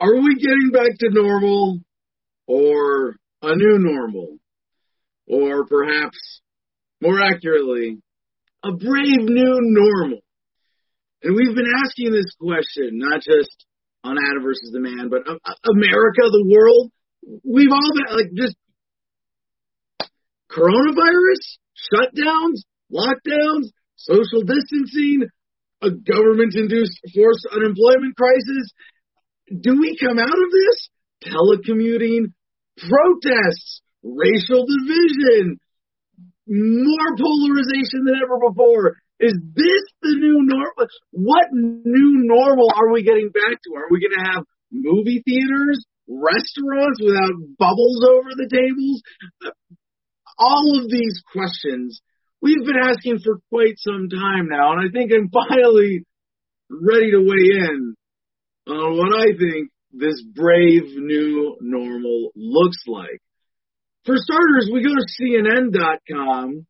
Are we getting back to normal or a new normal? Or perhaps more accurately, a brave new normal? And we've been asking this question, not just on Adam versus the man, but uh, uh, America, the world. We've all been like just coronavirus, shutdowns, lockdowns, social distancing, a government induced forced unemployment crisis. Do we come out of this? Telecommuting, protests, racial division, more polarization than ever before. Is this the new normal? What new normal are we getting back to? Are we going to have movie theaters, restaurants without bubbles over the tables? All of these questions we've been asking for quite some time now, and I think I'm finally ready to weigh in on what I think this brave new normal looks like. For starters, we go to CNN.com.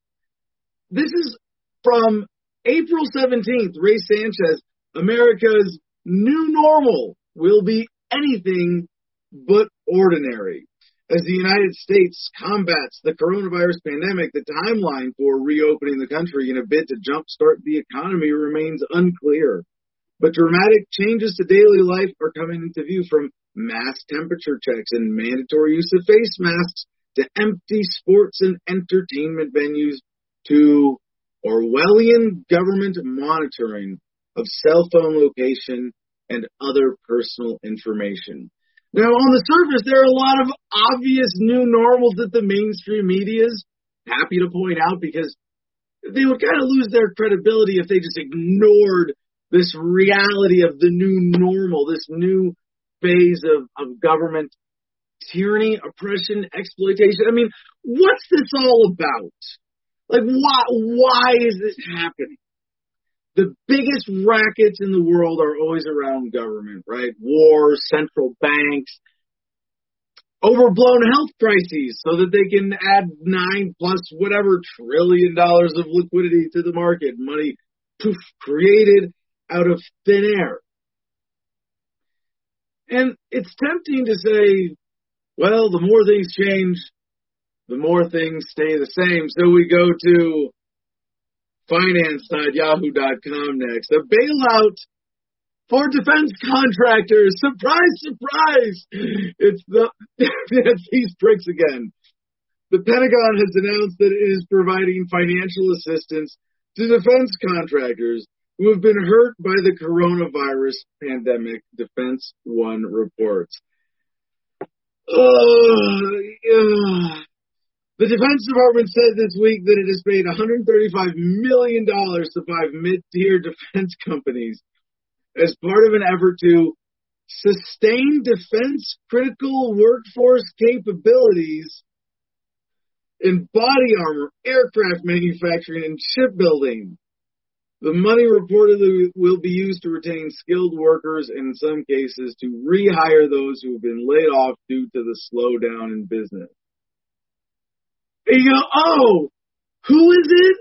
This is from April 17th. Ray Sanchez, America's new normal will be anything but ordinary. As the United States combats the coronavirus pandemic, the timeline for reopening the country in a bid to jumpstart the economy remains unclear. But dramatic changes to daily life are coming into view from mass temperature checks and mandatory use of face masks to empty sports and entertainment venues to Orwellian government monitoring of cell phone location and other personal information. Now, on the surface, there are a lot of obvious new normals that the mainstream media is happy to point out because they would kind of lose their credibility if they just ignored this reality of the new normal, this new phase of, of government tyranny, oppression, exploitation. I mean, what's this all about? Like, why, why is this happening? The biggest rackets in the world are always around government, right? Wars, central banks, overblown health crises so that they can add nine plus whatever trillion dollars of liquidity to the market. Money poof, created out of thin air. And it's tempting to say, well, the more things change, the more things stay the same. So we go to finance.yahoo.com next. A bailout for defense contractors. Surprise, surprise! It's the it's these pricks again. The Pentagon has announced that it is providing financial assistance to defense contractors who have been hurt by the coronavirus pandemic, Defense One reports. Uh, uh, the Defense Department said this week that it has paid $135 million to five mid-tier defense companies as part of an effort to sustain defense critical workforce capabilities in body armor, aircraft manufacturing, and shipbuilding. The money reportedly will be used to retain skilled workers and in some cases to rehire those who have been laid off due to the slowdown in business. And you go, oh, who is it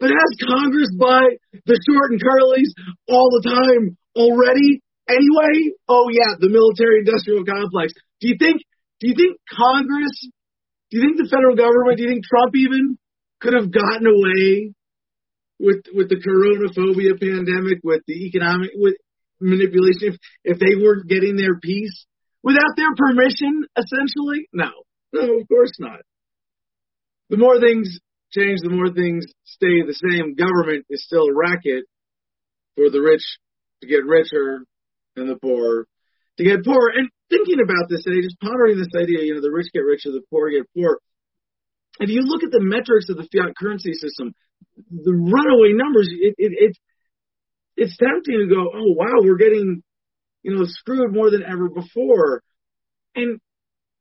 that has Congress buy the short and curlies all the time already? Anyway, oh yeah, the military industrial complex. Do you think, do you think Congress, do you think the federal government, do you think Trump even could have gotten away with with the coronaphobia pandemic, with the economic with manipulation, if if they weren't getting their piece without their permission, essentially? No, no, of course not. The more things change, the more things stay the same. Government is still a racket for the rich to get richer and the poor to get poorer. And thinking about this today, just pondering this idea, you know, the rich get richer, the poor get poor. If you look at the metrics of the fiat currency system, the runaway numbers, it, it, it it's tempting to go, oh wow, we're getting, you know, screwed more than ever before, and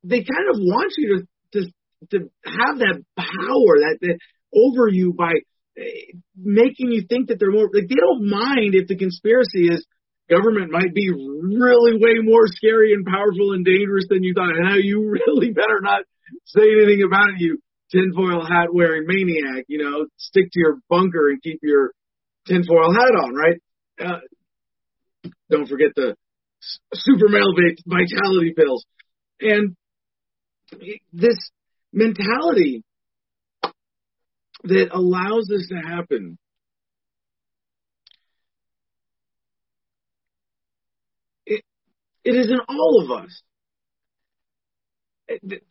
they kind of want you to to to have that power that, that over you by eh, making you think that they're more like they don't mind if the conspiracy is government might be really way more scary and powerful and dangerous than you thought, and how you really better not say anything about it. You tinfoil hat wearing maniac. You know, stick to your bunker and keep your tinfoil hat on, right? Uh, don't forget the super male vitality pills. And this mentality that allows this to happen it, it is in all of us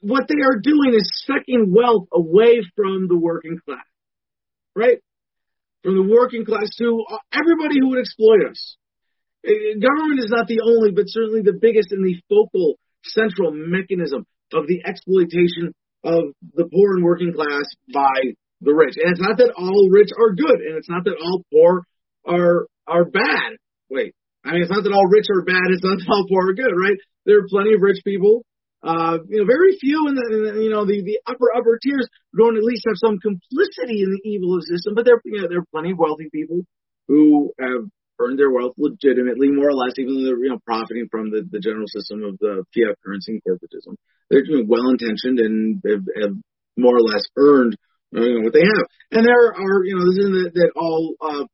what they are doing is sucking wealth away from the working class, right? From the working class to uh, everybody who would exploit us. Uh, government is not the only, but certainly the biggest and the focal central mechanism of the exploitation of the poor and working class by the rich. And it's not that all rich are good, and it's not that all poor are are bad. Wait, I mean, it's not that all rich are bad. It's not that all poor are good, right? There are plenty of rich people. Uh, you know, very few in the, in the you know the, the upper upper tiers don't at least have some complicity in the evil of the system. But there you know there are plenty of wealthy people who have earned their wealth legitimately, more or less, even though they're you know profiting from the, the general system of the fiat currency and corporatism. They're doing well intentioned and have, have, more or less earned you know, what they have. And there are you know this isn't that, that all uh,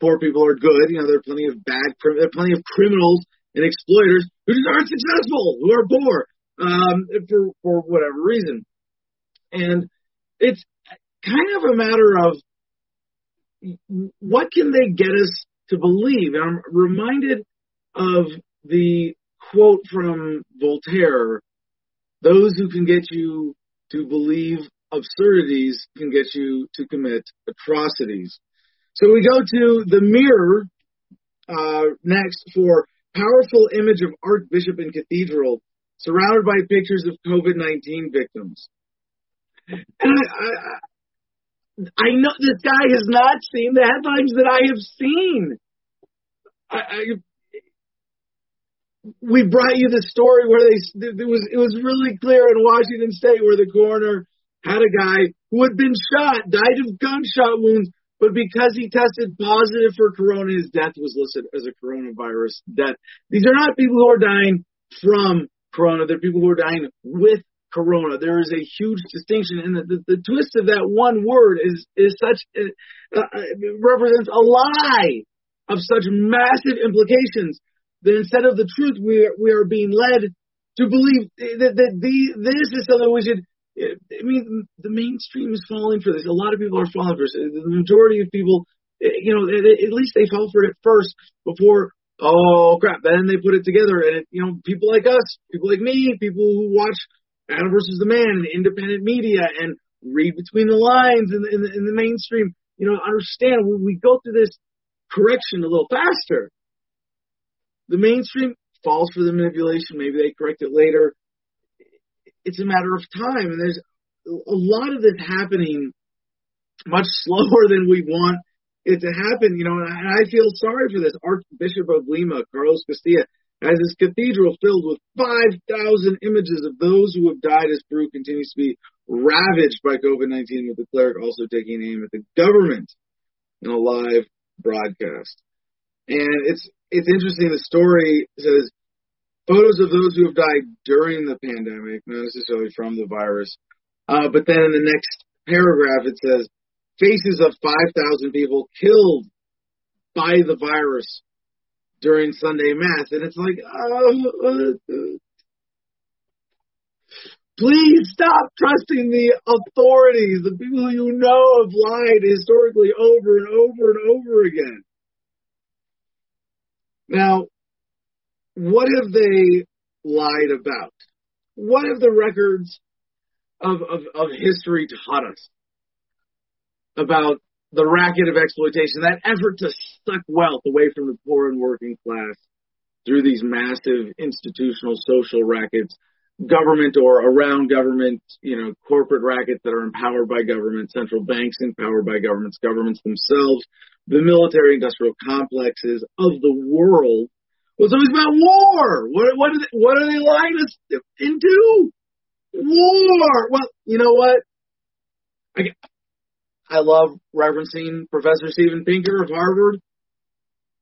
poor people are good. You know there are plenty of bad, there are plenty of criminals and exploiters who just aren't successful, who are poor um, for for whatever reason. And it's kind of a matter of what can they get us to believe. And I'm reminded of the quote from Voltaire those who can get you to believe absurdities can get you to commit atrocities. So we go to the mirror uh, next for powerful image of Archbishop and Cathedral surrounded by pictures of COVID 19 victims. And I, I know this guy has not seen the headlines that I have seen. I, I, we brought you the story where they it was it was really clear in Washington State where the coroner had a guy who had been shot, died of gunshot wounds, but because he tested positive for corona, his death was listed as a coronavirus death. These are not people who are dying from corona; they're people who are dying with corona. There is a huge distinction, and the, the, the twist of that one word is is such uh, uh, represents a lie of such massive implications that instead of the truth, we are, we are being led to believe that, that the, this is something we should. I mean, the mainstream is falling for this. A lot of people are falling for this. The majority of people, you know, at least they fall for it first before oh crap then they put it together and it, you know people like us people like me people who watch Adam versus the Man and independent media and read between the lines in the, in the, in the mainstream, you know, understand when we go through this correction a little faster. The mainstream falls for the manipulation. Maybe they correct it later. It's a matter of time. And there's a lot of this happening much slower than we want it to happen, you know, and I feel sorry for this. Archbishop of Lima, Carlos Castillo, as his cathedral filled with 5,000 images of those who have died as Peru continues to be ravaged by COVID-19 with the cleric also taking aim at the government in a live broadcast. And it's, it's interesting. The story says photos of those who have died during the pandemic, not necessarily from the virus. Uh, but then in the next paragraph, it says faces of 5,000 people killed by the virus during Sunday Mass, and it's like, uh, please stop trusting the authorities, the people you know have lied historically over and over and over again. Now, what have they lied about? What have the records of, of, of history taught us about the racket of exploitation, that effort to suck wealth away from the poor and working class through these massive institutional social rackets, government or around government, you know, corporate rackets that are empowered by government, central banks empowered by governments, governments themselves, the military industrial complexes of the world. Well, it's always about war. What, what, are they, what are they lying us into? War. Well, you know what? I, I love referencing Professor Steven Pinker of Harvard,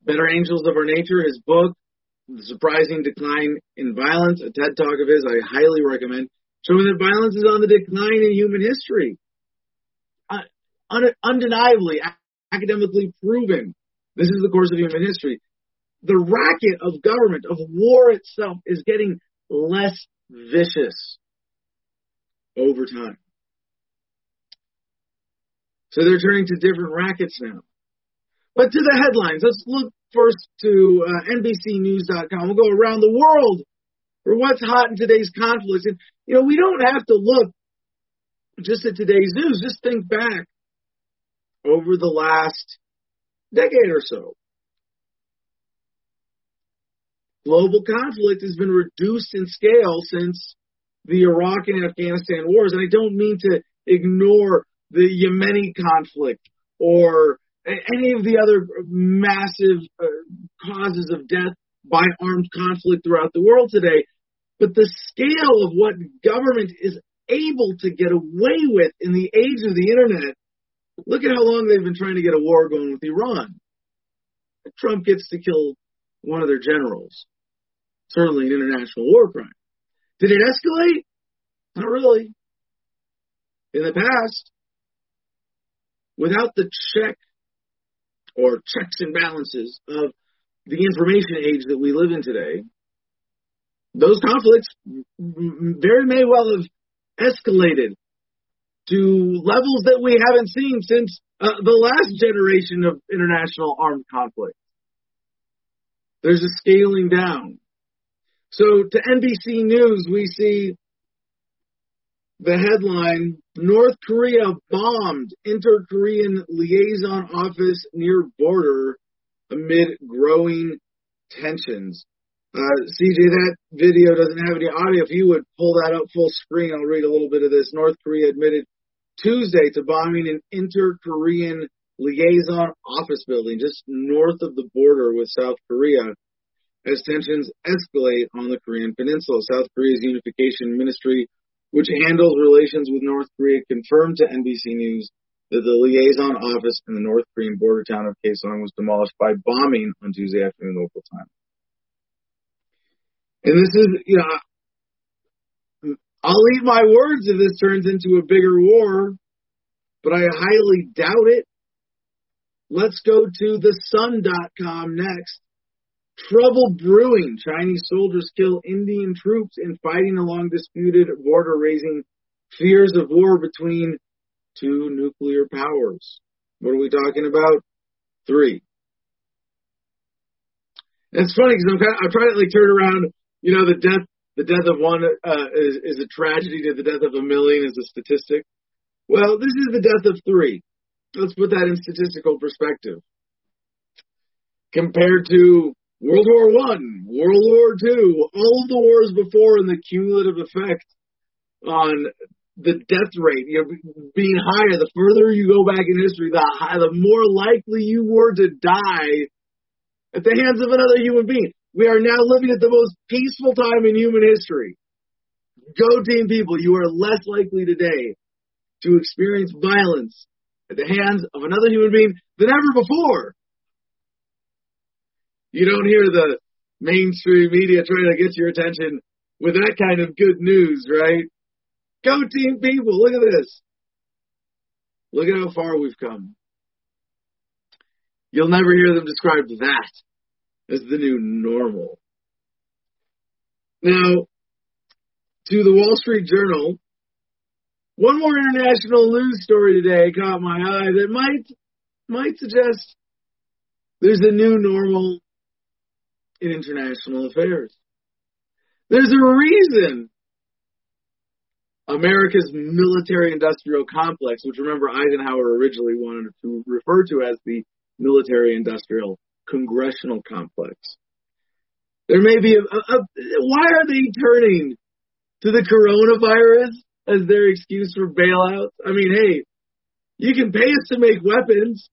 Better Angels of Our Nature, his book, The Surprising Decline in Violence, a TED talk of his I highly recommend, showing that violence is on the decline in human history. Uh, un- undeniably academically proven. This is the course of human history. The racket of government, of war itself, is getting less vicious over time. So they're turning to different rackets now. But to the headlines, let's look first to uh, NBCNews.com. We'll go around the world for what's hot in today's conflicts. And, you know, we don't have to look just at today's news. Just think back over the last decade or so. Global conflict has been reduced in scale since the Iraq and Afghanistan wars. And I don't mean to ignore the Yemeni conflict or any of the other massive uh, causes of death by armed conflict throughout the world today. But the scale of what government is able to get away with in the age of the internet, look at how long they've been trying to get a war going with Iran. Trump gets to kill one of their generals. Certainly an international war crime. Did it escalate? Not really. In the past, without the check or checks and balances of the information age that we live in today, those conflicts very may well have escalated to levels that we haven't seen since uh, the last generation of international armed conflict. There's a scaling down. So to NBC News, we see the headline North Korea bombed inter Korean liaison office near border amid growing tensions. Uh, CJ, that video doesn't have any audio. If you would pull that up full screen, I'll read a little bit of this. North Korea admitted Tuesday to bombing an inter Korean liaison office building just north of the border with South Korea as tensions escalate on the Korean peninsula. South Korea's unification ministry which handles relations with North Korea, confirmed to NBC News that the liaison office in the North Korean border town of Kaesong was demolished by bombing on Tuesday afternoon local time. And this is, you know, I'll leave my words if this turns into a bigger war, but I highly doubt it. Let's go to the sun.com next. Trouble brewing. Chinese soldiers kill Indian troops in fighting along disputed border, raising fears of war between two nuclear powers. What are we talking about? Three. And it's funny because I'm, kind of, I'm trying to like turn around. You know, the death the death of one uh, is, is a tragedy. To the death of a million is a statistic. Well, this is the death of three. Let's put that in statistical perspective. Compared to World War One, World War Two, all the wars before, and the cumulative effect on the death rate, you know, being higher. The further you go back in history, the high, the more likely you were to die at the hands of another human being. We are now living at the most peaceful time in human history. Go team people, you are less likely today to experience violence at the hands of another human being than ever before. You don't hear the mainstream media trying to get your attention with that kind of good news, right? Go team people, look at this. Look at how far we've come. You'll never hear them describe that as the new normal. Now, to the Wall Street Journal, one more international news story today caught my eye that might might suggest there's a new normal in international affairs. There's a reason America's military industrial complex, which remember Eisenhower originally wanted to refer to as the military industrial congressional complex. There may be a, a, a, why are they turning to the coronavirus as their excuse for bailouts? I mean, hey, you can pay us to make weapons.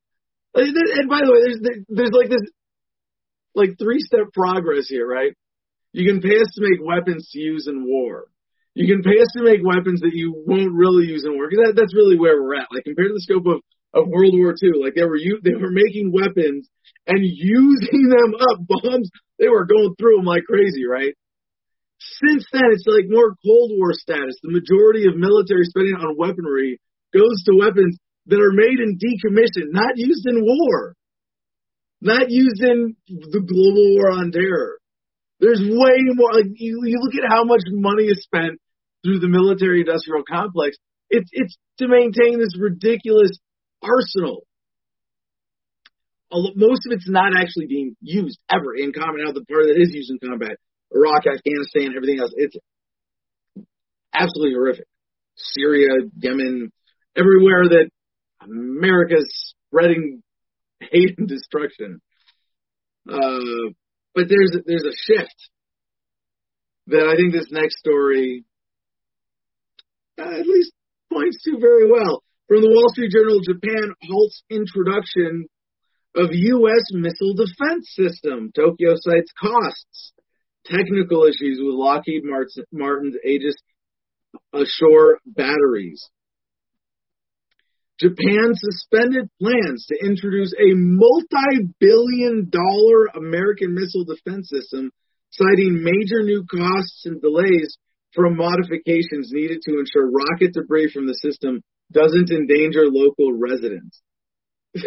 And by the way, there's there's like this like three step progress here, right? You can pay us to make weapons to use in war. You can pay us to make weapons that you won't really use in war because that, that's really where we're at. Like compared to the scope of, of World War II, like they were they were making weapons and using them up bombs. They were going through them like crazy, right? Since then, it's like more Cold War status. The majority of military spending on weaponry goes to weapons that are made and decommissioned, not used in war, not used in the global war on terror. There's way more. Like you, you look at how much money is spent through the military-industrial complex. It's it's to maintain this ridiculous arsenal. Most of it's not actually being used ever in combat. Now the part that is used in combat, Iraq, Afghanistan, everything else, it's absolutely horrific. Syria, Yemen, everywhere that America's spreading hate and destruction. Uh, but there's there's a shift that I think this next story uh, at least points to very well. From the Wall Street Journal, Japan halts introduction of U.S. missile defense system. Tokyo cites costs, technical issues with Lockheed Martin's Aegis Ashore batteries. Japan suspended plans to introduce a multi-billion dollar American missile defense system, citing major new costs and delays from modifications needed to ensure rocket debris from the system doesn't endanger local residents. now,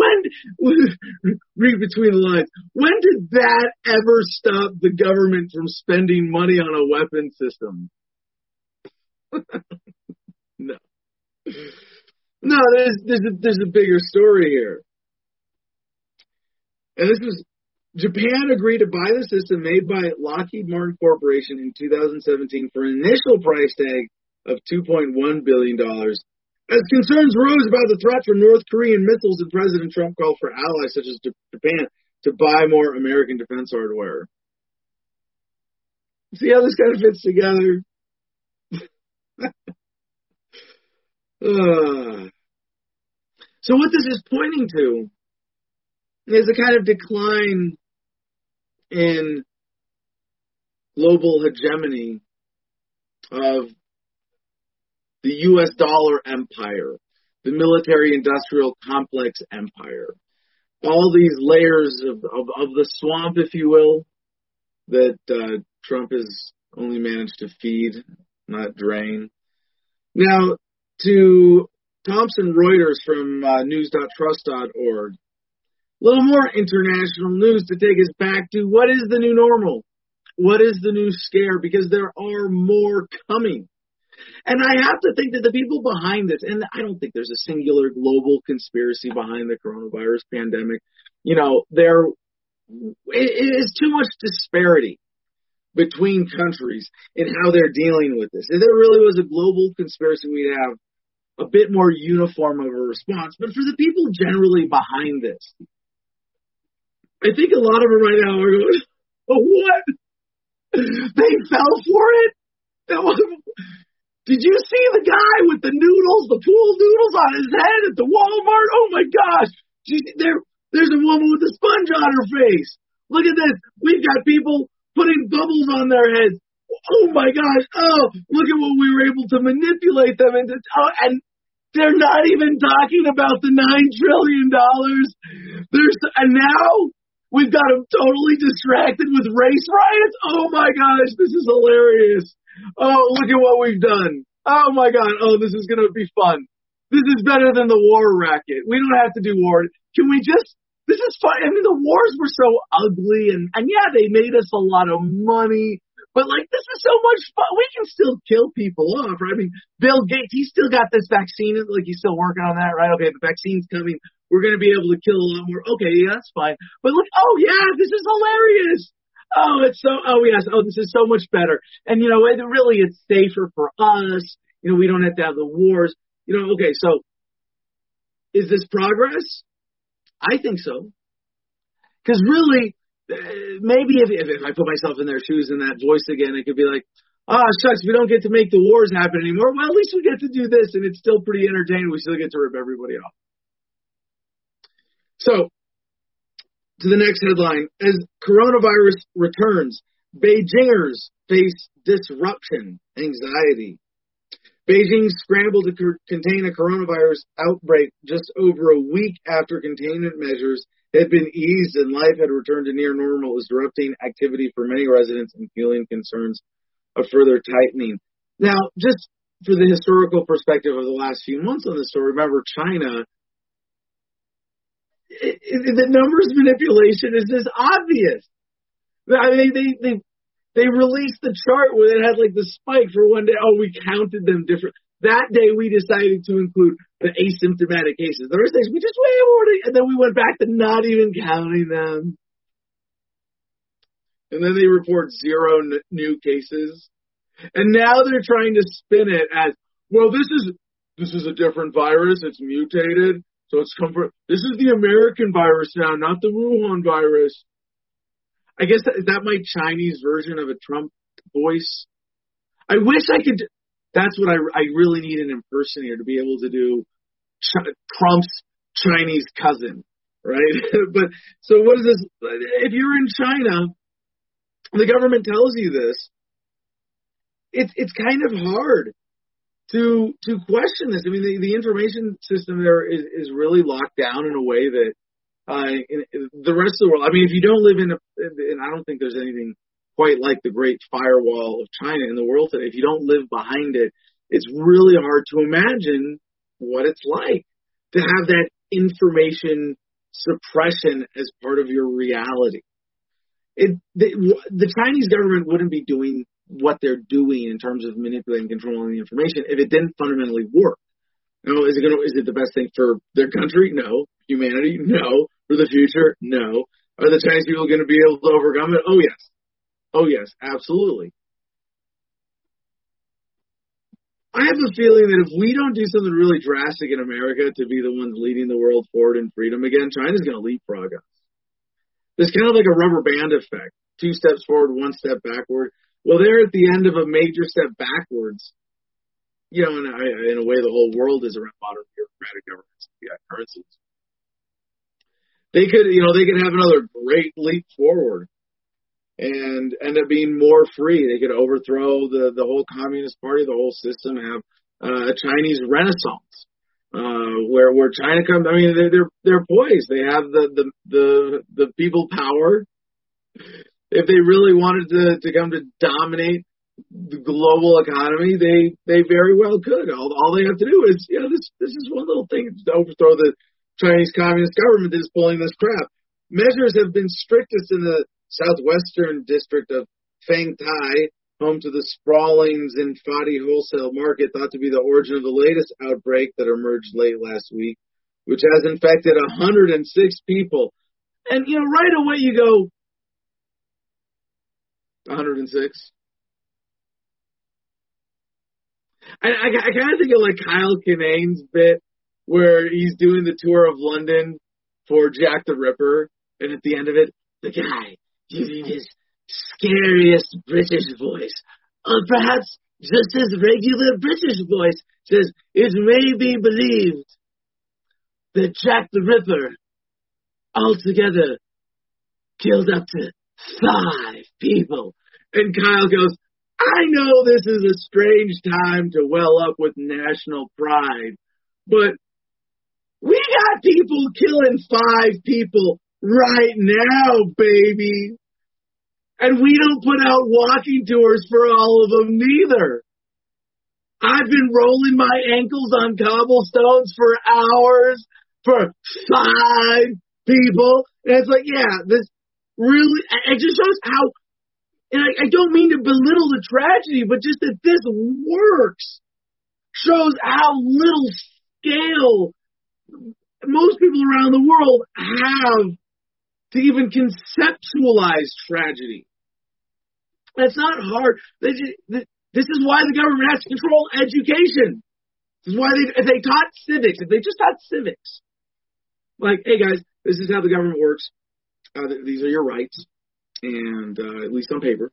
when read between the lines, when did that ever stop the government from spending money on a weapon system? no. There's there's a, there's a bigger story here. And this was Japan agreed to buy the system made by Lockheed Martin Corporation in 2017 for an initial price tag of 2.1 billion dollars. As concerns rose about the threat from North Korean missiles, and President Trump called for allies such as Japan to buy more American defense hardware. See how this kind of fits together? So what this is pointing to is a kind of decline in global hegemony of the U.S. dollar empire, the military industrial complex empire. All these layers of, of, of the swamp, if you will, that uh, Trump has only managed to feed, not drain. Now, to Thomson Reuters from uh, news.trust.org. A little more international news to take us back to what is the new normal? What is the new scare? Because there are more coming. And I have to think that the people behind this, and I don't think there's a singular global conspiracy behind the coronavirus pandemic. You know, there it is too much disparity between countries in how they're dealing with this. If there really was a global conspiracy, we'd have a bit more uniform of a response. But for the people generally behind this, I think a lot of them right now are going, what? They fell for it? Did you see the guy with the noodles, the pool noodles on his head at the Walmart? Oh my gosh. There, there's a woman with a sponge on her face. Look at this. We've got people putting bubbles on their heads oh my gosh, oh, look at what we were able to manipulate them into, oh, and they're not even talking about the nine trillion dollars. There's and now we've got them totally distracted with race riots. Oh my gosh, this is hilarious. Oh, look at what we've done. Oh my god. Oh, this is gonna be fun. This is better than the war racket. We don't have to do war. Can we just? This is fun. I mean, the wars were so ugly, and and yeah, they made us a lot of money. But like, this is so much fun. We can still kill people off, right? I mean, Bill Gates, he's still got this vaccine. Like, he's still working on that, right? Okay, the vaccine's coming. We're going to be able to kill a lot more. Okay, yeah, that's fine. But look, oh yeah, this is hilarious. Oh, it's so, oh yes, oh, this is so much better. And you know, it really, it's safer for us. You know, we don't have to have the wars. You know, okay, so is this progress? I think so. Because really, maybe if, if, I put myself in their shoes in that voice again, it could be like, ah, oh, shucks, we don't get to make the wars happen anymore. Well, at least we get to do this, and it's still pretty entertaining. We still get to rip everybody off. So, to the next headline. As coronavirus returns, Beijingers face disruption anxiety. Beijing scrambled to contain a coronavirus outbreak just over a week after containment measures had been eased and life had returned to near normal was disrupting activity for many residents and fueling concerns of further tightening. Now, just for the historical perspective of the last few months on this story, remember China. It, it, the numbers manipulation is just obvious. I mean, they they they released the chart where it had like the spike for one day. Oh, we counted them different. That day we decided to include the asymptomatic cases. The rest days we just way more, and then we went back to not even counting them. And then they report zero n- new cases. And now they're trying to spin it as, well, this is, this is a different virus. It's mutated. So it's come from, this is the American virus now, not the Wuhan virus. I guess that, is that my Chinese version of a Trump voice? I wish I could, that's what I, I really need an impersonator to be able to do Trump's Chinese cousin, right? but, so what is this? If you're in China, the government tells you this, it's it's kind of hard to to question this. I mean, the, the information system there is, is really locked down in a way that uh, in, in the rest of the world. I mean, if you don't live in a, and I don't think there's anything quite like the Great Firewall of China in the world today. If you don't live behind it, it's really hard to imagine what it's like to have that information suppression as part of your reality. It, the, the Chinese government wouldn't be doing what they're doing in terms of manipulating, controlling the information if it didn't fundamentally work. Now, is it going to, is it the best thing for their country? No. Humanity? No. For the future? No. Are the Chinese people going to be able to overcome it? Oh yes. Oh yes, absolutely. I have a feeling that if we don't do something really drastic in America to be the ones leading the world forward in freedom again, China's going to leapfrog us. There's kind of like a rubber band effect. Two steps forward, one step backward. Well, they're at the end of a major step backwards. You know, in a, in a way, the whole world is around modern bureaucratic governments and fiat currencies. They could, you know, they could have another great leap forward and end up being more free. They could overthrow the the whole communist party, the whole system, have uh, a Chinese renaissance uh, where where China comes. I mean, they're they're, they're poised. They have the the the the people power if they really wanted to, to come to dominate the global economy, they they very well could. All, all they have to do is, you know, this this is one little thing to overthrow the Chinese Communist government that is pulling this crap. Measures have been strictest in the southwestern district of Fengtai, home to the sprawling Xinfadi wholesale market, thought to be the origin of the latest outbreak that emerged late last week, which has infected 106 people. And you know, right away you go, 106. I, I, I kind of think of like Kyle Kinane's bit where he's doing the tour of London for Jack the Ripper, and at the end of it, the guy using his scariest British voice, or perhaps just his regular British voice, says, It may be believed that Jack the Ripper altogether killed up to five people. And Kyle goes, I know this is a strange time to well up with national pride, but we got people killing five people right now, baby. And we don't put out walking tours for all of them neither. I've been rolling my ankles on cobblestones for hours for five people. And it's like, yeah, this really, it just shows how, and I, I don't mean to belittle the tragedy, but just that this works shows how little scale most people around the world have to even conceptualize tragedy. That's not hard. This is why the government has to control education. This is why they, if they taught civics, if they just taught civics, like, hey guys, this is how the government works. Uh, these are your rights, and uh, at least on paper.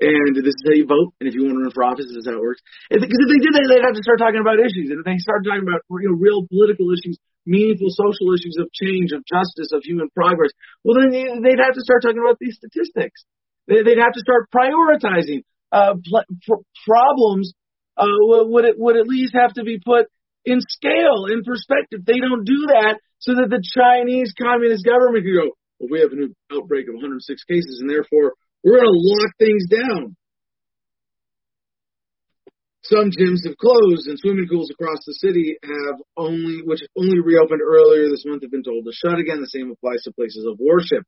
And this is how you vote. And if you want to run for office, this is how it works. Because if they did they'd have to start talking about issues. And if they start talking about you know real political issues, meaningful social issues of change, of justice, of human progress, well then they'd have to start talking about these statistics. They'd have to start prioritizing uh, pl- problems. Uh, would it would at least have to be put in scale, in perspective. They don't do that so that the Chinese Communist government can go, well, we have a new outbreak of 106 cases, and therefore we're going to lock things down. Some gyms have closed, and swimming pools across the city have only, which only reopened earlier this month, have been told to shut again. The same applies to places of worship.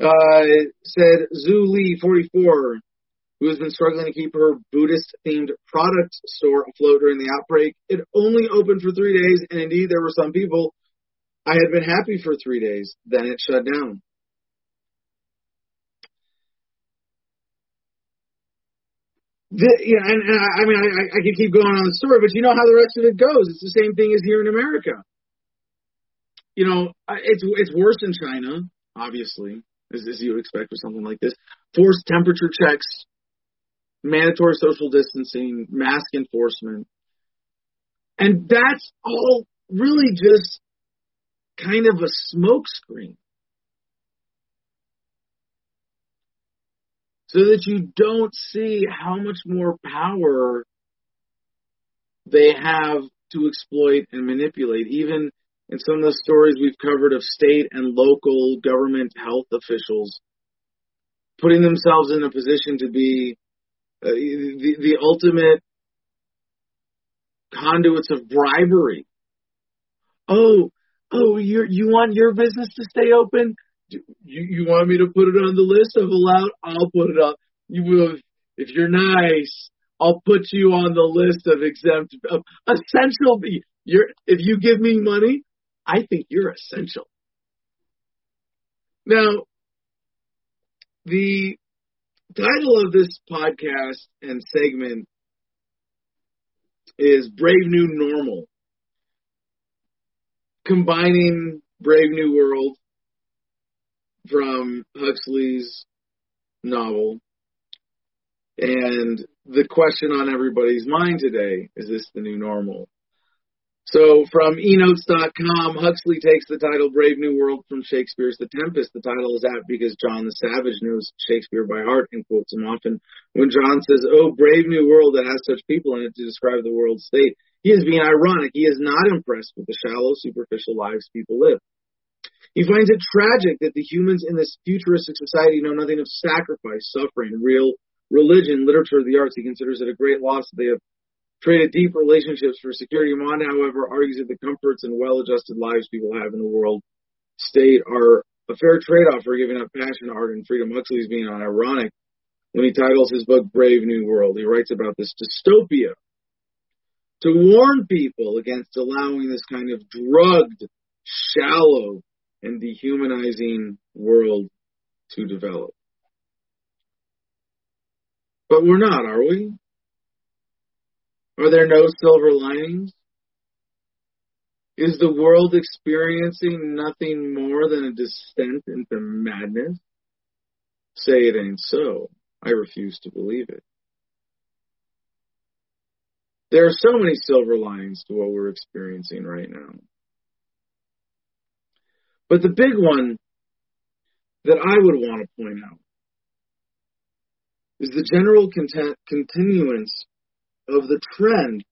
Uh, said Zhu Li, 44, who has been struggling to keep her Buddhist themed product store afloat during the outbreak. It only opened for three days, and indeed, there were some people. I had been happy for three days, then it shut down. The, yeah, and, and I, I mean, I, I can keep going on the story, but you know how the rest of it goes. It's the same thing as here in America. You know, it's it's worse in China, obviously, as, as you would expect for something like this. Forced temperature checks, mandatory social distancing, mask enforcement, and that's all really just kind of a smokescreen. So that you don't see how much more power they have to exploit and manipulate. Even in some of the stories we've covered of state and local government health officials putting themselves in a position to be uh, the, the ultimate conduits of bribery. Oh, oh, you you want your business to stay open? You, you want me to put it on the list of allowed? I'll put it up. You will, if you're nice, I'll put you on the list of exempt, of essential. You're, if you give me money, I think you're essential. Now, the title of this podcast and segment is Brave New Normal, combining Brave New World from Huxley's novel. And the question on everybody's mind today is this the new normal? So from enotes.com, Huxley takes the title Brave New World from Shakespeare's The Tempest. The title is apt because John the Savage knows Shakespeare by heart and quotes him often. When John says, Oh, brave new world that has such people in it to describe the world's state, he is being ironic. He is not impressed with the shallow, superficial lives people live. He finds it tragic that the humans in this futuristic society know nothing of sacrifice, suffering, real religion, literature, the arts. He considers it a great loss that they have traded deep relationships for security. Mond, however, argues that the comforts and well-adjusted lives people have in the world state are a fair trade-off for giving up passion, art, and freedom. Huxley's being ironic when he titles his book Brave New World. He writes about this dystopia to warn people against allowing this kind of drugged, shallow, and dehumanizing world to develop. But we're not, are we? Are there no silver linings? Is the world experiencing nothing more than a descent into madness? Say it ain't so. I refuse to believe it. There are so many silver linings to what we're experiencing right now. But the big one that I would want to point out is the general content, continuance of the trend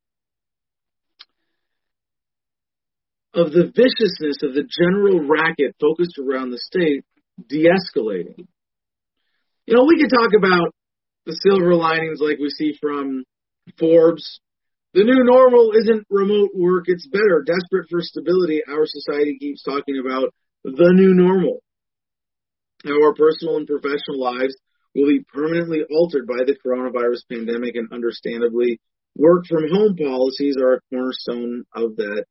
of the viciousness of the general racket focused around the state de-escalating. You know, we could talk about the silver linings like we see from Forbes the new normal isn't remote work, it's better. Desperate for stability, our society keeps talking about the new normal. Our personal and professional lives will be permanently altered by the coronavirus pandemic, and understandably, work from home policies are a cornerstone of that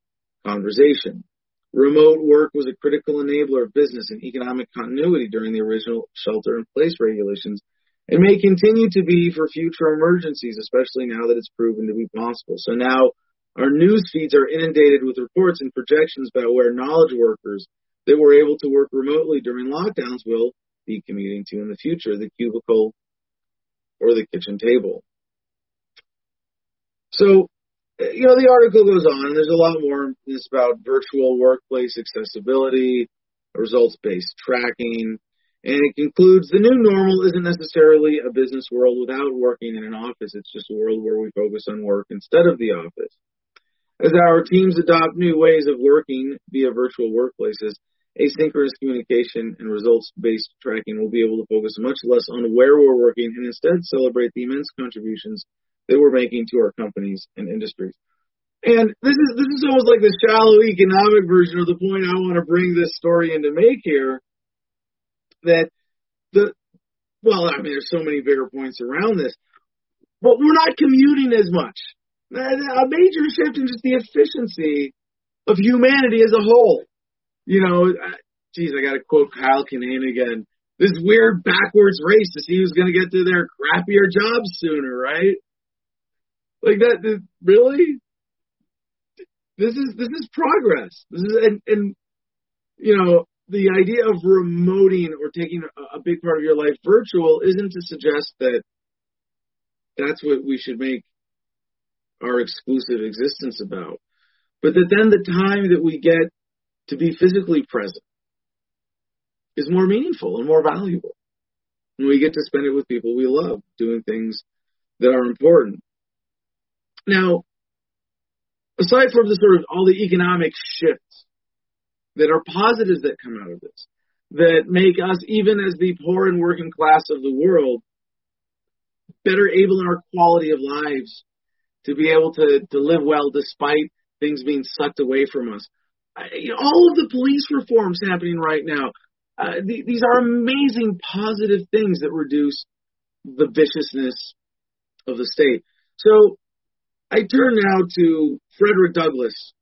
conversation. Remote work was a critical enabler of business and economic continuity during the original shelter in place regulations and may continue to be for future emergencies, especially now that it's proven to be possible. So now our news feeds are inundated with reports and projections about where knowledge workers that were able to work remotely during lockdowns will be commuting to in the future, the cubicle or the kitchen table. So, you know, the article goes on, and there's a lot more this about virtual workplace accessibility, results based tracking, and it concludes the new normal isn't necessarily a business world without working in an office. It's just a world where we focus on work instead of the office. As our teams adopt new ways of working via virtual workplaces, asynchronous communication and results based tracking will be able to focus much less on where we're working and instead celebrate the immense contributions that we're making to our companies and industries. And this is this is almost like the shallow economic version of the point I want to bring this story in to make here. That the well, I mean, there's so many bigger points around this, but we're not commuting as much. A major shift in just the efficiency of humanity as a whole. You know, geez, I got to quote Kyle Kinane again. This weird backwards race to see who's going to get to their crappier jobs sooner, right? Like that, really? This is this is progress. This is and and you know the idea of remoting or taking a, a big part of your life virtual isn't to suggest that that's what we should make our exclusive existence about, but that then the time that we get to be physically present is more meaningful and more valuable. And we get to spend it with people we love, doing things that are important. Now, aside from the sort of all the economic shifts that are positives that come out of this, that make us, even as the poor and working class of the world, better able in our quality of lives to be able to, to live well despite things being sucked away from us. You know, all of the police reforms happening right now, uh, th- these are amazing positive things that reduce the viciousness of the state. So I turn now to Frederick Douglass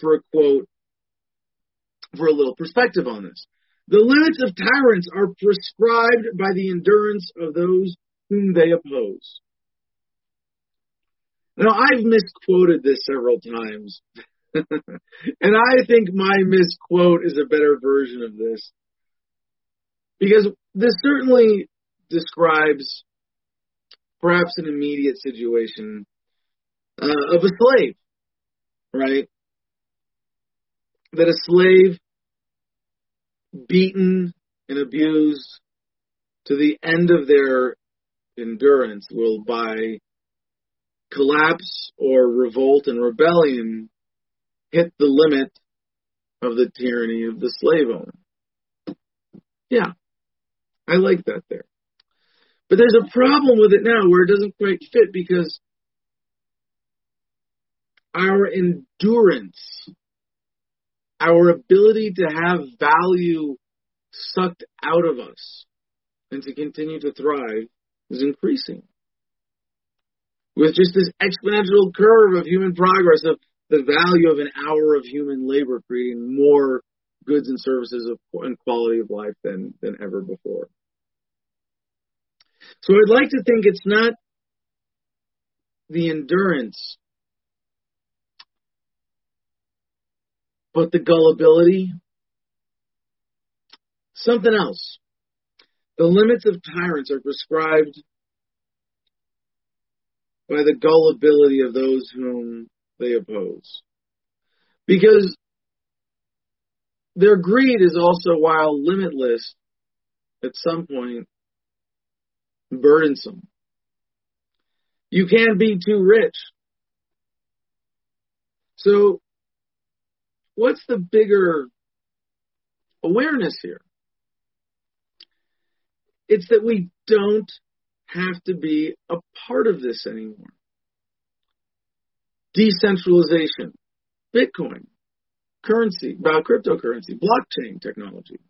for a quote, for a little perspective on this. The limits of tyrants are prescribed by the endurance of those whom they oppose. Now, I've misquoted this several times, and I think my misquote is a better version of this. Because this certainly describes perhaps an immediate situation uh, of a slave, right? That a slave beaten and abused to the end of their endurance will by collapse or revolt and rebellion hit the limit of the tyranny of the slave owner. Yeah, I like that there. But there's a problem with it now where it doesn't quite fit because our endurance, our ability to have value sucked out of us and to continue to thrive is increasing. With just this exponential curve of human progress of the value of an hour of human labor creating more goods and services of, and quality of life than, than ever before. So I'd like to think it's not the endurance, but the gullibility. Something else. The limits of tyrants are prescribed by the gullibility of those whom they oppose. Because their greed is also, while limitless, at some point burdensome. You can't be too rich. So, what's the bigger awareness here? It's that we don't have to be a part of this anymore. Decentralization, Bitcoin, currency, about cryptocurrency, blockchain technology.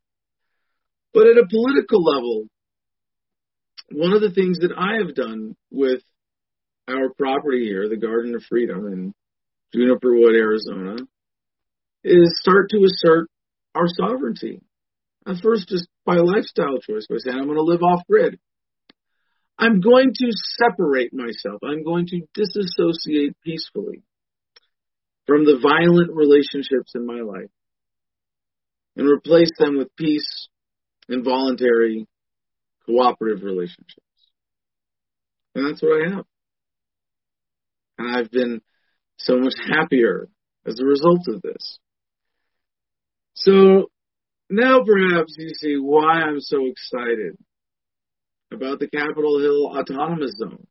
But at a political level, one of the things that I have done with our property here, the Garden of Freedom in Juniper Wood, Arizona, is start to assert our sovereignty. At first, just by lifestyle choice, by saying I'm going to live off grid. I'm going to separate myself. I'm going to disassociate peacefully from the violent relationships in my life and replace them with peace and voluntary cooperative relationships. And that's what I have. And I've been so much happier as a result of this. So now perhaps you see why I'm so excited about the Capitol Hill Autonomous Zone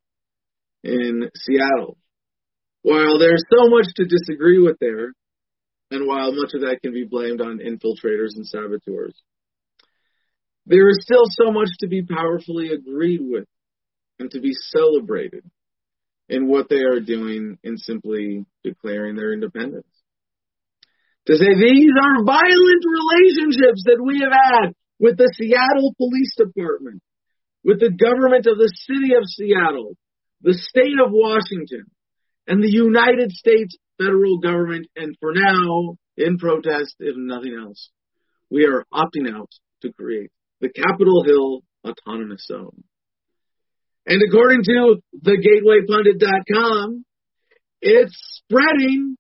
in Seattle. While there's so much to disagree with there, and while much of that can be blamed on infiltrators and saboteurs, there is still so much to be powerfully agreed with and to be celebrated in what they are doing in simply declaring their independence. To say these are violent relationships that we have had with the Seattle Police Department, with the government of the city of Seattle, the state of Washington, and the United States federal government, and for now, in protest, if nothing else, we are opting out to create the Capitol Hill Autonomous Zone. And according to thegatewaypundit.com, it's spreading.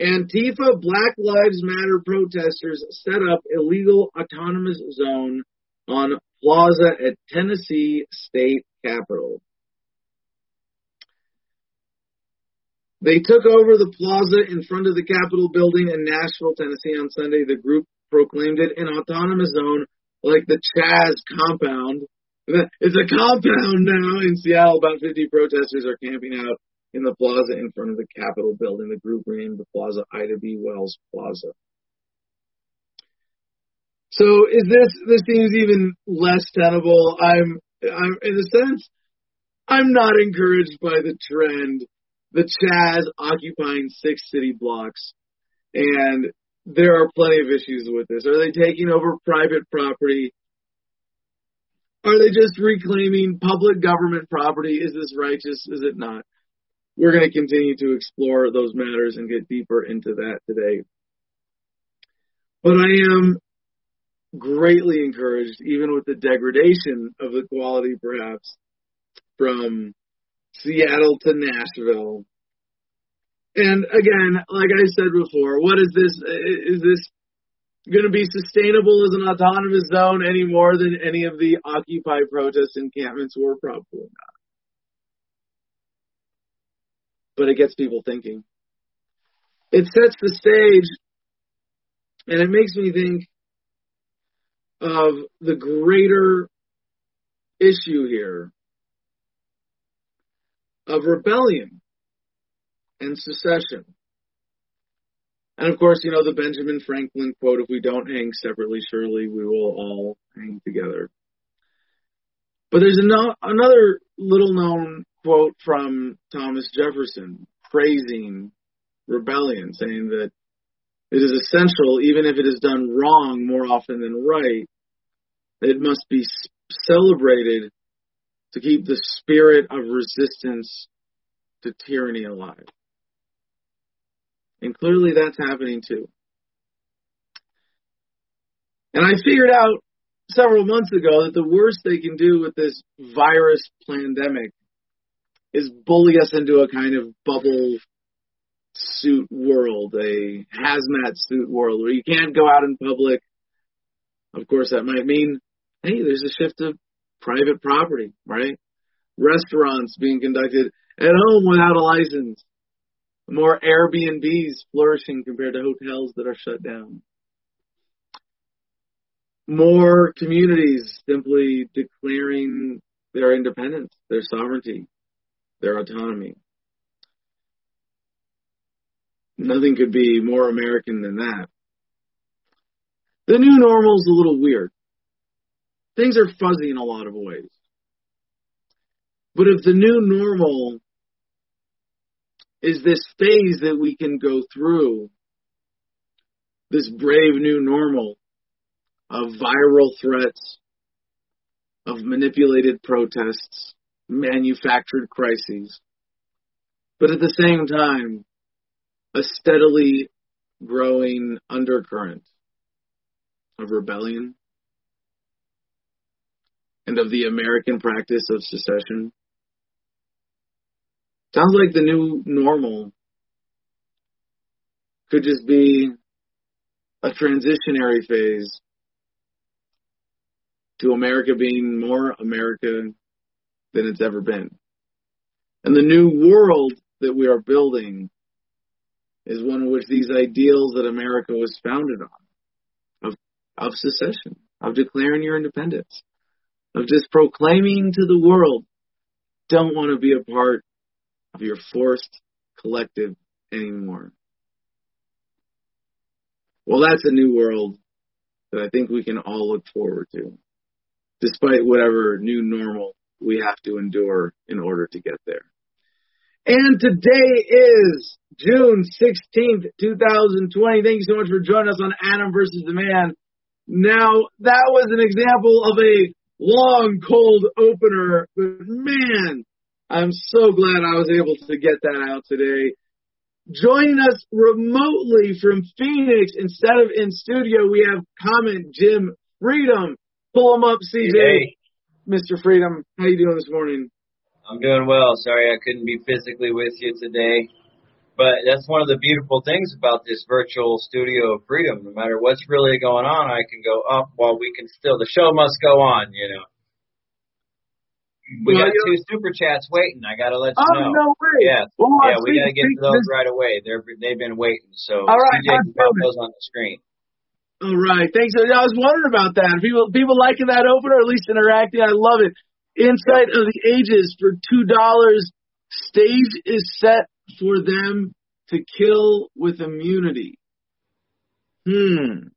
Antifa Black Lives Matter protesters set up illegal autonomous zone on plaza at Tennessee State Capitol. They took over the plaza in front of the Capitol building in Nashville, Tennessee on Sunday. The group proclaimed it an autonomous zone like the Chaz compound. It's a compound now in Seattle. About 50 protesters are camping out in the plaza in front of the Capitol building. The group renamed the plaza Ida B. Wells Plaza. So is this, this seems even less tenable. I'm, I'm, in a sense, I'm not encouraged by the trend the Chaz occupying six city blocks. And there are plenty of issues with this. Are they taking over private property? Are they just reclaiming public government property? Is this righteous? Is it not? We're going to continue to explore those matters and get deeper into that today. But I am greatly encouraged, even with the degradation of the quality perhaps from Seattle to Nashville. And again, like I said before, what is this? Is this going to be sustainable as an autonomous zone any more than any of the Occupy protest encampments were? Probably not. But it gets people thinking. It sets the stage, and it makes me think of the greater issue here of rebellion and secession. And of course, you know, the Benjamin Franklin quote, if we don't hang separately, surely we will all hang together. But there's another little known quote from Thomas Jefferson praising rebellion, saying that it is essential, even if it is done wrong more often than right, it must be celebrated to keep the spirit of resistance to tyranny alive. And clearly that's happening too. And I figured out several months ago that the worst they can do with this virus pandemic is bully us into a kind of bubble suit world, a hazmat suit world where you can't go out in public. Of course, that might mean, hey, there's a shift to private property, right? Restaurants being conducted at home without a license. More Airbnbs flourishing compared to hotels that are shut down. More communities simply declaring their independence, their sovereignty, their autonomy. Nothing could be more American than that. The new normal is a little weird things are fuzzy in a lot of ways. But if the new normal is this phase that we can go through, this brave new normal of viral threats, of manipulated protests, manufactured crises, but at the same time, a steadily growing undercurrent of rebellion, and of the American practice of secession. Sounds like the new normal could just be a transitionary phase to America being more America than it's ever been. And the new world that we are building is one in which these ideals that America was founded on of, of secession, of declaring your independence, of just proclaiming to the world, don't want to be a part of your forced collective anymore. Well, that's a new world that I think we can all look forward to, despite whatever new normal we have to endure in order to get there. And today is June 16th, 2020. Thank you so much for joining us on Adam versus the Man. Now, that was an example of a long, cold opener, but man, I'm so glad I was able to get that out today. Joining us remotely from Phoenix instead of in studio, we have comment Jim Freedom. Pull him up, CJ. Hey. Mr. Freedom, how you doing this morning? I'm doing well. Sorry I couldn't be physically with you today. But that's one of the beautiful things about this virtual studio of freedom. No matter what's really going on, I can go up while we can still, the show must go on, you know. We got two super chats waiting. I gotta let you know. Oh, know. no way. Yeah, oh, Well, yeah, I we gotta get to those right away. They're they've been waiting, so All right, CJ can pop those on the screen. All right, thanks. I was wondering about that. People, people liking that opener, at least interacting. I love it. Insight of the ages for two dollars. Stage is set for them to kill with immunity. Hmm.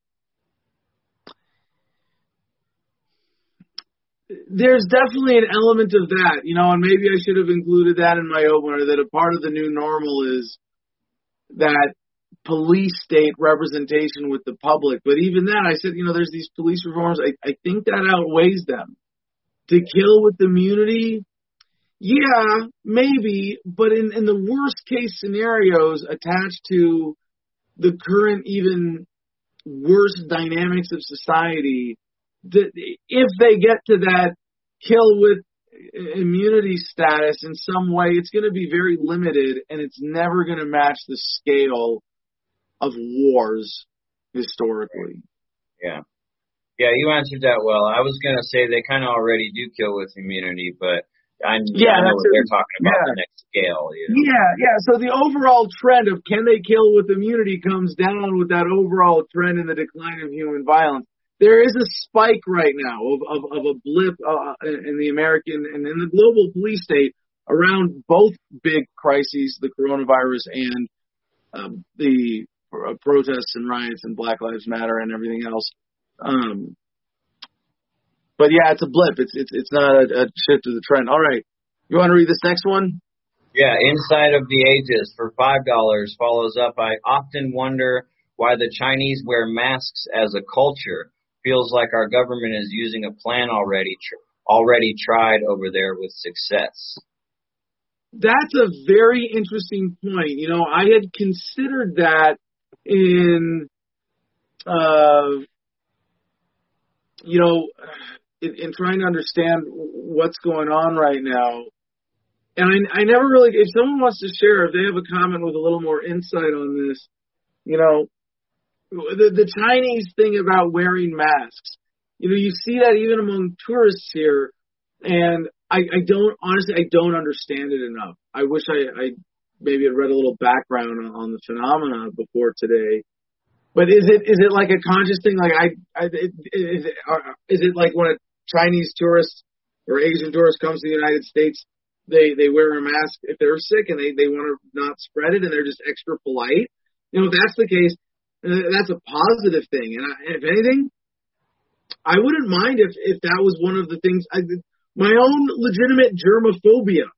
There's definitely an element of that, you know, and maybe I should have included that in my opener. That a part of the new normal is that police state representation with the public. But even that, I said, you know, there's these police reforms. I, I think that outweighs them. To kill with immunity, yeah, maybe, but in, in the worst case scenarios attached to the current even worse dynamics of society, the, if they get to that kill with immunity status in some way, it's going to be very limited and it's never going to match the scale of wars historically. Yeah. Yeah, you answered that well. I was gonna say they kinda already do kill with immunity, but I'm Yeah, I know what they're talking about Yeah. the next scale, you know. Yeah, yeah. So the overall trend of can they kill with immunity comes down with that overall trend in the decline of human violence. There is a spike right now of of, of a blip uh, in the American and in the global police state around both big crises, the coronavirus and um, the uh, protests and riots and Black Lives Matter and everything else. Um, but yeah, it's a blip. It's it's it's not a, a shift of the trend. All right, you want to read this next one? Yeah, Inside of the Ages for five dollars follows up. I often wonder why the Chinese wear masks as a culture. Feels like our government is using a plan already tr- already tried over there with success. That's a very interesting point. You know, I had considered that in, uh, you know, in, in trying to understand what's going on right now. And I, I never really, if someone wants to share, if they have a comment with a little more insight on this, you know, the, the Chinese thing about wearing masks, you know, you see that even among tourists here, and I, I don't honestly I don't understand it enough. I wish I, I maybe had read a little background on, on the phenomena before today. But is it is it like a conscious thing? Like I, I is it is it like when a Chinese tourist or Asian tourist comes to the United States, they they wear a mask if they're sick and they they want to not spread it and they're just extra polite. You know, if that's the case, uh, that's a positive thing. And I, if anything, I wouldn't mind if if that was one of the things. I, my own legitimate germophobia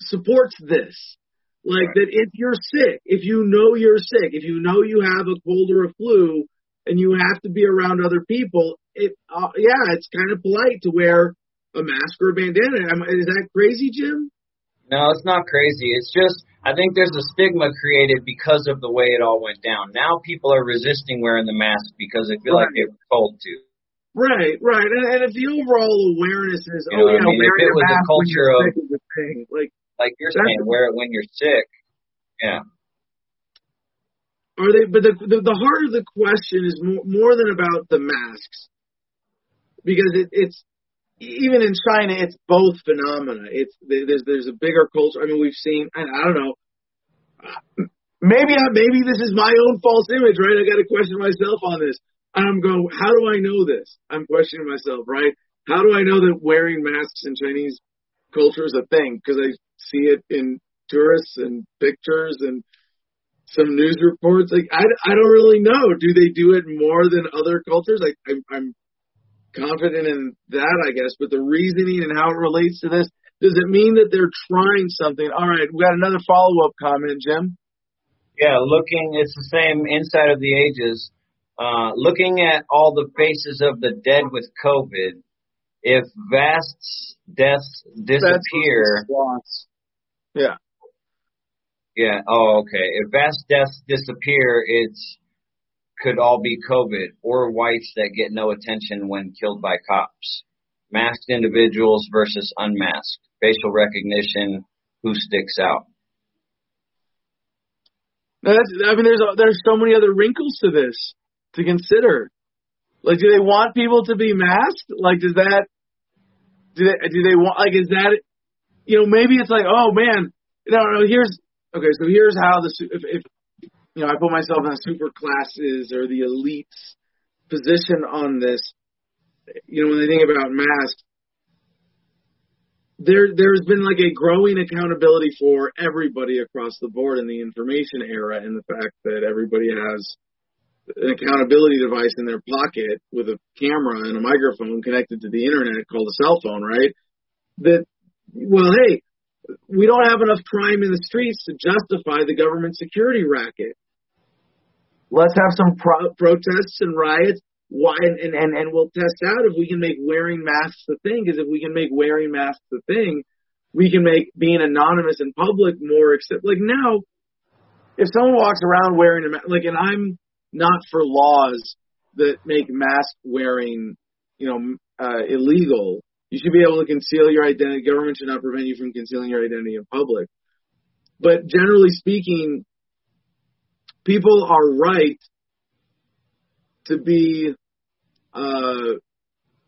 supports this. Like that if you're sick, if you know you're sick, if you know you have a cold or a flu, and you have to be around other people, it uh, yeah, it's kind of polite to wear a mask or a bandana. Am, is that crazy, Jim? No, it's not crazy. It's just I think there's a stigma created because of the way it all went down. Now people are resisting wearing the mask because they feel like they were told to. Right, right. And, and if the overall awareness is, You oh know yeah, I mean? If wearing it a was a mask when you're culture of- thing. Like, Like you're saying, wear it when you're sick. Yeah. are they? But the the, the heart of the question is more more than about the masks, because it, it's even in China, it's both phenomena. It's there's there's a bigger culture. I mean, we've seen. I, I don't know. Maybe I, maybe this is my own false image, right? I got to question myself on this. I'm going. How do I know this? I'm questioning myself, right? How do I know that wearing masks in Chinese culture is a thing? Because I see it in tourists and pictures and some news reports. Like I, I don't really know. Do they do it more than other cultures? Like I'm, I'm confident in that, I guess. But the reasoning and how it relates to this, Does it mean that they're trying something? All right, we got another follow up comment, Jim. Yeah, looking, it's the same inside of the ages. Uh, looking at all the faces of the dead with COVID, if vast deaths disappear. Yeah. Yeah. Oh, okay. If vast deaths disappear, it's could all be COVID or whites that get no attention when killed by cops. Masked individuals versus unmasked. Facial recognition. Who sticks out? That's, I mean, there's there's so many other wrinkles to this to consider. Like, do they want people to be masked? Like, does that do they do they want like is that you know maybe it's like oh man you know, here's okay so here's how the if, if you know I put myself in super classes or the elites position on this you know when they think about masks there there's been like a growing accountability for everybody across the board in the information era and the fact that everybody has an accountability device in their pocket with a camera and a microphone connected to the internet called a cell phone, right? That, well, hey, we don't have enough crime in the streets to justify the government security racket. Let's have some pro- protests and riots. Why and, and, and, we'll test out if we can make wearing masks a thing. Because if we can make wearing masks a thing, we can make being anonymous in public more accept. Like now, if someone walks around wearing a mask, like, and I'm not for laws that make mask wearing, you know, uh, illegal. You should be able to conceal your identity. Government should not prevent you from concealing your identity in public. But generally speaking, people are right to be, uh,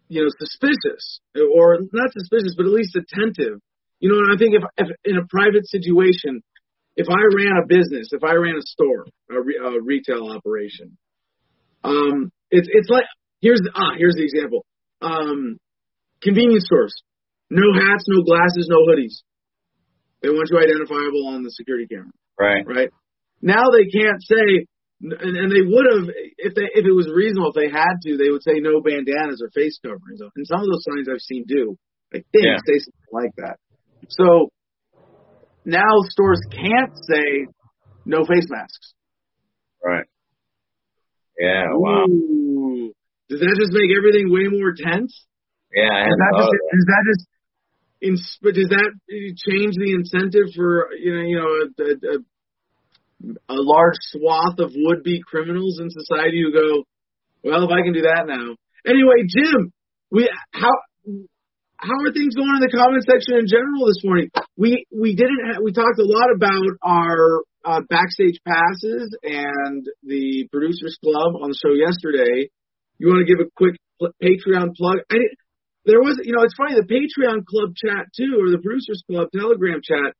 you know, suspicious or not suspicious, but at least attentive. You know, and I think if, if in a private situation, if I ran a business, if I ran a store, a, re, a retail operation, um, it's it's like here's ah here's the example. Um, convenience stores, no hats, no glasses, no hoodies. They want you identifiable on the security camera. Right. Right. Now they can't say, and, and they would have if they if it was reasonable if they had to they would say no bandanas or face coverings. And some of those signs I've seen do. I think yeah. say something like that. So now stores can't say no face masks. Right. Yeah. Wow. Ooh. Does that just make everything way more tense? Yeah. Does that just, that. does that just in, does that change the incentive for you know you know a, a, a large swath of would be criminals in society who go, well, if I can do that now. Anyway, Jim, we how how are things going in the comment section in general this morning? We we didn't ha- we talked a lot about our uh, backstage passes and the producers club on the show yesterday. You want to give a quick pl- Patreon plug? I didn't, there was you know it's funny the Patreon club chat too or the producers club Telegram chat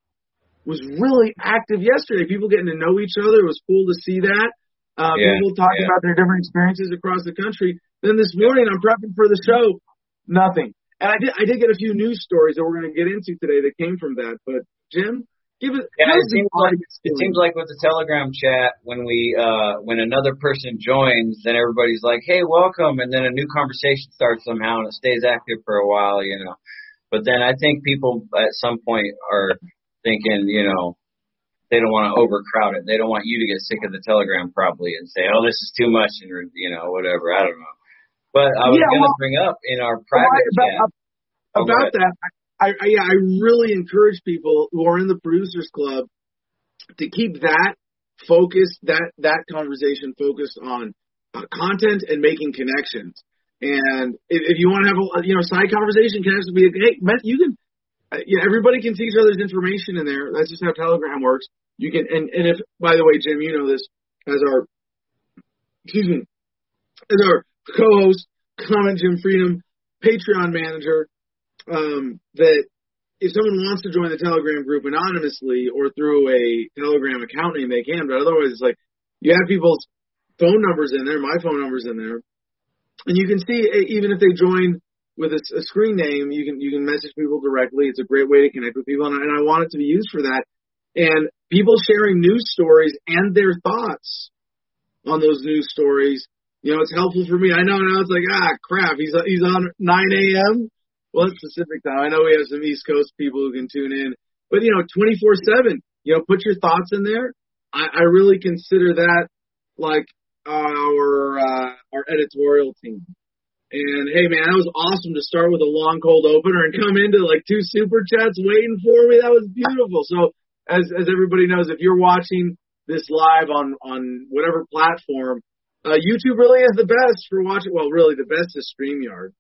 was really active yesterday. People getting to know each other. It was cool to see that. Uh, yeah, people talking yeah. about their different experiences across the country. Then this morning I'm prepping for the show. Nothing. And I did I did get a few news stories that we're going to get into today that came from that. But Jim, give it. Yeah, it seems like it seems like with the Telegram chat when we uh when another person joins, then everybody's like, "Hey, welcome," and then a new conversation starts somehow, and it stays active for a while, you know. But then I think people at some point are thinking, you know, they don't want to overcrowd it. They don't want you to get sick of the Telegram probably and say, "Oh, this is too much," and you know, whatever. I don't know. But I was yeah, going to well, bring up in our private about, chat about that. I, I yeah, I really encourage people who are in the producers club to keep that focused, that that conversation focused on uh, content and making connections. And if, if you want to have a you know side conversation, can actually be hey, you can. Uh, yeah, everybody can see each other's information in there. That's just how Telegram works. You can, and, and if, by the way, Jim, you know this, as our, excuse me, as our co-host, Comment Jim Freedom, Patreon manager, um, that if someone wants to join the Telegram group anonymously or through a Telegram account name, they can. But otherwise, it's like you have people's phone numbers in there, my phone numbers in there, and you can see even if they join with a, a screen name, you can you can message people directly. It's a great way to connect with people, and, and I want it to be used for that. And people sharing news stories and their thoughts on those news stories you know, it's helpful for me. I know now it's like, ah, crap, he's he's on 9 a.m. Well, it's Pacific time. I know we have some East Coast people who can tune in, but you know, 24/7. You know, put your thoughts in there. I, I really consider that like our uh, our editorial team. And hey, man, that was awesome to start with a long cold opener and come into like two super chats waiting for me. That was beautiful. So as as everybody knows, if you're watching this live on on whatever platform, uh, YouTube really is the best for watching. Well, really, the best is Streamyard.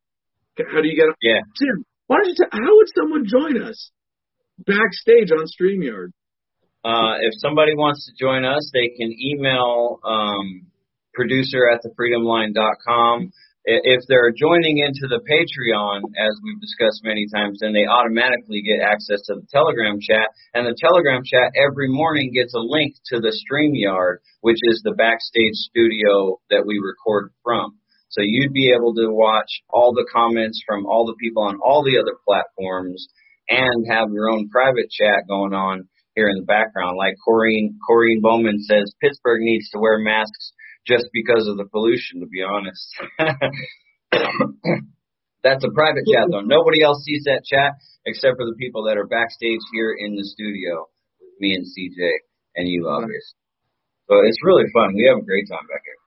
How do you get? Yeah. Tim, why don't you? T- how would someone join us backstage on Streamyard? Uh, if somebody wants to join us, they can email um, producer at thefreedomline.com. If they're joining into the Patreon, as we've discussed many times, then they automatically get access to the Telegram chat. And the Telegram chat every morning gets a link to the StreamYard, which is the backstage studio that we record from. So you'd be able to watch all the comments from all the people on all the other platforms and have your own private chat going on here in the background. Like Corrine, Corrine Bowman says, Pittsburgh needs to wear masks just because of the pollution, to be honest. That's a private chat though. Nobody else sees that chat except for the people that are backstage here in the studio me and CJ and you, obviously. So it's really fun. We have a great time back here.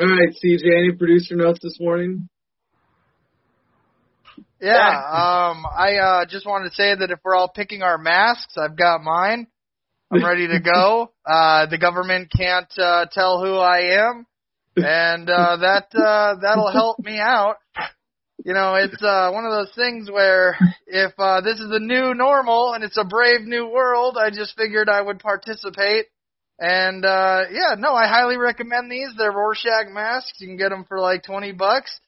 All right, CJ, any producer notes this morning? Yeah, um, I uh, just wanted to say that if we're all picking our masks, I've got mine. I'm ready to go. Uh, the government can't uh, tell who I am, and uh, that uh, that'll help me out. You know, it's uh, one of those things where if uh, this is the new normal and it's a brave new world, I just figured I would participate. And uh, yeah, no, I highly recommend these. They're Rorschach masks. You can get them for like 20 bucks.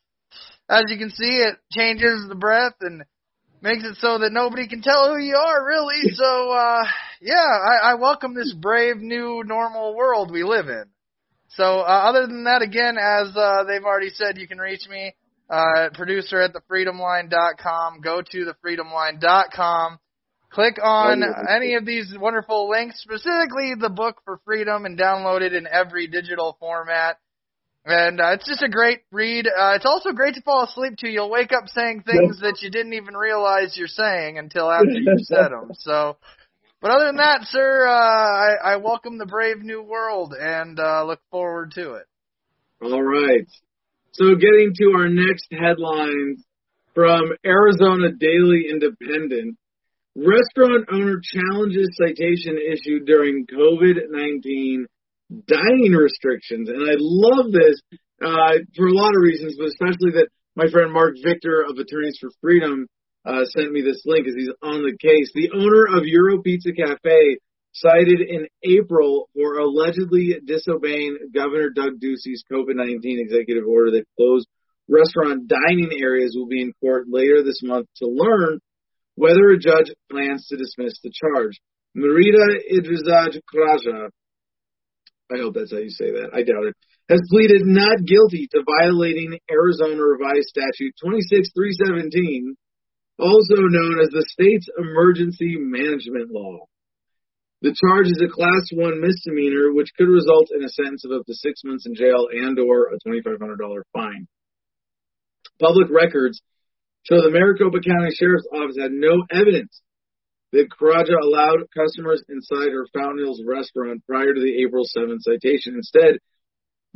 As you can see, it changes the breath and makes it so that nobody can tell who you are, really. So, uh, yeah, I, I welcome this brave new normal world we live in. So, uh, other than that, again, as uh, they've already said, you can reach me, uh, producer at thefreedomline.com. Go to thefreedomline.com. Click on any of these wonderful links, specifically the book for freedom, and download it in every digital format. And uh, it's just a great read. Uh, it's also great to fall asleep to. You'll wake up saying things that you didn't even realize you're saying until after you've said them. So, but other than that, sir, uh, I, I welcome the brave new world and uh, look forward to it. All right. So, getting to our next headlines from Arizona Daily Independent. Restaurant owner challenges citation issued during COVID 19 dining restrictions. And I love this uh, for a lot of reasons, but especially that my friend Marc Victor of Attorneys for Freedom uh, sent me this link because he's on the case. The owner of Euro Pizza Cafe cited in April for allegedly disobeying Governor Doug Ducey's COVID-19 executive order that closed restaurant dining areas will be in court later this month to learn whether a judge plans to dismiss the charge. Marita Idrizaj Kraja, I hope that's how you say that, I doubt it, has pleaded not guilty to violating Arizona Revised Statute 26317, also known as the state's emergency management law. The charge is a class one misdemeanor, which could result in a sentence of up to six months in jail and or a $2,500 fine. Public records show the Maricopa County Sheriff's Office had no evidence that Karaja allowed customers inside her Fountain Hills restaurant prior to the April 7th citation. Instead,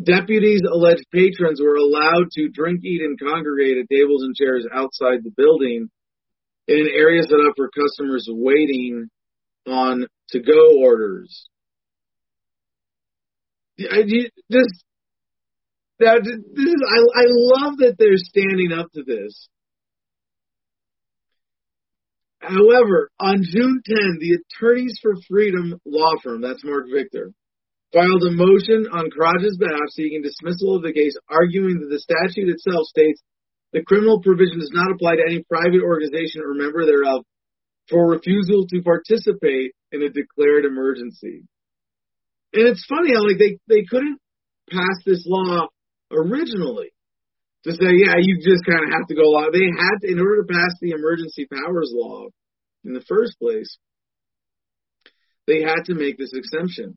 deputies alleged patrons were allowed to drink, eat, and congregate at tables and chairs outside the building in an area set up for customers waiting on to-go orders. I just this is I I love that they're standing up to this. However, on June 10, the Attorneys for Freedom law firm, that's Marc Victor, filed a motion on Karaja's behalf seeking dismissal of the case, arguing that the statute itself states the criminal provision does not apply to any private organization or member thereof for refusal to participate in a declared emergency. And it's funny how like they, they couldn't pass this law originally to say, yeah, you just kind of have to go along. They had to, in order to pass the emergency powers law in the first place, they had to make this exemption.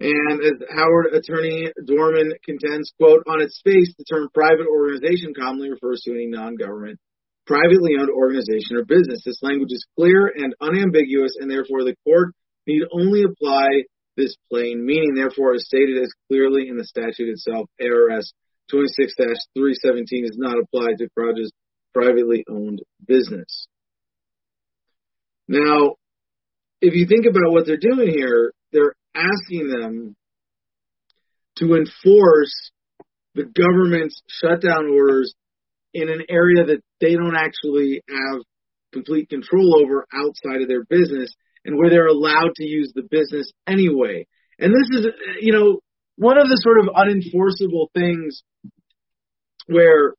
And as Howard Attorney Dorman contends, quote, on its face, the term private organization commonly refers to any non-government privately owned organization or business. This language is clear and unambiguous, and therefore the court need only apply this plain meaning. Therefore, as stated as clearly in the statute itself, ARS 26-317 is not applied to Crowdge's privately owned business. Now, if you think about what they're doing here, they're asking them to enforce the government's shutdown orders in an area that they don't actually have complete control over outside of their business and where they're allowed to use the business anyway. And this is, you know, one of the sort of unenforceable things where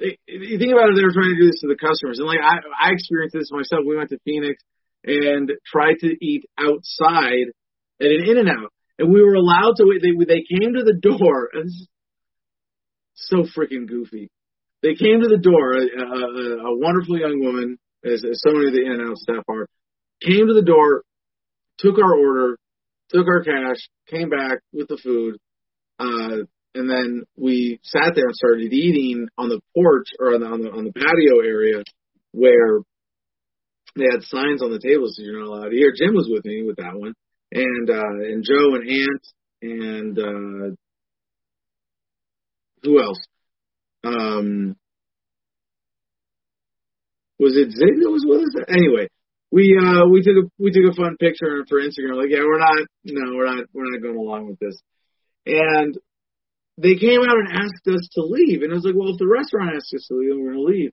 you think about it, they're trying to do this to the customers. And like, I, I experienced this myself. We went to Phoenix and tried to eat outside at an In and Out. And we were allowed to wait. They, they came to the door. So freaking goofy. They came to the door. A, a, a wonderful young woman, as, as so many of the In and Out staff are, came to the door, took our order, took our cash, came back with the food, uh, and then we sat there and started eating on the porch or on the on the, on the patio area where they had signs on the table so you're not allowed to hear. Jim was with me with that one, and uh, and Joe and Ant and uh, who else? Um, was it Zig that was with us? Anyway, we uh we took a we took a fun picture for Instagram. Like, yeah, we're not no, we're not we're not going along with this. And they came out and asked us to leave, and I was like, well, if the restaurant asks us to leave, we're to leave.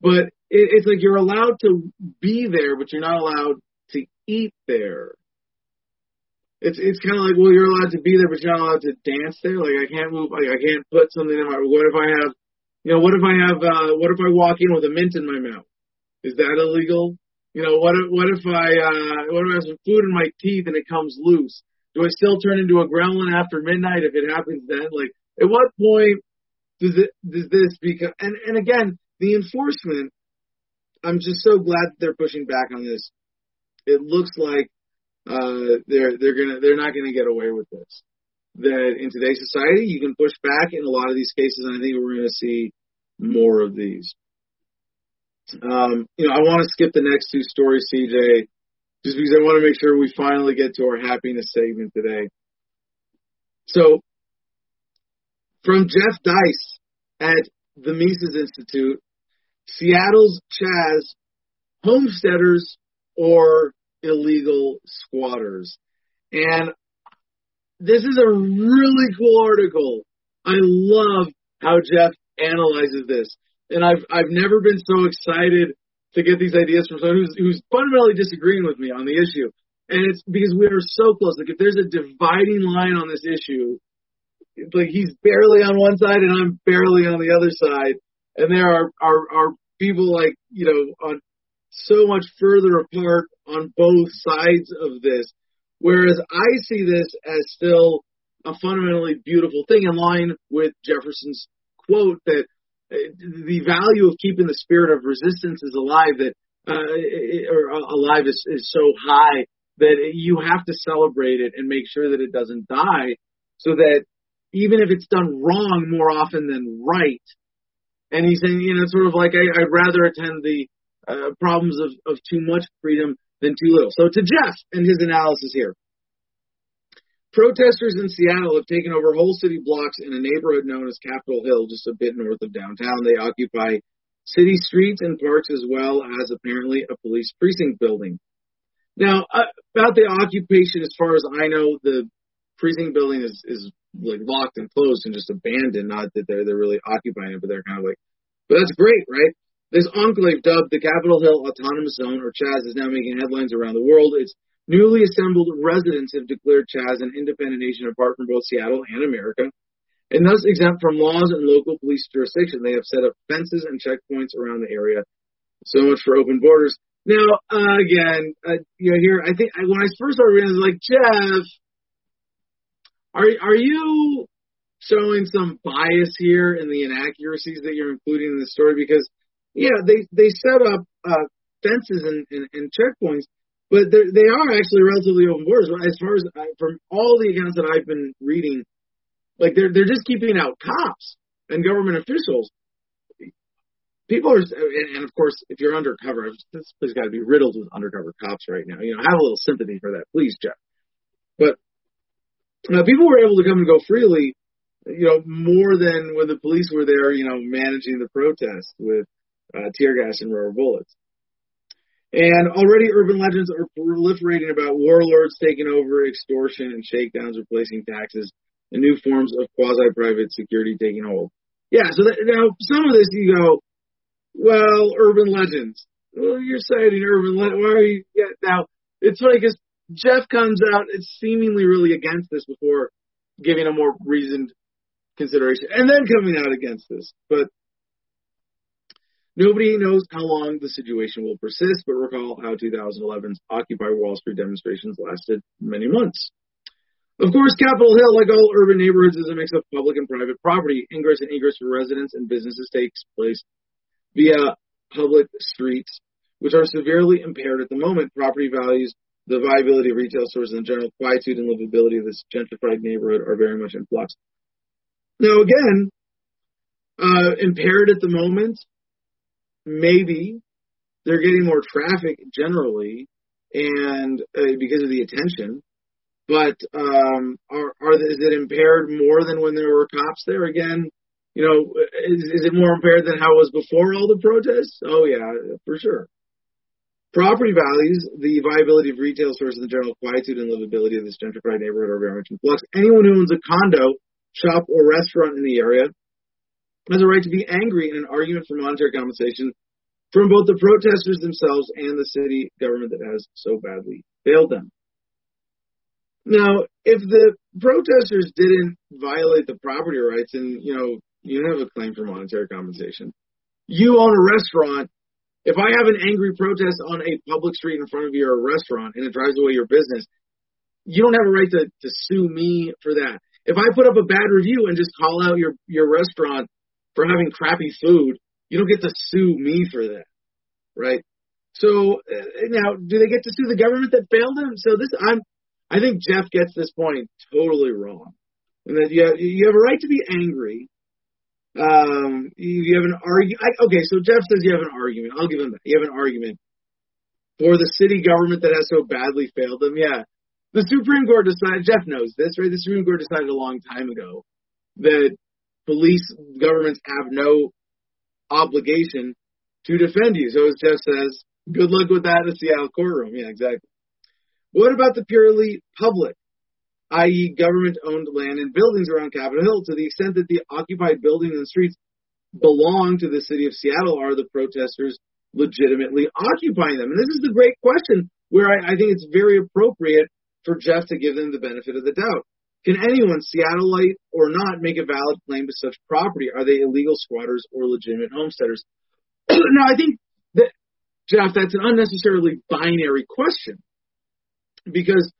But it, it's like you're allowed to be there, but you're not allowed to eat there. It's it's kind of like, well, you're allowed to be there, but you're not allowed to dance there. Like I can't move, like I can't put something in my. What if I have, you know, what if I have, uh, what if I walk in with a mint in my mouth? Is that illegal? You know, what if what if I uh, what if I have some food in my teeth and it comes loose? Do I still turn into a gremlin after midnight if it happens then? Like, at what point does it does this become? And and again, the enforcement. I'm just so glad that they're pushing back on this. It looks like uh, they're they're gonna they're not gonna get away with this. That in today's society, you can push back in a lot of these cases, and I think we're to see more of these. Um, you know, I want to skip the next two stories, CJ, just because I want to make sure we finally get to our happiness segment today. So, from Jeff Deist at the Mises Institute, Seattle's Chaz, homesteaders or illegal squatters. And this is a really cool article. I love how Jeff analyzes this. And I've I've never been so excited to get these ideas from someone who's who's fundamentally disagreeing with me on the issue. And it's because we are so close. Like if there's a dividing line on this issue, like he's barely on one side and I'm barely on the other side. And there are are, are people like, you know, on so much further apart on both sides of this. Whereas I see this as still a fundamentally beautiful thing in line with Jefferson's quote that the value of keeping the spirit of resistance is alive that uh, or alive is, is so high that you have to celebrate it and make sure that it doesn't die so that even if it's done wrong more often than right and he's saying you know sort of like I, i'd rather attend the uh, problems of, of too much freedom than too little. So to jeff and his analysis here Protesters in Seattle have taken over whole city blocks in a neighborhood known as Capitol Hill, just a bit north of downtown. They occupy city streets and parks as well as apparently a police precinct building. Now, uh, about the occupation, as far as I know, the precinct building is, is like locked and closed and just abandoned. Not that they're they're really occupying it, but they're kind of like, but that's great, right? This enclave, dubbed the Capitol Hill Autonomous Zone, or Chaz, is now making headlines around the world. It's Newly assembled residents have declared Chaz an independent nation apart from both Seattle and America, and thus exempt from laws and local police jurisdiction. They have set up fences and checkpoints around the area. So much for open borders. Now, uh, again, uh, you know, here I think when I first started reading, I was like, Jeff, are are you showing some bias here in the inaccuracies that you're including in the story? Because yeah, they they set up uh, fences and, and, and checkpoints, but they are actually relatively open borders. As far as I, from all the accounts that I've been reading, like they're they're just keeping out cops and government officials. people are, and of course, if you're undercover, this place got to be riddled with undercover cops right now. You know, have a little sympathy for that, please, Jeff. But now people were able to come and go freely, you know, more than when the police were there, you know, managing the protest with uh, tear gas and rubber bullets. And already urban legends are proliferating about warlords taking over, extortion and shakedowns replacing taxes, and new forms of quasi-private security taking hold. Yeah, so that, now some of this you go, well, urban legends. Well, you're citing urban legends. Why are you? Yeah, now it's funny because Jeff comes out, it's seemingly really against this before giving a more reasoned consideration, and then coming out against this. But nobody knows how long the situation will persist. But recall how 2011's Occupy Wall Street demonstrations lasted many months. Of course, Capitol Hill, like all urban neighborhoods, is a mix of public and private property. Ingress and egress for residents and businesses takes place via public streets, which are severely impaired at the moment. Property values, the viability of retail stores, and the general quietude and livability of this gentrified neighborhood are very much in flux. Now, again, uh, impaired at the moment, maybe they're getting more traffic generally, and uh, because of the attention. But um, are, are is it impaired more than when there were cops there? Again, you know, is, is it more impaired than how it was before all the protests? Oh yeah, for sure. Property values, the viability of retail stores, and the general quietude and livability of this gentrified neighborhood are very much in flux. Anyone who owns a condo, shop, or restaurant in the area has a right to be angry in an argument for monetary compensation from both the protesters themselves and the city government that has so badly failed them. Now, if the protesters didn't violate the property rights and, you know, you have a claim for monetary compensation. You own a restaurant. If I have an angry protest on a public street in front of your restaurant and it drives away your business, you don't have a right to, to sue me for that. If I put up a bad review and just call out your, your restaurant for having crappy food, you don't get to sue me for that, right? So uh, now, do they get to sue the government that failed them? So this, I'm, I think Jeff gets this point totally wrong, and that you have, you have a right to be angry, um, you have an argument. Okay, so Jeff says you have an argument. I'll give him that. You have an argument for the city government that has so badly failed them. Yeah, the Supreme Court decided. Jeff knows this, right? The Supreme Court decided a long time ago that police governments have no obligation to defend you. So as Jeff says, good luck with that in the Seattle courtroom. Yeah, exactly. What about the purely public? i.e., government owned land and buildings around Capitol Hill, to the extent that the occupied buildings and streets belong to the city of Seattle, are the protesters legitimately occupying them? And this is the great question where I, I think it's very appropriate for Jeff to give them the benefit of the doubt. Can anyone, Seattleite or not, make a valid claim to such property? Are they illegal squatters or legitimate homesteaders? now, I think that, Jeff, that's an unnecessarily binary question because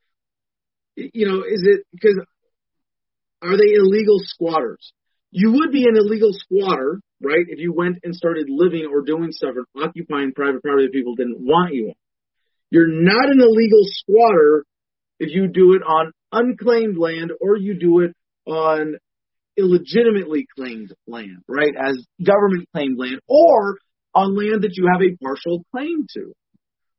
you know, is it because are they illegal squatters? You would be an illegal squatter, right, if you went and started living or doing stuff or occupying private property that people didn't want you on. You're not an illegal squatter if you do it on unclaimed land or you do it on illegitimately claimed land, right, as government claimed land or on land that you have a partial claim to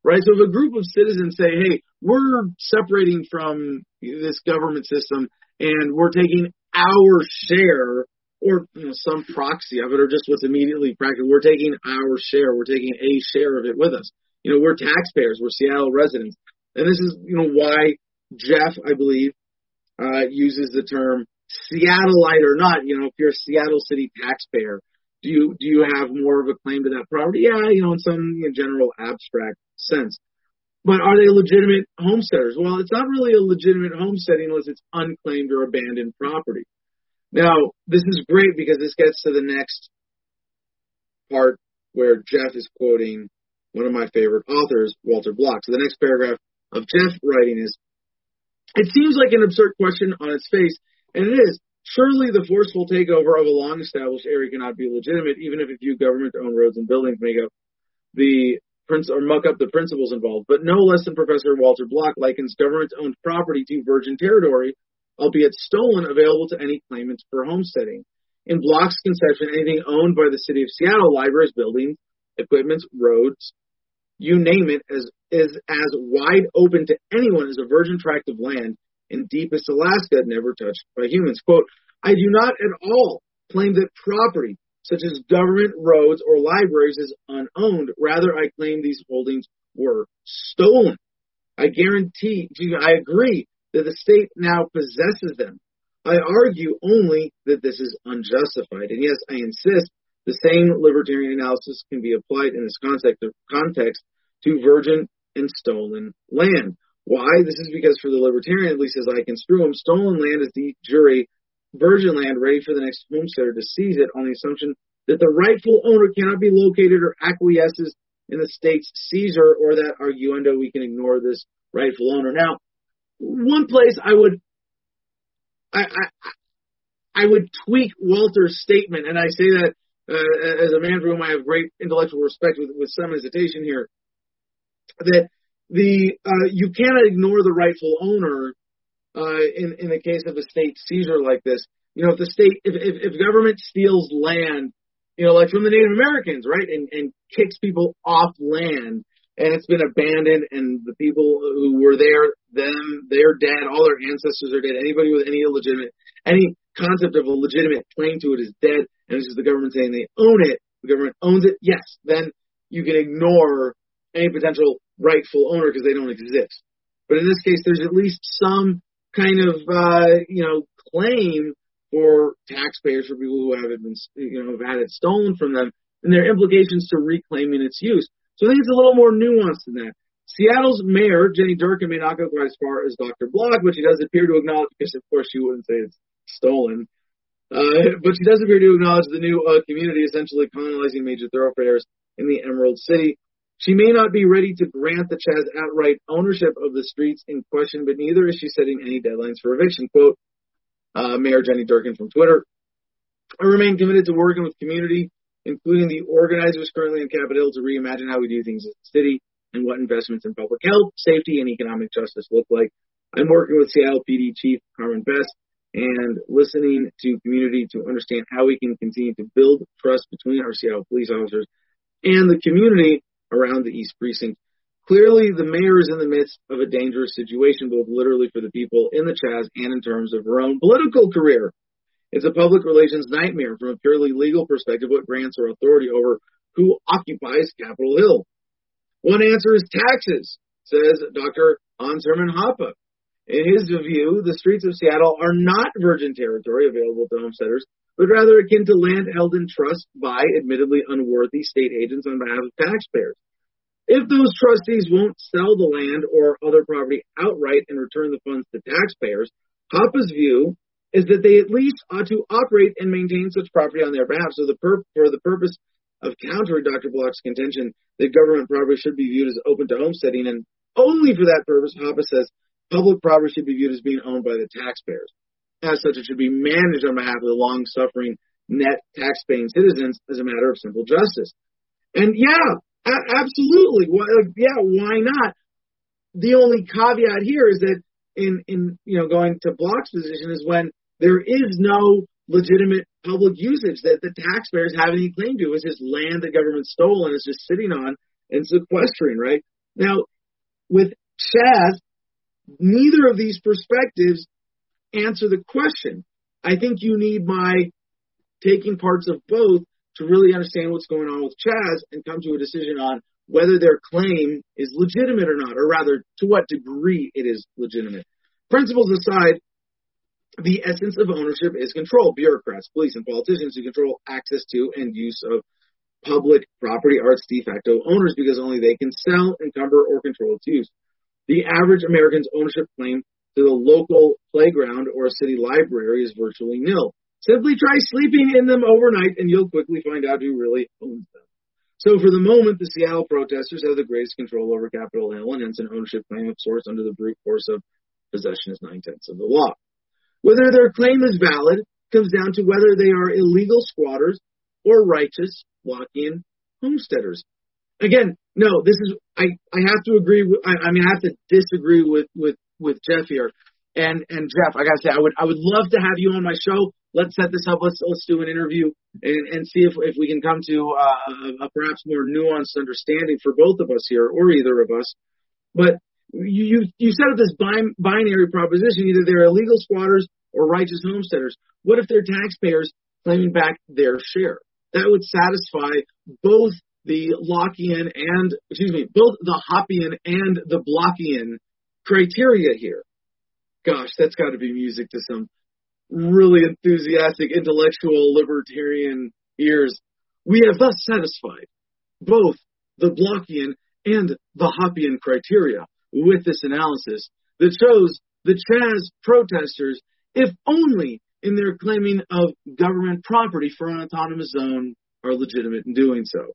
right? So if a group of citizens say, hey, we're separating from this government system and we're taking our share or you know, some proxy of it or just what's immediately practical, we're taking our share, we're taking a share of it with us. You know, we're taxpayers, we're Seattle residents. And this is, you know, why Jeff, I believe, uh, uses the term Seattleite or not. You know, if you're a Seattle City taxpayer, do you do you have more of a claim to that property? Yeah, you know, in some you know, general abstract sense. But are they legitimate homesteaders? Well, it's not really a legitimate homesteading unless it's unclaimed or abandoned property. Now, this is great because this gets to the next part where Jeff is quoting one of my favorite authors, Walter Block. So the next paragraph of Jeff writing is, it seems like an absurd question on its face, and it is. Surely the forceful takeover of a long established area cannot be legitimate, even if a few government owned roads and buildings make up the or muck up the principles involved. But no less than Professor Walter Block likens government-owned property to virgin territory, albeit stolen, available to any claimants for homesteading. in Block's conception, anything owned by the city of Seattle, libraries, buildings, equipments, roads, you name it, as is as wide open to anyone as a virgin tract of land in deepest Alaska, never touched by humans. Quote, I do not at all claim that property, such as government roads or libraries, is unowned. Rather, I claim these holdings were stolen. I guarantee, I agree that the state now possesses them. I argue only that this is unjustified. And yes, I insist the same libertarian analysis can be applied in this context, context to virgin and stolen land. Why? This is because for the libertarian, at least as I construe them, stolen land is de jure virgin land ready for the next homesteader to seize it on the assumption that the rightful owner cannot be located or acquiesces in the state's seizure or that arguendo we can ignore this rightful owner. Now, one place I would I, I, I would tweak Walter's statement, and I say that uh, as a man for whom I have great intellectual respect with, with some hesitation here, that the uh, you cannot ignore the rightful owner uh, in in the case of a state seizure like this. You know, if the state, if, if, if government steals land, you know, like from the Native Americans, right, and and kicks people off land, and it's been abandoned, and the people who were there, them, they're dead, all their ancestors are dead. Anybody with any legitimate, any concept of a legitimate claim to it is dead, and this is the government saying they own it. The government owns it. Yes, then you can ignore any potential rightful owner because they don't exist. But in this case, there's at least some kind of, uh, you know, claim for taxpayers for people who have it been, you know, have had it stolen from them, and there are implications to reclaiming its use. So I think it's a little more nuanced than that. Seattle's mayor, Jenny Durkan, may not go quite as far as Dr. Block, but she does appear to acknowledge, because of course she wouldn't say it's stolen, uh, but she does appear to acknowledge the new uh, community essentially colonizing major thoroughfares in the Emerald City. She may not be ready to grant the Chaz outright ownership of the streets in question, but neither is she setting any deadlines for eviction. Quote, uh, Mayor Jenny Durkan from Twitter. I remain committed to working with community including the organizers currently in Capitol Hill to reimagine how we do things in the city and what investments in public health, safety, and economic justice look like. I'm working with Seattle PD Chief Carmen Best and listening to community to understand how we can continue to build trust between our Seattle police officers and the community around the East Precinct. Clearly, the mayor is in the midst of a dangerous situation, both literally for the people in the Chaz and in terms of her own political career. It's a public relations nightmare from a purely legal perspective what grants her authority over who occupies Capitol Hill. One answer is taxes, says Dr. Hans Hermann Hoppe. In his view, the streets of Seattle are not virgin territory available to homesteaders, but rather akin to land held in trust by admittedly unworthy state agents on behalf of taxpayers. If those trustees won't sell the land or other property outright and return the funds to taxpayers, Hoppe's view is that they at least ought to operate and maintain such property on their behalf. So the pur- for the purpose of countering Dr. Block's contention that government property should be viewed as open to homesteading, and only for that purpose, Hoppe says public property should be viewed as being owned by the taxpayers. As such, it should be managed on behalf of the long-suffering net tax-paying citizens as a matter of simple justice. And yeah, a- absolutely. Why, like, yeah, why not? The only caveat here is that in, in, you know, going to Block's position is when there is no legitimate public usage that the taxpayers have any claim to. It's just land the government stole and is just sitting on and sequestering, right? Now, with Chaz, neither of these perspectives answer the question. I think you need my taking parts of both to really understand what's going on with Chaz and come to a decision on whether their claim is legitimate or not, or rather, to what degree it is legitimate. Principles aside, the essence of ownership is control. Bureaucrats, police, and politicians who control access to and use of public property are its de facto owners because only they can sell, encumber, or control its use. The average American's ownership claim to the local playground or a city library is virtually nil. Simply try sleeping in them overnight and you'll quickly find out who really owns them. So for the moment, the Seattle protesters have the greatest control over Capitol Hill and hence an ownership claim of sorts under the brute force of possession is nine tenths of the law. Whether their claim is valid comes down to whether they are illegal squatters or righteous Lockean homesteaders. Again, no, this is I, I have to agree with I, I mean I have to disagree with with with Jeff here. And and Jeff, I gotta say I would I would love to have you on my show, let's set this up. Let's let's do an interview and, and see if if we can come to uh, a, perhaps more nuanced understanding for both of us here, or either of us. But you you, you set up this bin, binary proposition: either they're illegal squatters or righteous homesteaders. What if they're taxpayers claiming back their share? That would satisfy both the Lockean and excuse me, both the Hoppian and the Blockian criteria here. Gosh, that's got to be music to some really enthusiastic, intellectual, libertarian ears. We have thus satisfied both the Blockian and the Hoppian criteria with this analysis that shows the Chaz protesters, if only in their claiming of government property for an autonomous zone, are legitimate in doing so.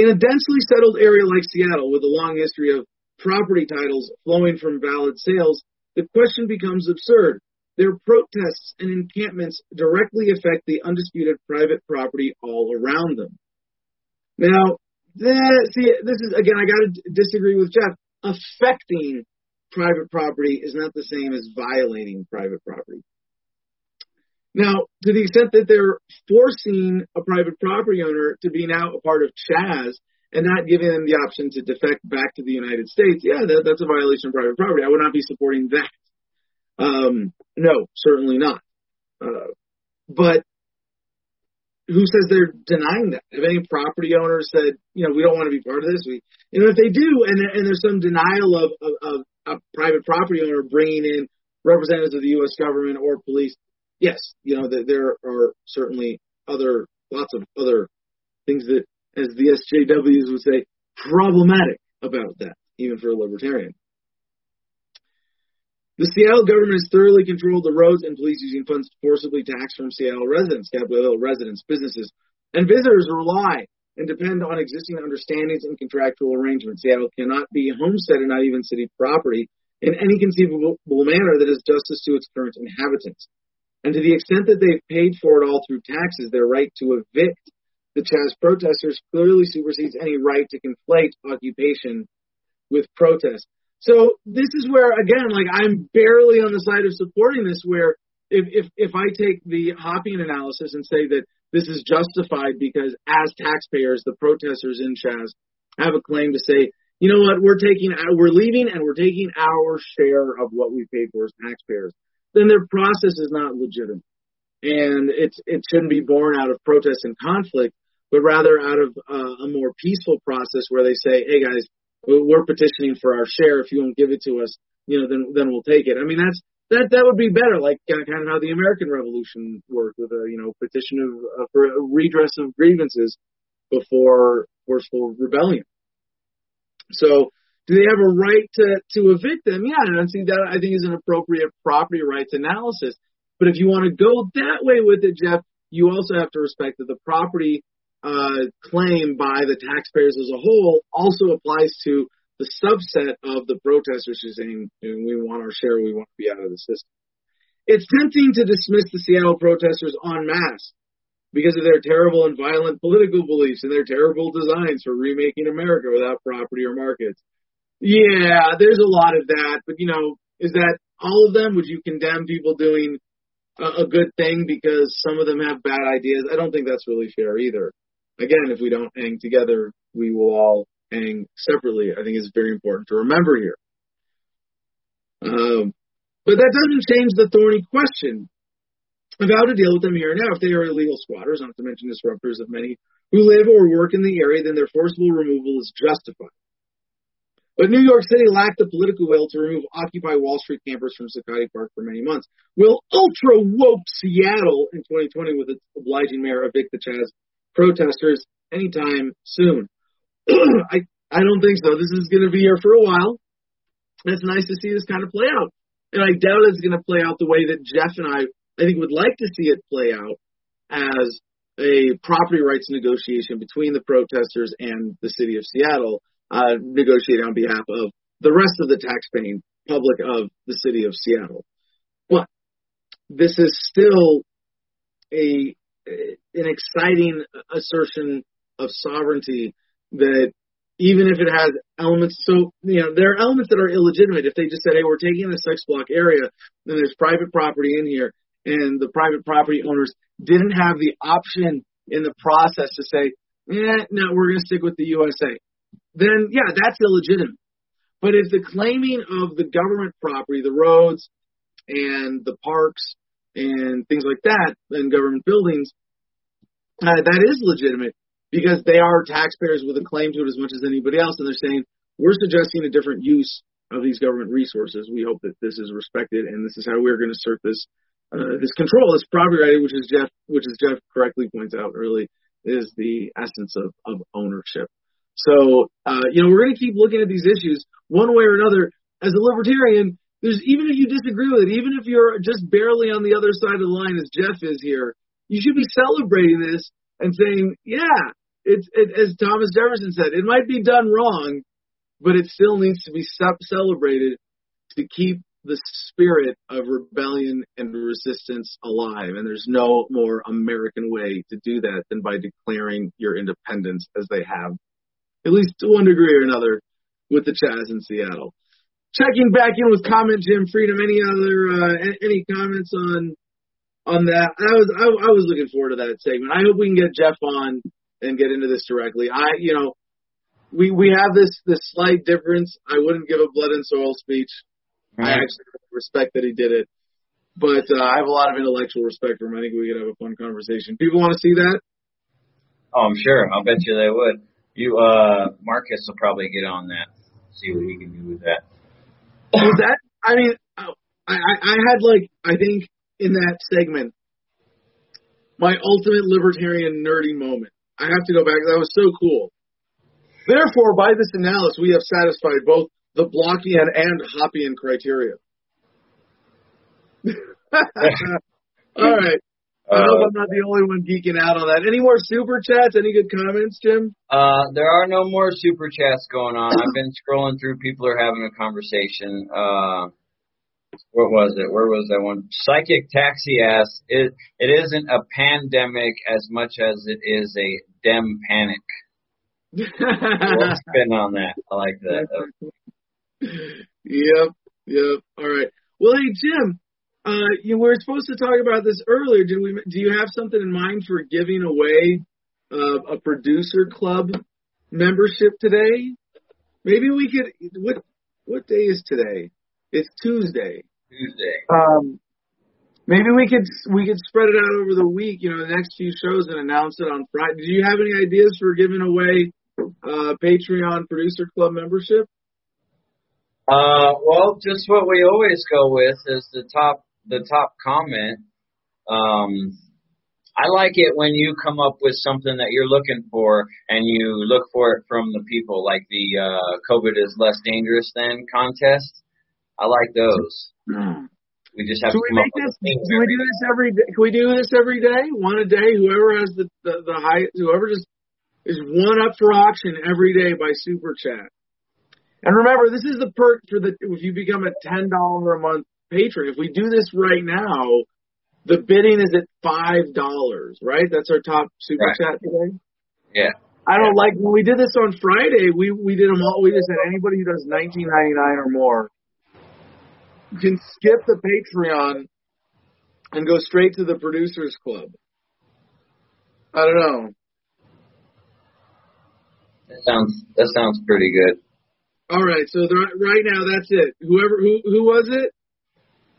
In a densely settled area like Seattle, with a long history of property titles flowing from valid sales, the question becomes absurd. Their protests and encampments directly affect the undisputed private property all around them. Now, that, see, this is, again, I gotta disagree with Jeff. Affecting private property is not the same as violating private property. Now, to the extent that they're forcing a private property owner to be now a part of Chaz and not giving them the option to defect back to the United States, yeah, that, that's a violation of private property. I would not be supporting that. Um, no, certainly not. Uh, but who says they're denying that? If any property owner said, you know, we don't want to be part of this, we, you know, if they do, and and there's some denial of, of, of a private property owner bringing in representatives of the U.S. government or police, yes, you know, there are certainly other, lots of other things that, as the SJWs would say, problematic about that, even for a libertarian. The Seattle government has thoroughly controlled the roads and police using funds forcibly tax from Seattle residents, Capitol Hill residents, businesses, and visitors rely and depend on existing understandings and contractual arrangements. Seattle cannot be homestead and not even city property in any conceivable manner that is justice to its current inhabitants. And to the extent that they've paid for it all through taxes, their right to evict the Chaz protesters clearly supersedes any right to conflate occupation with protest. So this is where, again, like I'm barely on the side of supporting this, where if, if, if I take the Hoppian analysis and say that this is justified because as taxpayers, the protesters in Chaz have a claim to say, you know what, we're taking, we're leaving and we're taking our share of what we paid for as taxpayers then their process is not legitimate. And it's, it shouldn't be born out of protest and conflict, but rather out of uh, a more peaceful process where they say, hey guys, we're petitioning for our share. If you won't give it to us, you know, then, then we'll take it. I mean, that's, that, that would be better, like kind of how the American Revolution worked with a, you know, petition of, uh, for a redress of grievances before forceful rebellion. So do they have a right to, to evict them? Yeah, and I see that I think is an appropriate property rights analysis. But if you want to go that way with it, Jeff, you also have to respect that the property uh, claim by the taxpayers as a whole also applies to the subset of the protesters who are saying we want our share, we want to be out of the system. It's tempting to dismiss the Seattle protesters en masse because of their terrible and violent political beliefs and their terrible designs for remaking America without property or markets. Yeah, there's a lot of that, but you know, is that all of them? Would you condemn people doing a, a good thing because some of them have bad ideas? I don't think that's really fair either. Again, if we don't hang together, we will all hang separately. I think it's very important to remember here. Um, but that doesn't change the thorny question of how to deal with them here and now. If they are illegal squatters, not to mention disruptors of many who live or work in the area, then their forcible removal is justified. But New York City lacked the political will to remove Occupy Wall Street campers from Zuccotti Park for many months. Will ultra woke Seattle in 2020 with its obliging mayor evict the Chaz protesters anytime soon? I I don't think so. This is going to be here for a while. It's nice to see this kind of play out, and I doubt it's going to play out the way that Jeff and I I think would like to see it play out as a property rights negotiation between the protesters and the city of Seattle uh, negotiate on behalf of the rest of the taxpaying public of the city of Seattle. But this is still a an exciting assertion of sovereignty that even if it has elements. So, you know, there are elements that are illegitimate. If they just said, hey, we're taking a sex block area, then there's private property in here, and the private property owners didn't have the option in the process to say, eh, no, we're going to stick with the USA. Then, yeah, that's illegitimate. But if the claiming of the government property, the roads and the parks and things like that, and government buildings, uh, that is legitimate because they are taxpayers with a claim to it as much as anybody else, and they're saying we're suggesting a different use of these government resources. We hope that this is respected, and this is how we're going to assert this uh, this control, this property right, which is Jeff, which is Jeff correctly points out early, is the essence of, of ownership. So, uh, you know, we're going to keep looking at these issues one way or another. As a libertarian, there's even if you disagree with it, even if you're just barely on the other side of the line as Jeff is here, you should be celebrating this and saying, yeah, it's it, as Thomas Jefferson said, it might be done wrong, but it still needs to be celebrated to keep the spirit of rebellion and resistance alive. And there's no more American way to do that than by declaring your independence as they have, at least to one degree or another, with the Chaz in Seattle. Checking back in with comment Jim Freedom. Any other uh, any comments on on that? I was I, I was looking forward to that segment. I hope we can get Jeff on and get into this directly. I you know we we have this this slight difference. I wouldn't give a blood and soil speech. I actually respect that he did it, but uh, I have a lot of intellectual respect for him. I think we could have a fun conversation. People want to see that? Oh, I'm sure. I'll bet you they would. You, uh, Marcus will probably get on that. See what he can do with that. Was that? I mean, I, I I had like I think in that segment my ultimate libertarian nerdy moment. I have to go back. That was so cool. Therefore, by this analysis, we have satisfied both the Blockian and Hoppian criteria. All right. I hope I'm not the only one geeking out on that. Any more super chats? Any good comments, Jim? Uh, there are no more super chats going on. I've been scrolling through. People are having a conversation. Uh, what was it? Where was that one? Psychic Taxi asks, it, it isn't a pandemic as much as it is a dem panic. spin on that. I like that. yep, yep. All right. Well, hey Jim, uh, you were supposed to talk about this earlier. Did we? Do you have something in mind for giving away uh, a producer club membership today? Maybe we could. What what day is today? It's Tuesday. Tuesday. Um, maybe we could we could spread it out over the week. You know, the next few shows and announce it on Friday. Do you have any ideas for giving away uh, Patreon producer club membership? Uh, well, just what we always go with is the top the top comment. Um, I like it when you come up with something that you're looking for and you look for it from the people, like the uh, COVID is less dangerous than contest. I like those. We just have Can to we come make up this? with Can we do this every day? Can we do this every day? One a day. Whoever has the the, the high, whoever just is one up for auction every day by super chat. And remember, this is the perk for the if you become a ten dollar a month patron. If we do this right now, the bidding is at five dollars. Right? That's our top super Right. chat today. Yeah. I don't like when we did this on Friday. We we did them all. We just said anybody who does nineteen ninety nine or more can skip the Patreon and go straight to the producers club. I don't know. That sounds that sounds pretty good. All right, so the, right now that's it. Whoever who who was it?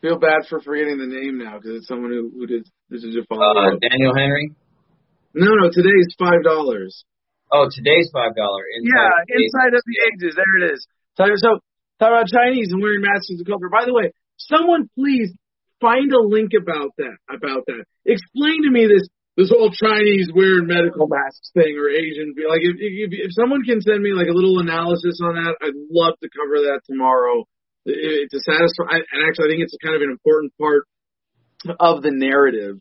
Feel bad for forgetting the name now because it's someone who who did this is a follow Uh. Daniel Henry. No, no, today's five dollars. Oh, today's five dollar. Yeah, inside of the ages. There it is. So, so talk about Chinese and wearing masks in the culture. By the way, someone please find a link about that. About that. Explain to me this this whole Chinese wearing medical masks thing or Asian. Like if if, if someone can send me like a little analysis on that, I'd love to cover that tomorrow. To satisfy, and actually, I think it's kind of an important part of the narrative,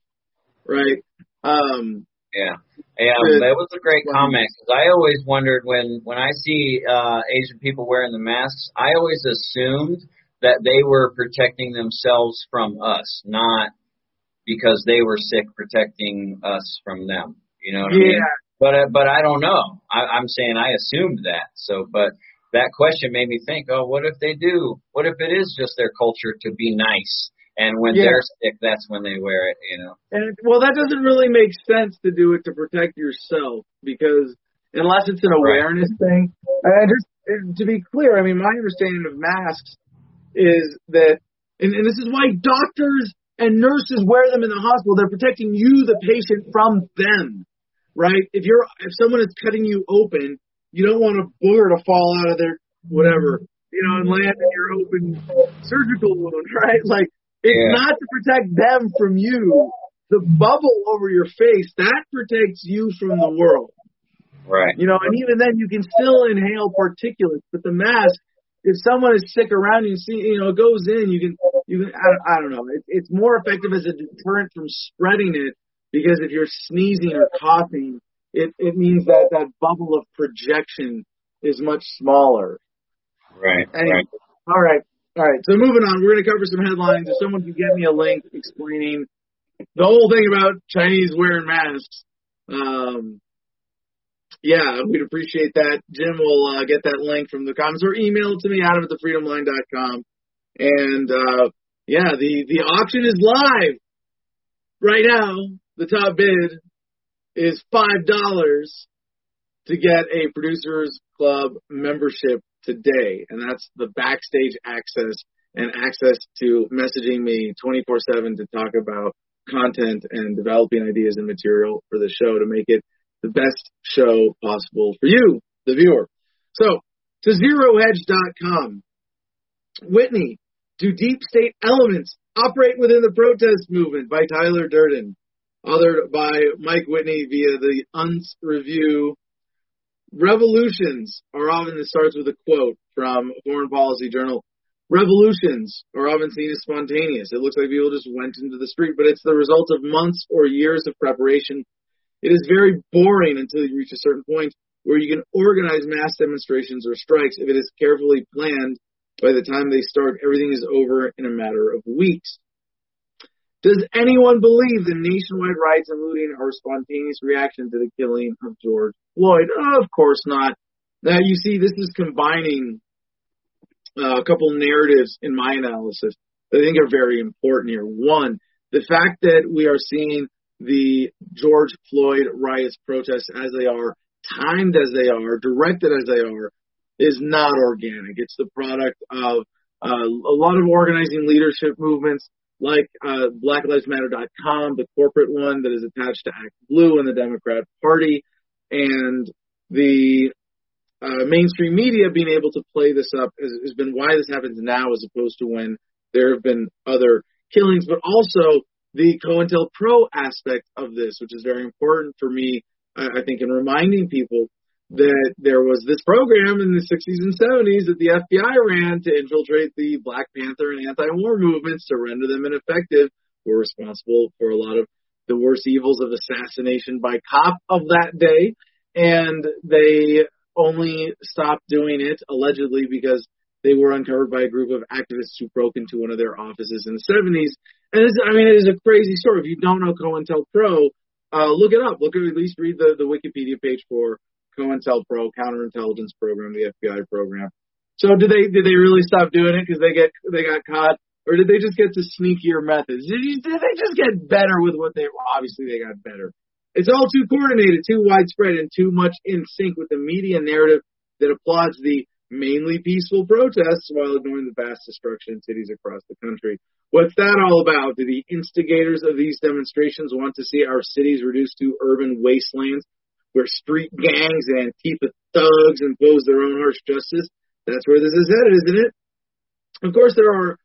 right? Um, Yeah, yeah, Good. that was a great comment because I always wondered when when I see uh, Asian people wearing the masks, I always assumed that they were protecting themselves from us, not because they were sick protecting us from them. You know what I mean? yeah, But uh, but I don't know. I, I'm saying I assumed that. So, but that question made me think. Oh, what if they do? What if it is just their culture to be nice? And when Yeah. they're sick, that's when they wear it. You know. And well, that doesn't really make sense to do it to protect yourself because unless it's an Right. awareness thing. And just to be clear, I mean, my understanding of masks is that, and, and this is why doctors and nurses wear them in the hospital. They're protecting you, the patient, from them, right? If you're if someone is cutting you open, you don't want a booger to fall out of their whatever, you know, and land in your open surgical wound, right? Like it's Yeah. not to protect them from you. The bubble over your face that protects you from the world. Right. You know, and even then you can still inhale particulates, but the mask, if someone is sick around you, see, you know, it goes in, you can, you can, I, I don't know, it, it's more effective as a deterrent from spreading it because if you're sneezing or coughing, it, it means that that bubble of projection is much smaller. Right. Anyway, Right. all right, all right. So moving on, we're going to cover some headlines. If someone can get me a link explaining the whole thing about Chinese wearing masks, um, yeah, we'd appreciate that. Jim will uh, get that link from the comments or email it to me, Adam at thefreedomline.com. And uh, yeah, the the auction is live right now. The top bid is five dollars to get a producers club membership today, and that's the backstage access and access to messaging me 24/7 to talk about content and developing ideas and material for the show to make it the best show possible for you, the viewer. So, to zerohedge.com. Whitney, do deep state elements operate within the protest movement by Tyler Durden, authored by Mike Whitney via the Unz Review. Revolutions are often, this starts with a quote from Foreign Policy Journal. Revolutions are often seen as spontaneous. It looks like people just went into the street, but it's the result of months or years of preparation. It is very boring until you reach a certain point where you can organize mass demonstrations or strikes if it is carefully planned. By the time they start, everything is over in a matter of weeks. Does anyone believe the nationwide riots and looting are a spontaneous reaction to the killing of George Floyd? Of course not. Now you see, this is combining uh, a couple narratives in my analysis that I think are very important here. One, the fact that we are seeing the George Floyd riots, protests as they are, timed as they are, directed as they are, is not organic. It's the product of uh, a lot of organizing leadership movements like uh, BlackLivesMatter.com, the corporate one that is attached to Act Blue in the Democrat Party, and the uh, mainstream media being able to play this up has, has been why this happens now as opposed to when there have been other killings, but also the COINTELPRO aspect of this, which is very important for me, I, I think, in reminding people that there was this program in the 60s and 70s that the FBI ran to infiltrate the Black Panther and anti-war movements to render them ineffective. Were responsible for a lot of the worst evils of assassination by cop of that day, and they only stopped doing it allegedly because they were uncovered by a group of activists who broke into one of their offices in the 70s. And it's, I mean, it is a crazy story. If you don't know COINTELPRO, uh, look it up. Look at at least read the, the Wikipedia page for COINTELPRO, counterintelligence program, the FBI program. So did they did they really stop doing it because they get they got caught, or did they just get to sneakier methods? Did, you, did they just get better with what they? Obviously they got better. It's all too coordinated, too widespread, and too much in sync with the media narrative that applauds the mainly peaceful protests while ignoring the vast destruction in cities across the country. What's that all about? Do the instigators of these demonstrations want to see our cities reduced to urban wastelands where street gangs and Antifa thugs impose their own harsh justice? That's where this is headed, isn't it? Of course, there are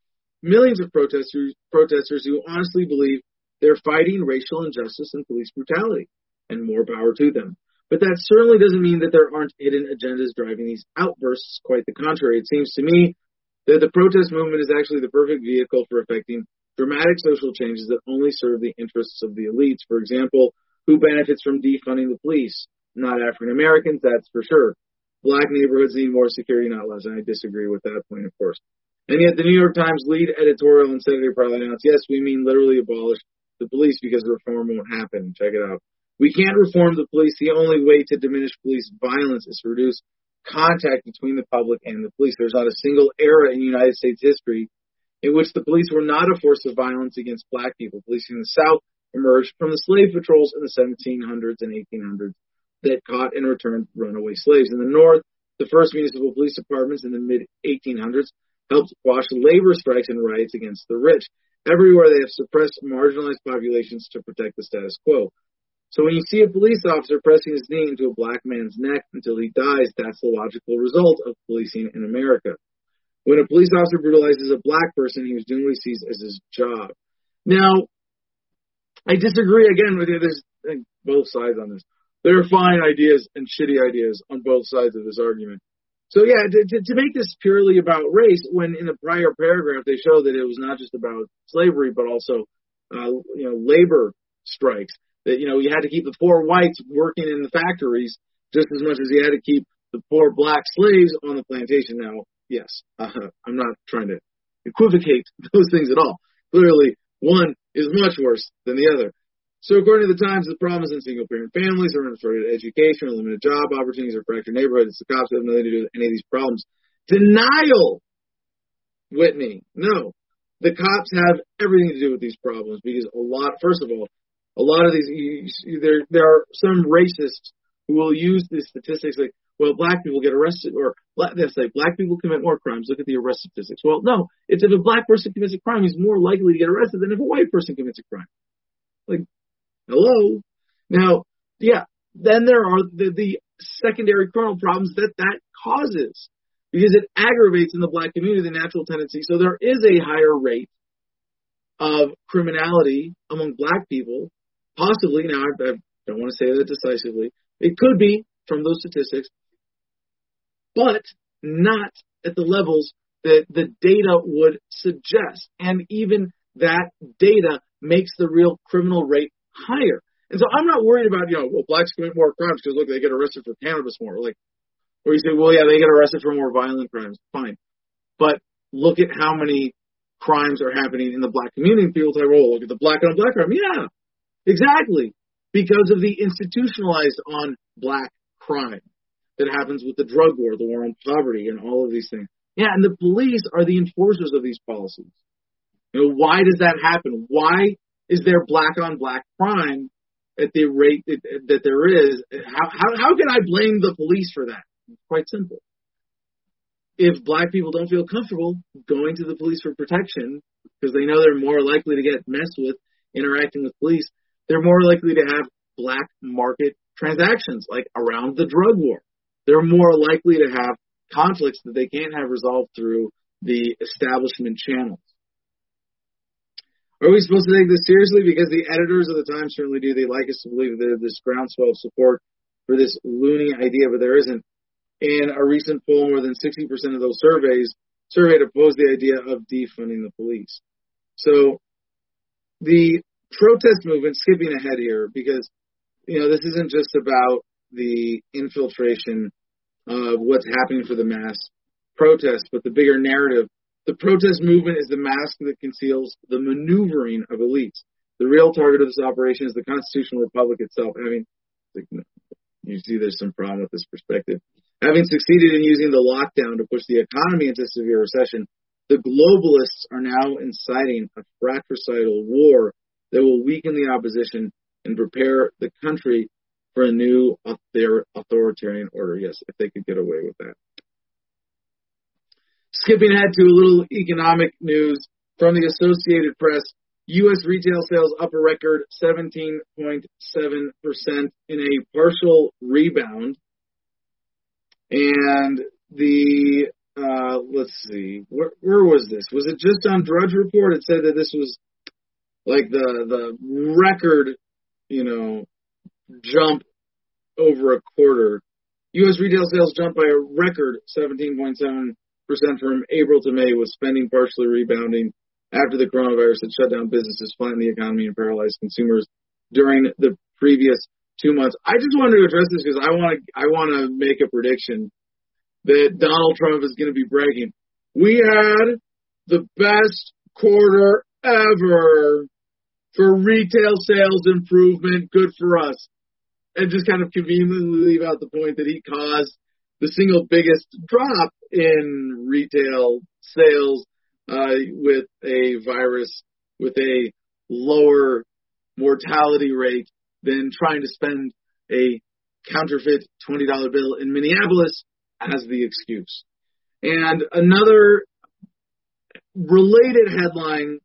millions of protesters, protesters who honestly believe they're fighting racial injustice and police brutality, and more power to them. But that certainly doesn't mean that there aren't hidden agendas driving these outbursts. Quite the contrary. It seems to me that the protest movement is actually the perfect vehicle for effecting dramatic social changes that only serve the interests of the elites. For example, who benefits from defunding the police? Not African Americans, that's for sure. Black neighborhoods need more security, not less. And I disagree with that point, of course. And yet, the New York Times lead editorial and Senator probably announced, yes, we mean literally abolish the police because reform won't happen. Check it out. We can't reform the police. The only way to diminish police violence is to reduce contact between the public and the police. There's not a single era in United States history in which the police were not a force of violence against black people. Policing in the South emerged from the slave patrols in the 1700s and 1800s that caught and returned runaway slaves. In the North, the first municipal police departments in the mid 1800s helped quash labor strikes and riots against the rich. Everywhere they have suppressed marginalized populations to protect the status quo. So when you see a police officer pressing his knee into a black man's neck until he dies, that's the logical result of policing in America. When a police officer brutalizes a black person, he was doing what he sees as his job. Now, I disagree again with you. There's both sides on this. There are fine ideas and shitty ideas on both sides of this argument. So yeah, to, to, to make this purely about race, when in the prior paragraph they show that it was not just about slavery, but also, uh, you know, labor strikes. That you know you had to keep the poor whites working in the factories just as much as you had to keep the poor black slaves on the plantation. Now, yes, uh, I'm not trying to equivocate those things at all. Clearly, one is much worse than the other. So according to the Times, the problem is in single parent families or unfunded education limited job opportunities or fractured neighborhoods. The cops have nothing to do with any of these problems. Denial, Whitney. No. The cops have everything to do with these problems because a lot, first of all, a lot of these, you, there, there are some racists who will use these statistics like, well, black people get arrested, or they say black people commit more crimes. Look at the arrest statistics. Well, no, it's if a black person commits a crime, he's more likely to get arrested than if a white person commits a crime. Like, Hello. Now, yeah, then there are the, the secondary criminal problems that that causes because it aggravates in the black community the natural tendency. So there is a higher rate of criminality among black people, possibly. Now, I, I don't want to say that decisively. It could be from those statistics, but not at the levels that the data would suggest. And even that data makes the real criminal rate higher. And so I'm not worried about, you know, well, blacks commit more crimes because look, they get arrested for cannabis more. Like, or you say, well, yeah, they get arrested for more violent crimes. Fine. But look at how many crimes are happening in the black community. People say, well, look at the black on black crime. Yeah, exactly. Because of the institutionalized on black crime that happens with the drug war, the war on poverty, and all of these things. Yeah, and the police are the enforcers of these policies. You know, why does that happen? Why is there black on black crime at the rate that, that there is? How, how, how can I blame the police for that? It's quite simple. If black people don't feel comfortable going to the police for protection because they know they're more likely to get messed with interacting with police, they're more likely to have black market transactions like around the drug war. They're more likely to have conflicts that they can't have resolved through the establishment channels. Are we supposed to take this seriously? Because the editors of the Times certainly do. They like us to believe that there's this groundswell of support for this loony idea, but there isn't. In a recent poll, more than 60% of those surveys surveyed opposed the idea of defunding the police. So the protest movement, skipping ahead here, because you know this isn't just about the infiltration of what's happening for the mass protests, but the bigger narrative the protest movement is the mask that conceals the maneuvering of elites. The real target of this operation is the constitutional republic itself. I mean, you see there's some problem with this perspective. Having succeeded in using the lockdown to push the economy into severe recession, the globalists are now inciting a fratricidal war that will weaken the opposition and prepare the country for a new authoritarian order. Yes, if they could get away with that. Skipping ahead to a little economic news from the Associated Press. U.S. retail sales up a record 17.7% in a partial rebound. And the, uh, let's see, where, where was this? Was it just on Drudge Report? It said that this was like the, the record, you know, jump over a quarter. U.S. retail sales jumped by a record 17.7 percent from April to May, with spending partially rebounding after the coronavirus had shut down businesses, flattened the economy, and paralyzed consumers during the previous two months. I just wanted to address this because I want to I want to make a prediction that Donald Trump is going to be bragging. We had the best quarter ever for retail sales improvement. Good for us. And just kind of conveniently leave out the point that he caused the single biggest drop in retail sales uh, with a virus with a lower mortality rate than trying to spend a counterfeit $20 bill in Minneapolis as the excuse. And another related headline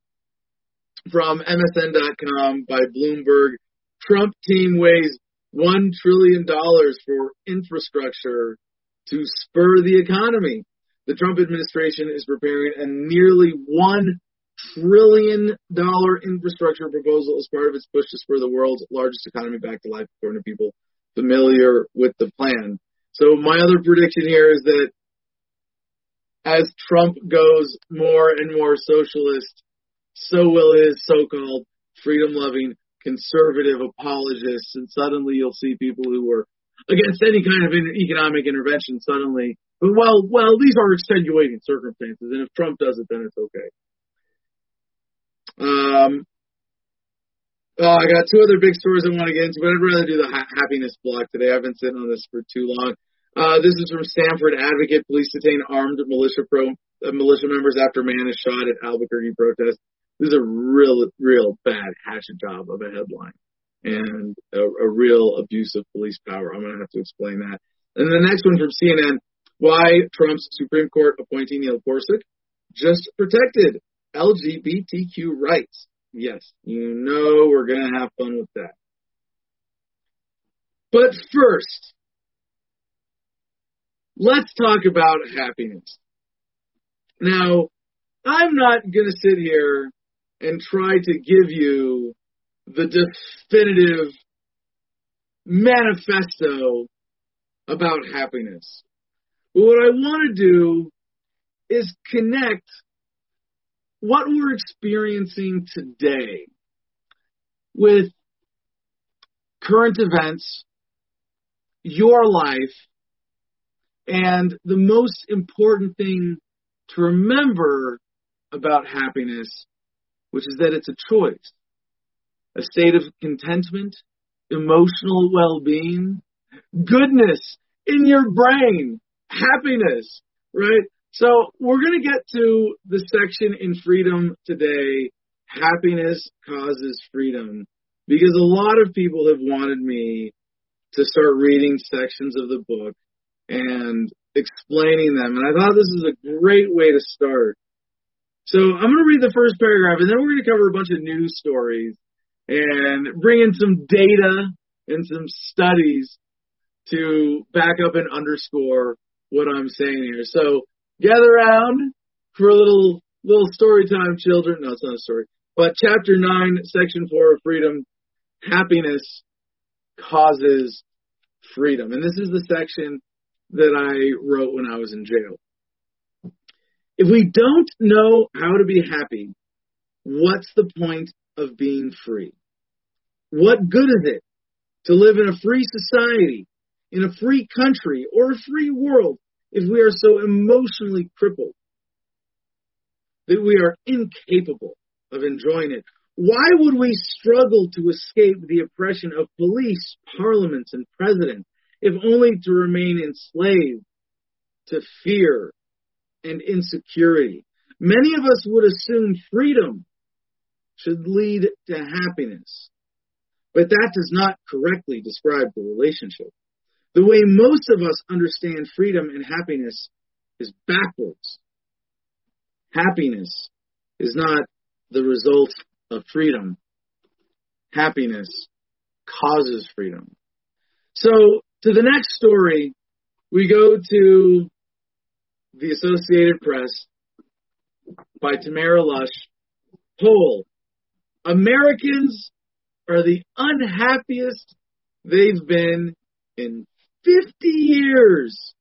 from MSN.com by Bloomberg Trump team weighs $1 trillion for infrastructure to spur the economy. The Trump administration is preparing a nearly $1 trillion infrastructure proposal as part of its push to spur the world's largest economy back to life, according to people familiar with the plan. So my other prediction here is that as Trump goes more and more socialist, so will his so-called freedom-loving conservative apologists, and suddenly you'll see people who were against any kind of economic intervention suddenly, well, well, these are extenuating circumstances, and if Trump does it, then it's okay. Um, oh, I got two other big stories I want to get into, but I'd rather do the ha- happiness block today. I've been sitting on this for too long. Uh, this is from Stamford Advocate. Police detain armed militia pro uh, militia members after man is shot at Albuquerque protest. This is a real, real bad hatchet job of a headline and a, a real abuse of police power. I'm going to have to explain that. And the next one from CNN, why Trump's Supreme Court appointee Neil Gorsuch just protected LGBTQ rights. Yes, you know we're going to have fun with that. But first, let's talk about happiness. Now, I'm not going to sit here and try to give you the definitive manifesto about happiness. But what I want to do is connect what we're experiencing today with current events, your life, and the most important thing to remember about happiness, which is that it's a choice, a state of contentment, emotional well-being, goodness in your brain, happiness, right? So we're going to get to the section in freedom today. Happiness causes freedom because a lot of people have wanted me to start reading sections of the book and explaining them. And I thought this is a great way to start. So I'm going to read the first paragraph and then we're going to cover a bunch of news stories and bring in some data and some studies to back up and underscore what I'm saying here. So gather around for a little little story time, children. No, it's not a story. But chapter nine, section four of freedom, happiness causes freedom. And this is the section that I wrote when I was in jail. If we don't know how to be happy, what's the point of being free? What good is it to live in a free society, in a free country, or a free world if we are so emotionally crippled that we are incapable of enjoying it? Why would we struggle to escape the oppression of police, parliaments, and presidents, if only to remain enslaved to fear and insecurity? Many of us would assume freedom should lead to happiness, but that does not correctly describe the relationship. The way most of us understand freedom and happiness is backwards. Happiness is not the result of freedom. Happiness causes freedom. So, to the next story, we go to the Associated Press by Tamara Lush. Poll. Americans are the unhappiest they've been in 50 years.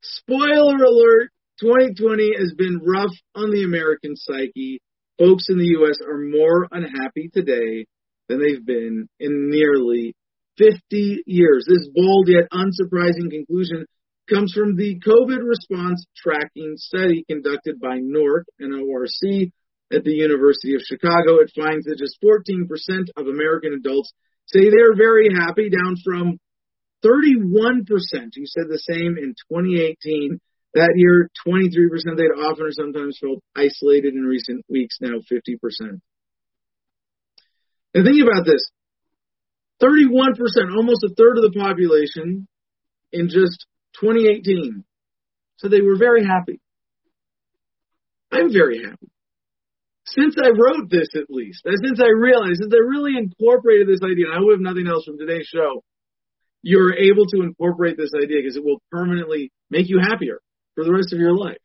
Spoiler alert, 2020 has been rough on the American psyche. Folks in the U.S. are more unhappy today than they've been in nearly 50 years. This bold yet unsurprising conclusion comes from the COVID response tracking study conducted by NORC and ORC at the University of Chicago. It finds that just 14% of American adults say they're very happy, down from 31% who said the same in 2018. That year, 23% they'd often or sometimes felt isolated in recent weeks, now 50%. And think about this 31%, almost a third of the population in just 2018. So they were very happy. I'm very happy. Since I wrote this, at least, since I realized, since I really incorporated this idea, and I would have nothing else from today's show, you're able to incorporate this idea because it will permanently make you happier for the rest of your life.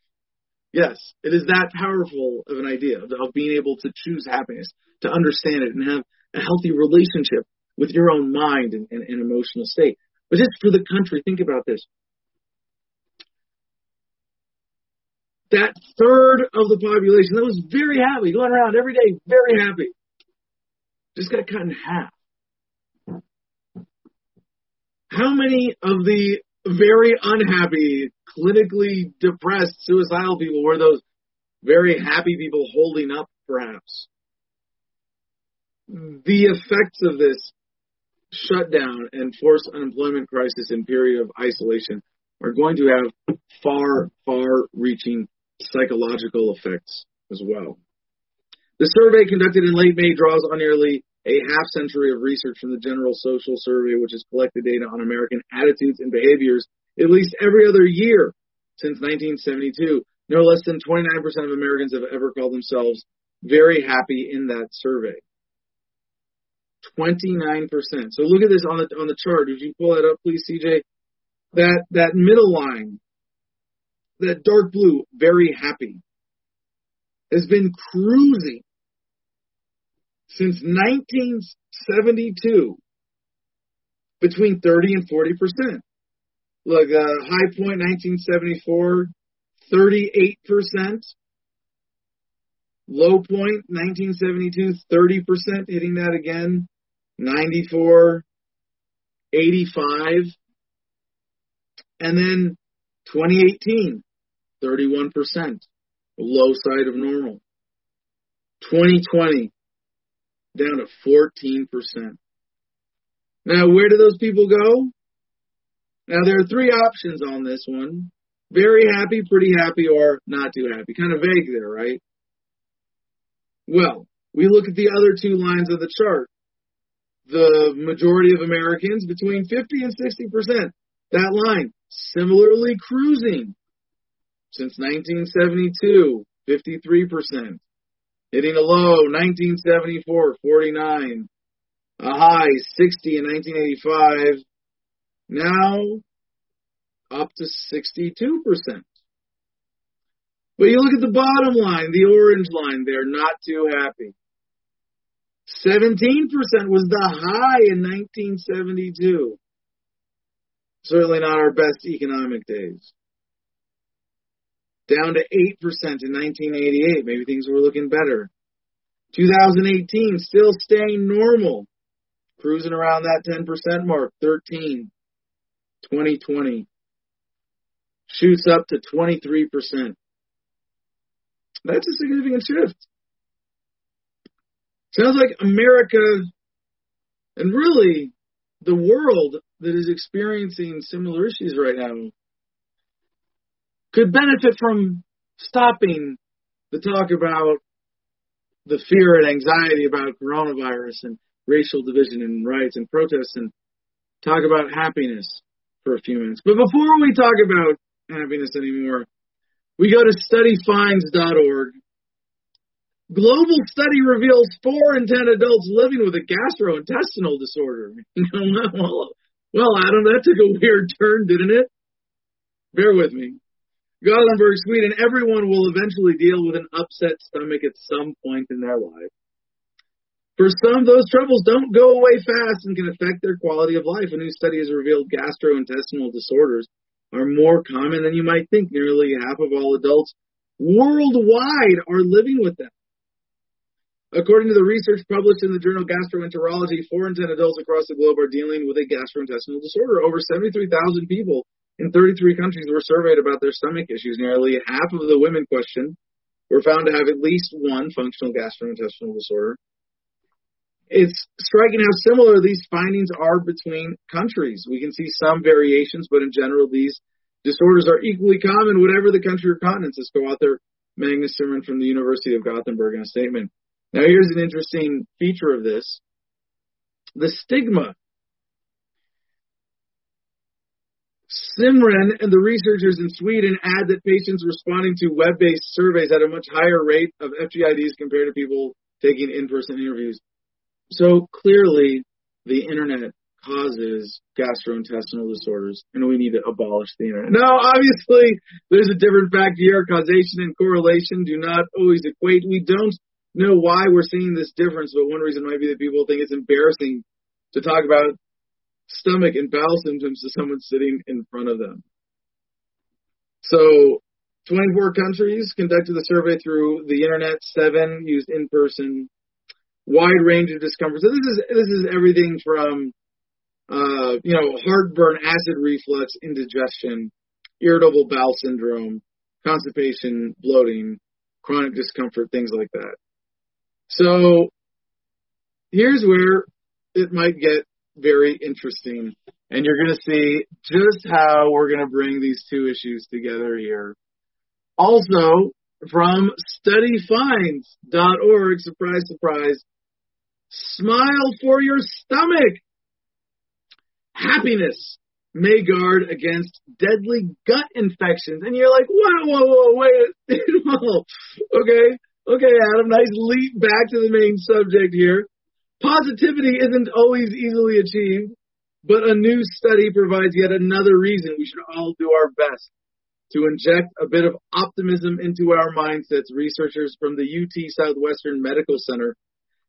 Yes, it is that powerful of an idea of, being able to choose happiness, to understand it, and have a healthy relationship with your own mind and, and, and emotional state. But just for the country, think about this. That third of the population that was very happy, going around every day, very happy, just got cut in half. How many of the very unhappy, clinically depressed, suicidal people were those very happy people holding up, perhaps? The effects of this shutdown and forced unemployment crisis and period of isolation are going to have far, far reaching psychological effects as well. The survey conducted in late May draws on nearly a half century of research from the General Social Survey, which has collected data on American attitudes and behaviors at least every other year since 1972. No less than 29% of Americans have ever called themselves very happy in that survey. 29%. So look at this on the on the chart. Would you pull that up, please, CJ? That that middle line, that dark blue, very happy, has been cruising since 1972 between 30 and 40 percent. Look, uh, high point 1974, 38 percent. Low point 1972, 30 percent, hitting that again. 94, 85, and then 2018, 31 percent, low side of normal. 2020, down to 14%. Now, where do those people go? Now, there are three options on this one. Very happy, pretty happy, or not too happy. Kind of vague there, right? Well, we look at the other two lines of the chart. The majority of Americans, between 50 and 60%, that line, similarly cruising since 1972, 53%. Hitting a low, 1974, 49. A high, 60 in 1985. Now, up to 62%. But you look at the bottom line, the orange line there, not too happy. 17% was the high in 1972. Certainly not our best economic days down to 8% in 1988. Maybe things were looking better. 2018, still staying normal, cruising around that 10% mark, 13. 2020 shoots up to 23%. That's a significant shift. Sounds like America and really the world that is experiencing similar issues right now could benefit from stopping the talk about the fear and anxiety about coronavirus and racial division and riots and protests and talk about happiness for a few minutes. But before we talk about happiness anymore, we go to studyfinds.org. Global study reveals four in ten adults living with a gastrointestinal disorder. well, well, Adam, that took a weird turn, didn't it? Bear with me. Gothenburg, Sweden, everyone will eventually deal with an upset stomach at some point in their life. For some, those troubles don't go away fast and can affect their quality of life. A new study has revealed gastrointestinal disorders are more common than you might think. Nearly half of all adults worldwide are living with them. According to the research published in the journal Gastroenterology, 4 in 10 adults across the globe are dealing with a gastrointestinal disorder. Over 73,000 people in 33 countries were surveyed about their stomach issues. Nearly half of the women questioned were found to have at least one functional gastrointestinal disorder. it's striking how similar these findings are between countries. We can see some variations, but in general, these disorders are equally common, whatever the country or continent. Go out. Magnus Simon from the University of Gothenburg in a statement. Now, here's an interesting feature of this the stigma. Simrén and the researchers in Sweden add that patients responding to web based surveys had a much higher rate of FGIDs compared to people taking in person interviews. So clearly, the internet causes gastrointestinal disorders, and we need to abolish the internet. Now, obviously, there's a different fact here. Causation and correlation do not always equate. We don't know why we're seeing this difference, but one reason might be that people think it's embarrassing to talk about stomach and bowel symptoms to someone sitting in front of them. So, 24 countries conducted the survey through the internet, seven used in person, wide range of discomfort. So this is this is everything from uh, you know heartburn, acid reflux, indigestion, irritable bowel syndrome, constipation, bloating, chronic discomfort, things like that. So here's where it might get very interesting, and you're going to see just how we're going to bring these two issues together here. Also, from studyfinds.org, surprise, surprise, smile for your stomach. Happiness may guard against deadly gut infections. And you're like, whoa, whoa, whoa, wait. whoa. okay, okay, Adam, nice leap back to the main subject here. Positivity isn't always easily achieved, but a new study provides yet another reason we should all do our best to inject a bit of optimism into our mindsets. Researchers from the UT Southwestern Medical Center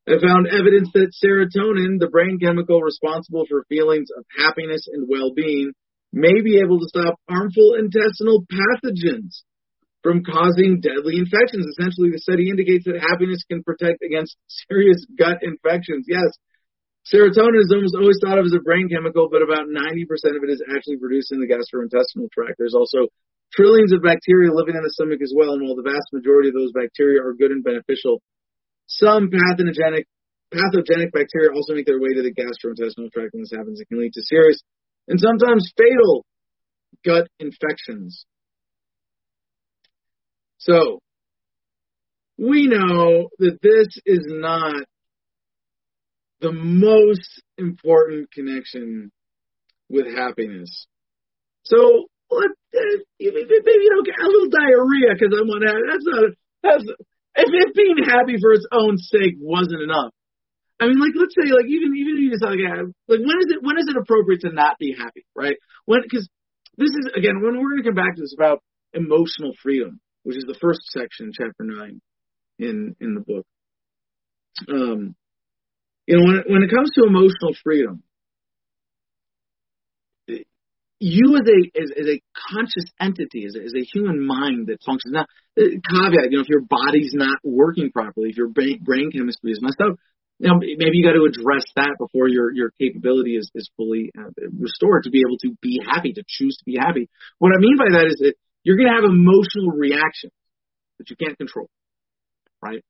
have found evidence that serotonin, the brain chemical responsible for feelings of happiness and well-being, may be able to stop harmful intestinal pathogens from causing deadly infections. Essentially, the study indicates that happiness can protect against serious gut infections. Yes, serotonin is almost always thought of as a brain chemical, but about 90% of it is actually produced in the gastrointestinal tract. There's also trillions of bacteria living in the stomach as well, and while the vast majority of those bacteria are good and beneficial, some pathogenic pathogenic bacteria also make their way to the gastrointestinal tract when this happens. It can lead to serious and sometimes fatal gut infections. So, we know that this is not the most important connection with happiness. So, let, uh, maybe you don't get a little diarrhea because I'm on That's not, that's, if, if being happy for its own sake wasn't enough. I mean, like, let's say, like, even even if you just like, like, when is it when is it appropriate to not be happy, right? When because this is again when we're going to come back to this about emotional freedom which is the first section, chapter nine, in in the book. Um, you know, when it, when it comes to emotional freedom, you as a as, as a conscious entity, as a, as a human mind that functions. Now, uh, caveat, you know, if your body's not working properly, if your brain, brain chemistry is messed up, you know, maybe you got to address that before your your capability is is fully uh, restored to be able to be happy, to choose to be happy. What I mean by that is that you're going to have emotional reactions that you can't control, right?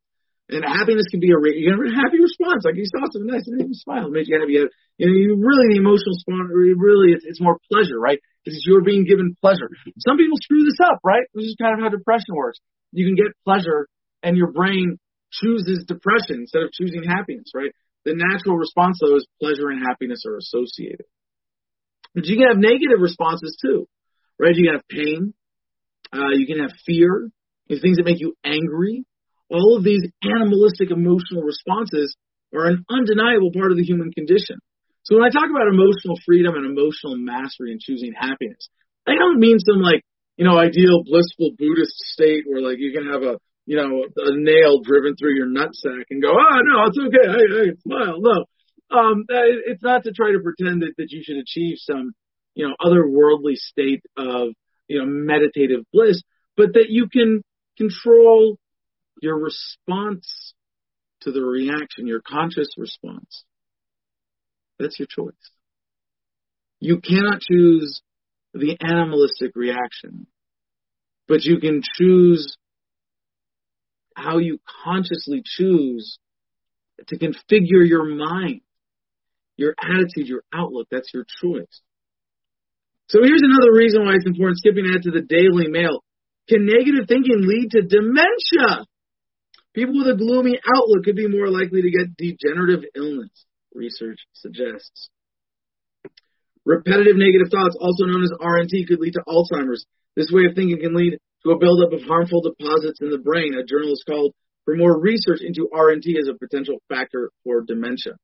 And happiness can be a you know, happy response. Like you saw something nice and you smile. It makes you happy. You, you know, you really the emotional response. Really, it's, it's more pleasure, right? Because you're being given pleasure. Some people screw this up, right? This is kind of how depression works. You can get pleasure, and your brain chooses depression instead of choosing happiness, right? The natural response though is pleasure and happiness are associated. But you can have negative responses too, right? You can have pain, uh, you can have fear, things that make you angry. All of these animalistic emotional responses are an undeniable part of the human condition. So when I talk about emotional freedom and emotional mastery and choosing happiness, I don't mean some like, you know, ideal blissful Buddhist state where like you can have a, you know, a nail driven through your nutsack and go, oh no, it's okay, I, I smile. No, um, it's not to try to pretend that, that you should achieve some, you know, otherworldly state of you know, meditative bliss, but that you can control your response to the reaction, your conscious response. That's your choice. You cannot choose the animalistic reaction, but you can choose how you consciously choose to configure your mind, your attitude, your outlook. That's your choice. So here's another reason why it's important, skipping ahead to the Daily Mail. Can negative thinking lead to dementia? People with a gloomy outlook could be more likely to get degenerative illness, research suggests. Repetitive negative thoughts, also known as RNT, could lead to Alzheimer's. This way of thinking can lead to a buildup of harmful deposits in the brain. A journal is called for more research into RNT as a potential factor for dementia.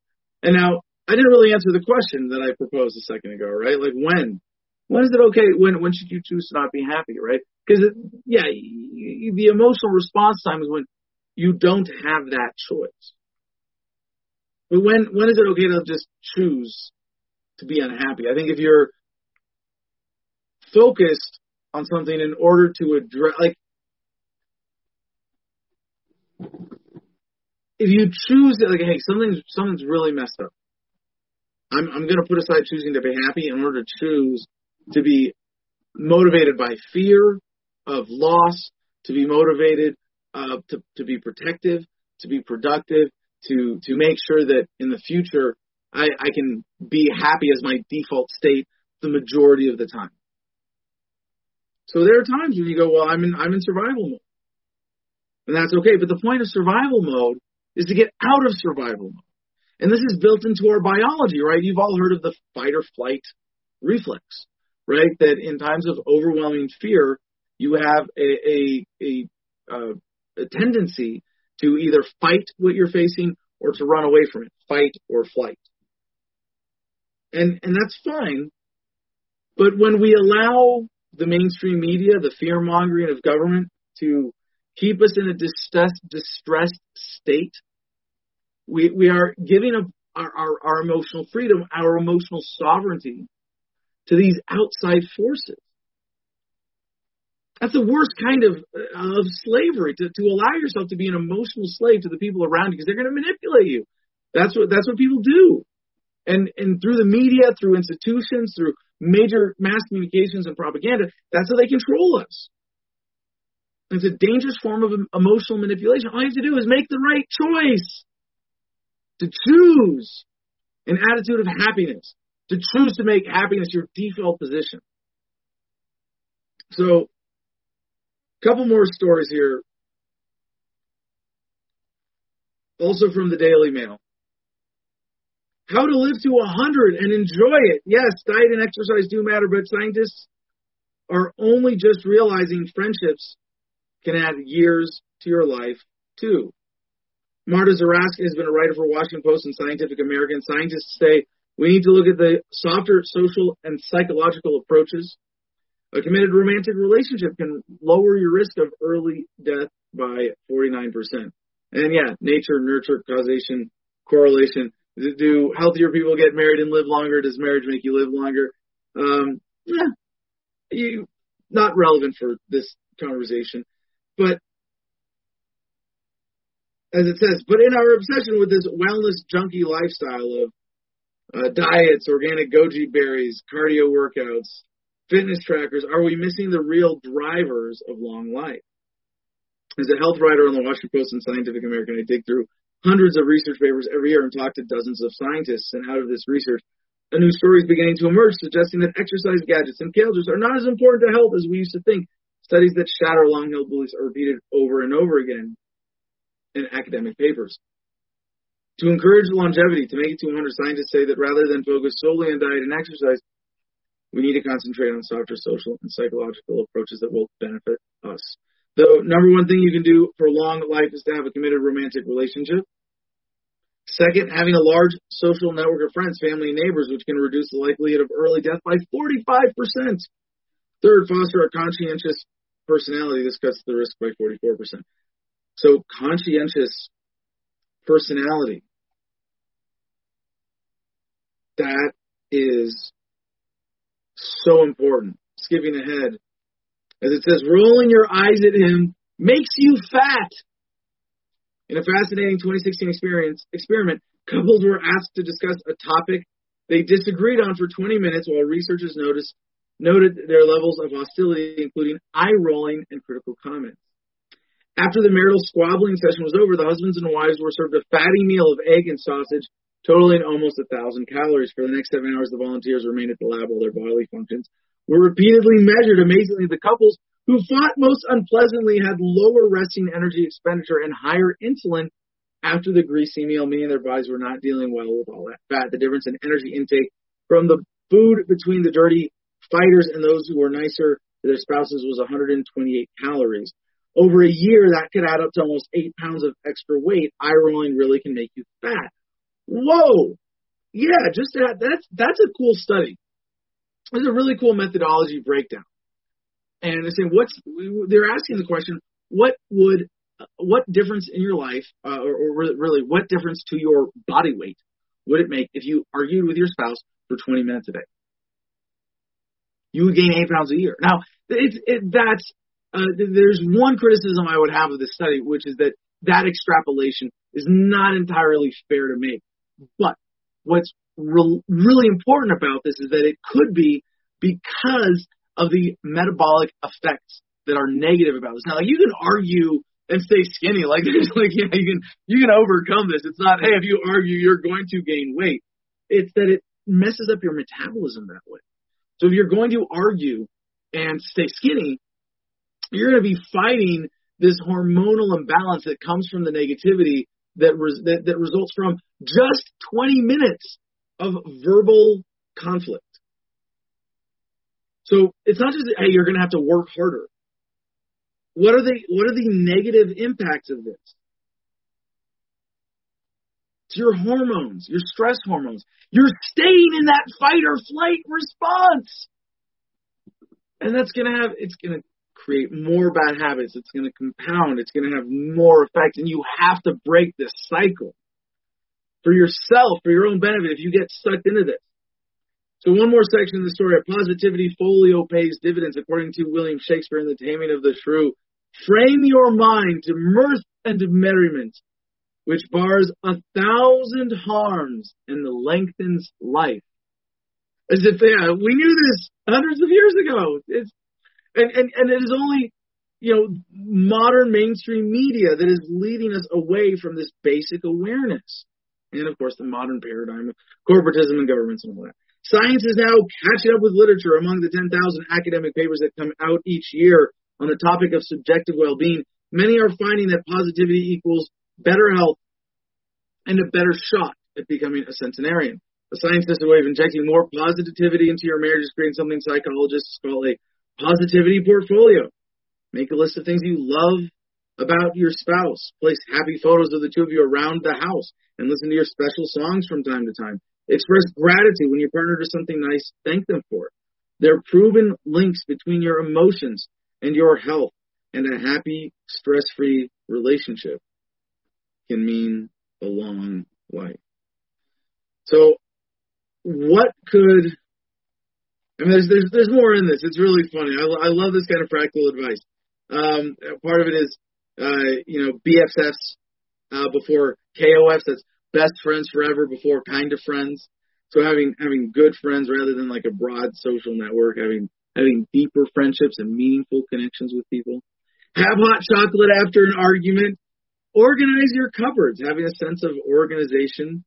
And now, I didn't really answer the question that I proposed a second ago, right? Like when? When is it okay? When when should you choose to not be happy, right? Because yeah, the emotional response time is when you don't have that choice. But when when is it okay to just choose to be unhappy? I think if you're focused on something in order to address, like, if you choose that, like, hey, something's something's really messed up. I'm I'm gonna put aside choosing to be happy in order to choose to be motivated by fear of loss, to be motivated uh, to to be protective, to be productive, to to make sure that in the future I, I can be happy as my default state the majority of the time. So there are times when you go, well, I'm in I'm in survival mode, and that's okay. But the point of survival mode is to get out of survival mode, and this is built into our biology, right? You've all heard of the fight or flight reflex, right? That in times of overwhelming fear, you have a a, a, uh, a tendency to either fight what you're facing or to run away from it, fight or flight. And and that's fine. But when we allow the mainstream media, the fear mongering of government to keep us in a distressed, distressed state, we, we are giving up our, our, our emotional freedom, our emotional sovereignty to these outside forces. That's the worst kind of of slavery to, to allow yourself to be an emotional slave to the people around you because they're going to manipulate you. That's what that's what people do. And and through the media, through institutions, through major mass communications and propaganda, that's how they control us. It's a dangerous form of emotional manipulation. All you have to do is make the right choice. To choose an attitude of happiness. To choose to make happiness your default position. So a Couple more stories here. Also from the Daily Mail. How to live to 100 and enjoy it. Yes, diet and exercise do matter, but scientists are only just realizing friendships can add years to your life, too. Marta Zaraska has been a writer for Washington Post and Scientific American. Scientists say we need to look at the softer social and psychological approaches a committed romantic relationship can lower your risk of early death by 49%. And yeah, nature, nurture, causation, correlation. Do healthier people get married and live longer? Does marriage make you live longer? Um, yeah, you, not relevant for this conversation. But as it says, but in our obsession with this wellness junkie lifestyle of uh, diets, organic goji berries, cardio workouts, fitness trackers, are we missing the real drivers of long life? As a health writer on the Washington Post and Scientific American, I dig through hundreds of research papers every year and talk to dozens of scientists. And out of this research, a new story is beginning to emerge suggesting that exercise gadgets and calories are not as important to health as we used to think. Studies that shatter long held beliefs are repeated over and over again in academic papers. To encourage longevity, to make it to 100, scientists say that rather than focus solely on diet and exercise, we need to concentrate on softer social and psychological approaches that will benefit us. The number one thing you can do for a long life is to have a committed romantic relationship. Second, having a large social network of friends, family, and neighbors, which can reduce the likelihood of early death by 45%. Third, foster a conscientious personality. This cuts the risk by 44%. So, conscientious personality. That is so important. Skipping ahead. As it says, rolling your eyes at him makes you fat. In a fascinating 2016 experience, experiment, couples were asked to discuss a topic they disagreed on for 20 minutes while researchers noticed, noted their levels of hostility, including eye rolling and critical comments. After the marital squabbling session was over, the husbands and wives were served a fatty meal of egg and sausage, totaling almost a thousand calories. For the next seven hours, the volunteers remained at the lab while their bodily functions were repeatedly measured. Amazingly, the couples who fought most unpleasantly had lower resting energy expenditure and higher insulin after the greasy meal, meaning their bodies were not dealing well with all that fat. The difference in energy intake from the food between the dirty fighters and those who were nicer to their spouses was 128 calories. Over a year, that could add up to almost eight pounds of extra weight. Eye rolling really can make you fat. Whoa! Yeah, just that, that's that's a cool study. It's a really cool methodology breakdown. And they're saying, what's they're asking the question, what would what difference in your life, uh, or, or really, what difference to your body weight would it make if you argued with your spouse for 20 minutes a day? You would gain eight pounds a year. Now, it's it, that's uh, there's one criticism I would have of this study, which is that that extrapolation is not entirely fair to make. But what's re- really important about this is that it could be because of the metabolic effects that are negative about this. Now, you can argue and stay skinny. Like there's like yeah, you can you can overcome this. It's not hey if you argue you're going to gain weight. It's that it messes up your metabolism that way. So if you're going to argue and stay skinny, you're going to be fighting this hormonal imbalance that comes from the negativity that, res- that, that results from just 20 minutes of verbal conflict. So it's not just hey you're going to have to work harder. What are the what are the negative impacts of this? It's your hormones, your stress hormones. You're staying in that fight or flight response. And that's going to have, it's going to create more bad habits. It's going to compound. It's going to have more effect. And you have to break this cycle for yourself, for your own benefit, if you get sucked into this. So one more section of the story. Positivity portfolio pays dividends, according to William Shakespeare in The Taming of the Shrew. Frame your mind to mirth and merriment which bars a thousand harms and lengthens life. As if, yeah, we knew this hundreds of years ago. It's, and, and, and it is only, you know, modern mainstream media that is leading us away from this basic awareness. And of course, the modern paradigm of corporatism and governments and all that. Science is now catching up with literature among the 10,000 academic papers that come out each year on the topic of subjective well-being. Many are finding that positivity equals better health, and a better shot at becoming a centenarian. the A scientist way of injecting more positivity into your marriage is creating something psychologists call a positivity portfolio. Make a list of things you love about your spouse. Place happy photos of the two of you around the house and listen to your special songs from time to time. Express gratitude when your partner does something nice. Thank them for it. There are proven links between your emotions and your health and a happy, stress-free relationship can mean a long life. So, what could I mean, there's there's there's more in this. It's really funny. I, I love this kind of practical advice. Um, part of it is, uh, you know, BFFs uh, before KOFs. That's best friends forever before kind of friends. So having having good friends rather than like a broad social network. Having having deeper friendships and meaningful connections with people. Have hot chocolate after an argument. Organize your cupboards, having a sense of organization.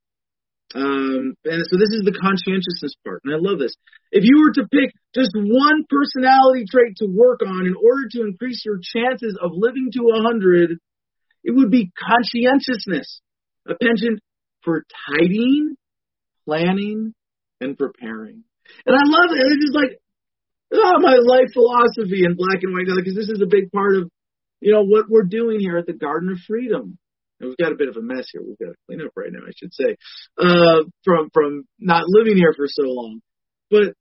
Um, and so this is the conscientiousness part, and I love this. If you were to pick just one personality trait to work on in order to increase your chances of living to a hundred, it would be conscientiousness, a penchant for tidying, planning, and preparing. And I love it. It's just like, oh, my life philosophy in black and white, because this is a big part of you know, what we're doing here at the Garden of Freedom. And we've got a bit of a mess here. We've got to clean up right now, I should say, uh, from from not living here for so long. But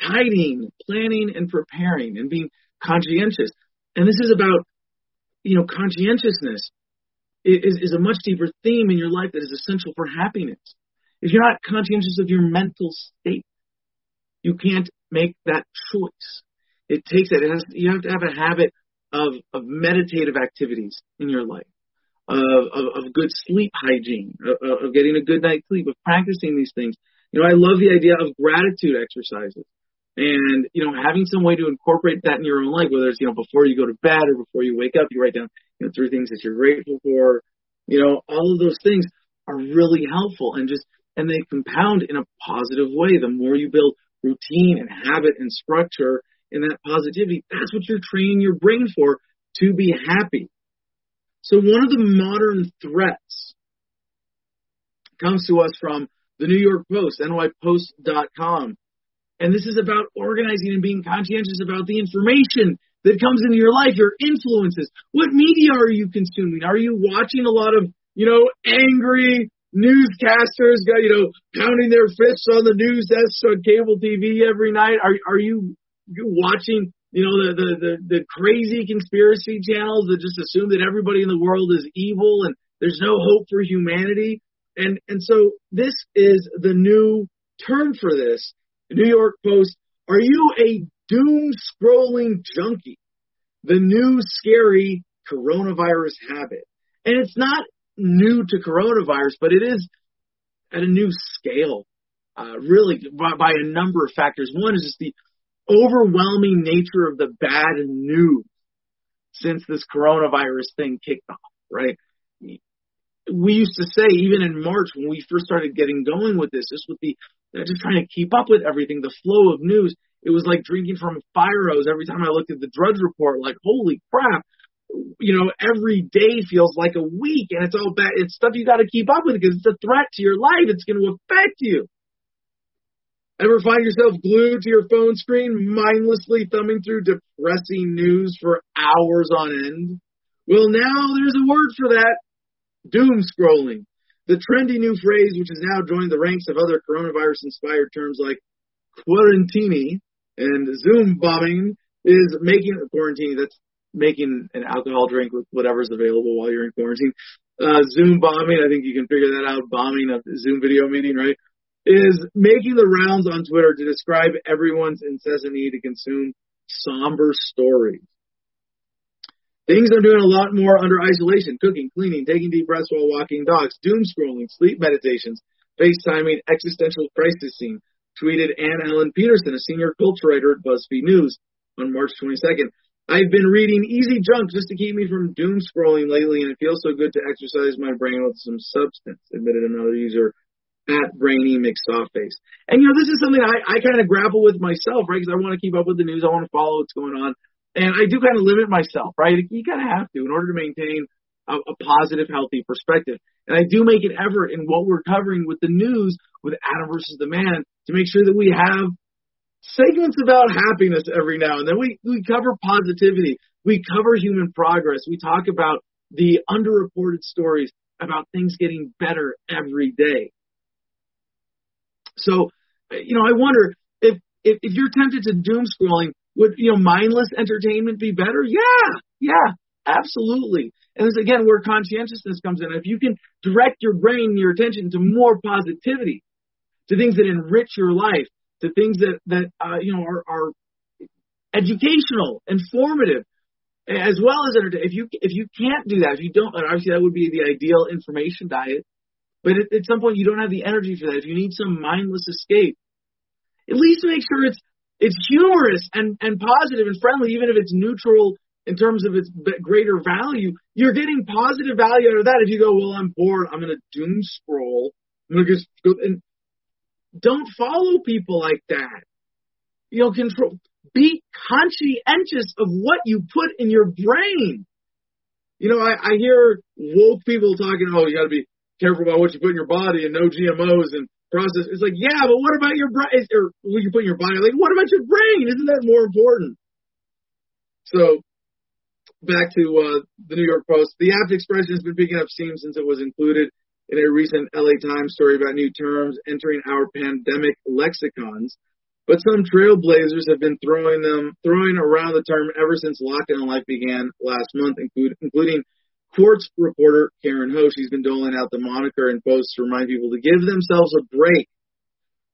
tidying, planning, and preparing, and being conscientious. And this is about, you know, conscientiousness is, is a much deeper theme in your life that is essential for happiness. If you're not conscientious of your mental state, you can't make that choice. It takes it. it has, you have to have a habit of, of meditative activities in your life, of, of, of good sleep hygiene, of, of getting a good night's sleep, of practicing these things. You know, I love the idea of gratitude exercises. And, you know, having some way to incorporate that in your own life, whether it's, you know, before you go to bed or before you wake up, you write down, you know, three things that you're grateful for. You know, all of those things are really helpful and just, and they compound in a positive way. The more you build routine and habit and structure in that positivity, that's what you're training your brain for to be happy. So one of the modern threats comes to us from the New York Post, nypost.com. And this is about organizing and being conscientious about the information that comes into your life, your influences. What media are you consuming? Are you watching a lot of, you know, angry newscasters, you know, pounding their fists on the news desks on cable TV every night? Are, are you watching, you know, the, the, the, the crazy conspiracy channels that just assume that everybody in the world is evil and there's no hope for humanity? And, and so this is the new term for this. The New York Post, are you a doom scrolling junkie? The new scary coronavirus habit. And it's not new to coronavirus, but it is at a new scale, uh, really by, by a number of factors. One is just the overwhelming nature of the bad news since this coronavirus thing kicked off, right? we used to say even in March when we first started getting going with this, just with the just trying to keep up with everything, the flow of news. It was like drinking from a fire hose every time I looked at the Drudge Report. Like, holy crap! You know, every day feels like a week, and it's all bad. It's stuff you got to keep up with because it's a threat to your life. It's going to affect you. Ever find yourself glued to your phone screen, mindlessly thumbing through depressing news for hours on end? Well, now there's a word for that doom scrolling, the trendy new phrase which has now joined the ranks of other coronavirus inspired terms like quarantini and Zoom bombing is making quarantini that's making an alcohol drink with whatever's available while you're in quarantine. Uh, Zoom bombing, I think you can figure that out. Bombing a Zoom video meeting, right? Is making the rounds on Twitter to describe everyone's incessant need to consume somber stories. Things I'm doing a lot more under isolation, cooking, cleaning, taking deep breaths while walking dogs, doom scrolling, sleep meditations, FaceTiming, existential crisis scene, tweeted Anne Helen Petersen, a senior culture writer at BuzzFeed News on March 22nd. I've been reading easy junk just to keep me from doom scrolling lately, and it feels so good to exercise my brain with some substance, admitted another user at Brainy McSoftface. And you know, this is something I, I kind of grapple with myself, right? Because I want to keep up with the news, I want to follow what's going on. And I do kind of limit myself, right? You kind of have to in order to maintain a, a positive, healthy perspective. And I do make an effort in what we're covering with the news with Adam versus the man to make sure that we have segments about happiness every now and then. We, we cover positivity. We cover human progress. We talk about the underreported stories about things getting better every day. So, you know, I wonder if, if, if you're tempted to doom scrolling, would you know mindless entertainment be better? Yeah, yeah, absolutely. And this again where conscientiousness comes in. If you can direct your brain, your attention to more positivity, to things that enrich your life, to things that that uh, you know are, are educational, informative, as well as entertaining. If you if you can't do that, if you don't, obviously that would be the ideal information diet. But at, at some point, you don't have the energy for that. If you need some mindless escape, at least make sure it's it's humorous and, and positive and friendly, even if it's neutral in terms of its greater value. You're getting positive value out of that. If you go, well, I'm bored, I'm to doom scroll. I'm to just go and don't follow people like that. You know, control. Be conscientious of what you put in your brain. You know, I, I hear woke people talking, oh, you got to be careful about what you put in your body and no GMOs and process. It's like, yeah, but what about your brain? Or what you put in your body? Like, what about your brain? Isn't that more important? So, back to uh, the New York Post. The apt expression has been picking up steam since it was included in a recent LA Times story about new terms entering our pandemic lexicons. But some trailblazers have been throwing them, throwing around the term ever since lockdown life began last month, include, including Quartz reporter Karen Ho, she's been doling out the moniker and posts to remind people to give themselves a break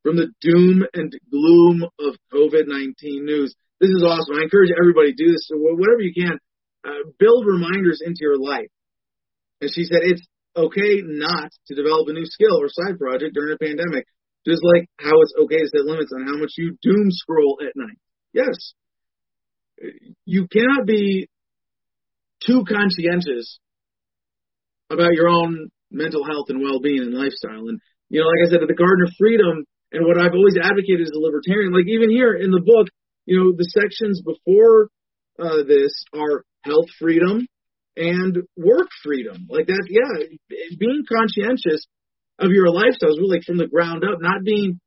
from the doom and gloom of COVID-19 news. This is awesome. I encourage everybody to do this. So whatever you can, uh, build reminders into your life. And she said it's okay not to develop a new skill or side project during a pandemic. Just like how it's okay to set limits on how much you doom scroll at night. Yes. You cannot be too conscientious about your own mental health and well-being and lifestyle. And, you know, like I said, at the Garden of Freedom, and what I've always advocated as a libertarian, like even here in the book, you know, the sections before uh, this are health freedom and work freedom. Like that, yeah, being conscientious of your lifestyle is really from the ground up, not being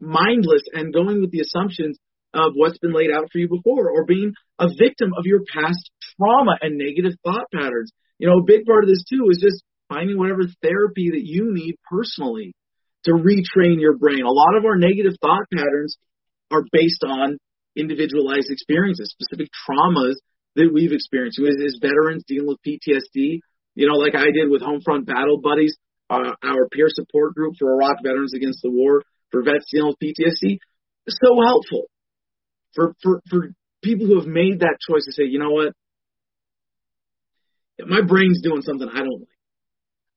mindless and going with the assumptions of what's been laid out for you before or being a victim of your past trauma and negative thought patterns. You know, a big part of this too is just finding whatever therapy that you need personally to retrain your brain. A lot of our negative thought patterns are based on individualized experiences, specific traumas that we've experienced. As, veterans dealing with PTSD, you know, like I did with Homefront Battle Buddies, uh, our peer support group for Iraq Veterans Against the War, for vets dealing with PTSD, so helpful for, for, for people who have made that choice to say, you know what, my brain's doing something I don't like.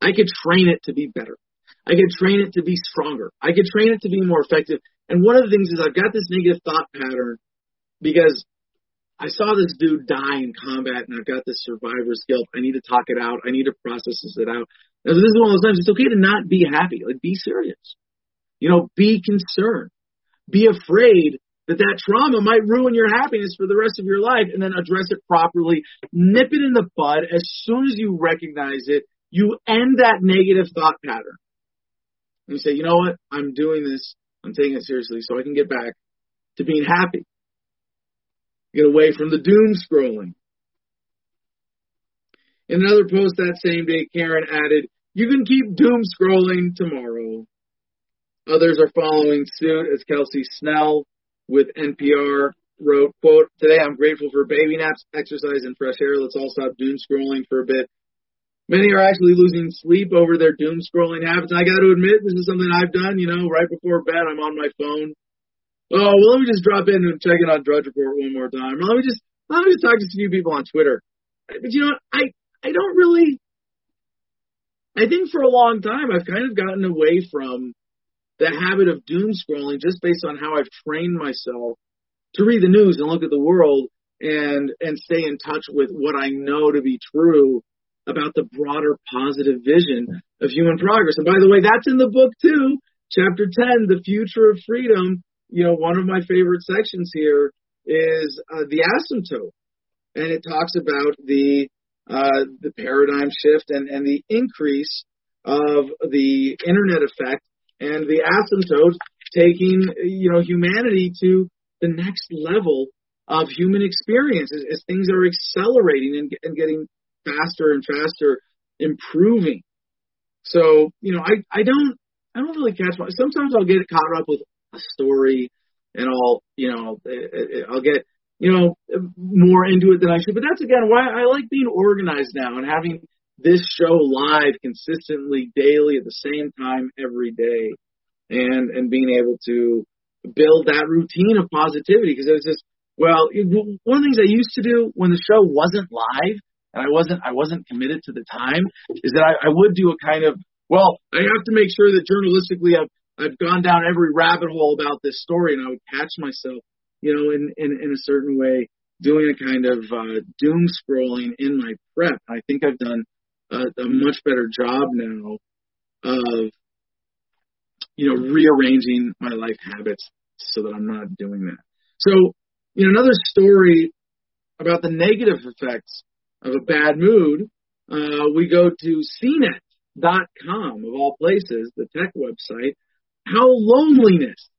I could train it to be better. I could train it to be stronger. I could train it to be more effective. And one of the things is I've got this negative thought pattern because I saw this dude die in combat and I've got this survivor's guilt. I need to talk it out. I need to process it out. Now, this is one of those times it's okay to not be happy. Like, be serious. You know, be concerned. Be afraid that that trauma might ruin your happiness for the rest of your life and then address it properly. Nip it in the bud as soon as you recognize it. You end that negative thought pattern. And you say, you know what? I'm doing this. I'm taking it seriously so I can get back to being happy. Get away from the doom scrolling. In another post that same day, Karen added, You can keep doom scrolling tomorrow. Others are following suit as Kelsey Snell with NPR wrote, quote, Today I'm grateful for baby naps, exercise, and fresh air. Let's all stop doom scrolling for a bit. Many are actually losing sleep over their doom scrolling habits. I got to admit, this is something I've done. You know, right before bed, I'm on my phone. Oh, well, let me just drop in and check in on Drudge Report one more time. Let me just let me just talk to a few people on Twitter. But you know, I I don't really. I think for a long time I've kind of gotten away from the habit of doom scrolling just based on how I've trained myself to read the news and look at the world and and stay in touch with what I know to be true about the broader positive vision of human progress. And by the way, that's in the book too. Chapter 10, The Future of Freedom. You know, one of my favorite sections here is uh, the asymptote. And it talks about the uh, the paradigm shift and, and the increase of the internet effect and the asymptote taking you know humanity to the next level of human experience as, as things are accelerating and, and getting faster and faster improving. So, you know, I, I don't, I don't really catch my, sometimes I'll get caught up with a story and I'll, you know, eh, eh, eh, I'll get, you know, more into it than I should. But that's again why I like being organized now and having this show live consistently daily at the same time every day and, and being able to build that routine of positivity because it's just, well, one of the things I used to do when the show wasn't live and I wasn't I wasn't committed to the time is that I, I would do a kind of well I have to make sure that journalistically I've I've gone down every rabbit hole about this story and I would catch myself you know in in, in a certain way doing a kind of uh, doom scrolling in my prep. I think I've done a, a much better job now of you know rearranging my life habits so that I'm not doing that. So you know another story about the negative effects of a bad mood, uh, we go to CNET.com, of all places, the tech website, how loneliness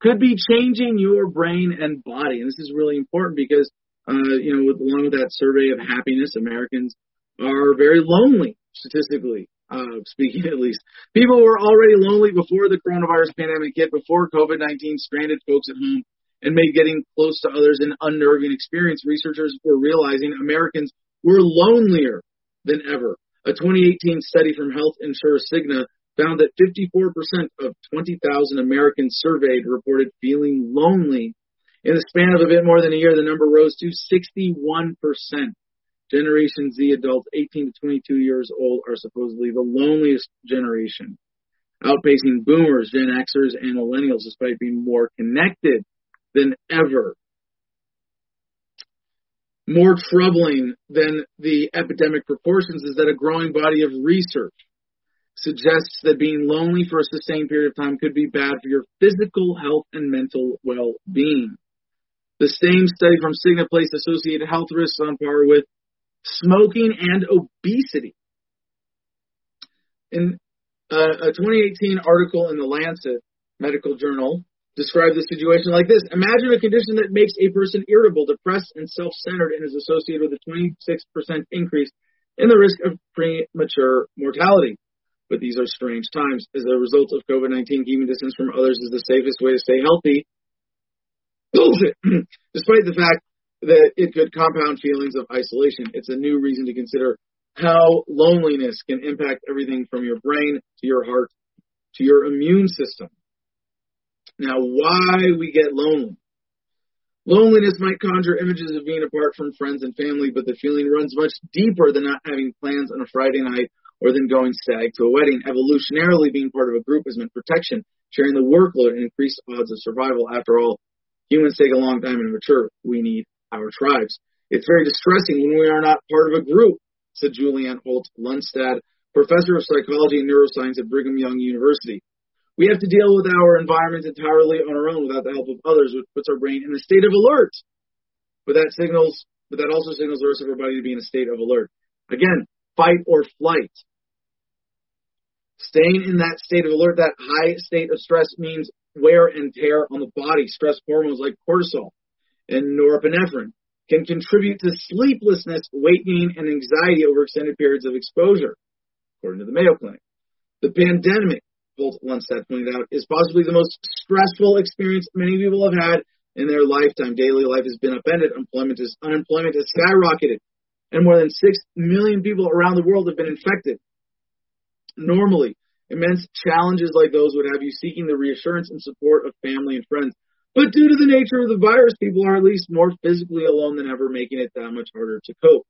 could be changing your brain and body. And this is really important because, uh, you know, with, along with that survey of happiness, Americans are very lonely, statistically uh, speaking at least. People were already lonely before the coronavirus pandemic hit, before COVID 19 stranded folks at home and made getting close to others an unnerving experience. Researchers were realizing Americans we're lonelier than ever. A 2018 study from health insurer Cigna found that 54% of 20,000 Americans surveyed reported feeling lonely. In the span of a bit more than a year, the number rose to 61%. Generation Z adults 18 to 22 years old are supposedly the loneliest generation. outpacing boomers, Gen Xers, and millennials despite being more connected than ever. More troubling than the epidemic proportions is that a growing body of research suggests that being lonely for a sustained period of time could be bad for your physical health and mental well-being. The same study from Cigna placed associated health risks on par with smoking and obesity. In uh, a 2018 article in the Lancet Medical Journal described the situation like this. Imagine a condition that makes a person irritable, depressed, and self-centered and is associated with a 26% increase in the risk of premature mortality. But these are strange times. As a result of COVID-19, keeping distance from others is the safest way to stay healthy. Bullshit! Despite the fact that it could compound feelings of isolation, it's a new reason to consider how loneliness can impact everything from your brain to your heart to your immune system. Now, why we get lonely? Loneliness might conjure images of being apart from friends and family, but the feeling runs much deeper than not having plans on a Friday night or than going stag to a wedding. Evolutionarily, being part of a group has meant protection, sharing the workload, and increased odds of survival. After all, humans take a long time to mature. We need our tribes. It's very distressing when we are not part of a group, said Julianne Holt Lunstad, professor of psychology and neuroscience at Brigham Young University. We have to deal with our environment entirely on our own without the help of others, which puts our brain in a state of alert. But that signals, but that also signals the rest of our body to be in a state of alert. Again, fight or flight. Staying in that state of alert, that high state of stress means wear and tear on the body. Stress hormones like cortisol and norepinephrine can contribute to sleeplessness, weight gain, and anxiety over extended periods of exposure, according to the Mayo Clinic. The pandemic Holt Lunstad pointed out, is possibly the most stressful experience many people have had in their lifetime. Daily life has been upended. Employment is, unemployment has skyrocketed. And more than 6 million people around the world have been infected. Normally, immense challenges like those would have you seeking the reassurance and support of family and friends. But due to the nature of the virus, people are at least more physically alone than ever, making it that much harder to cope.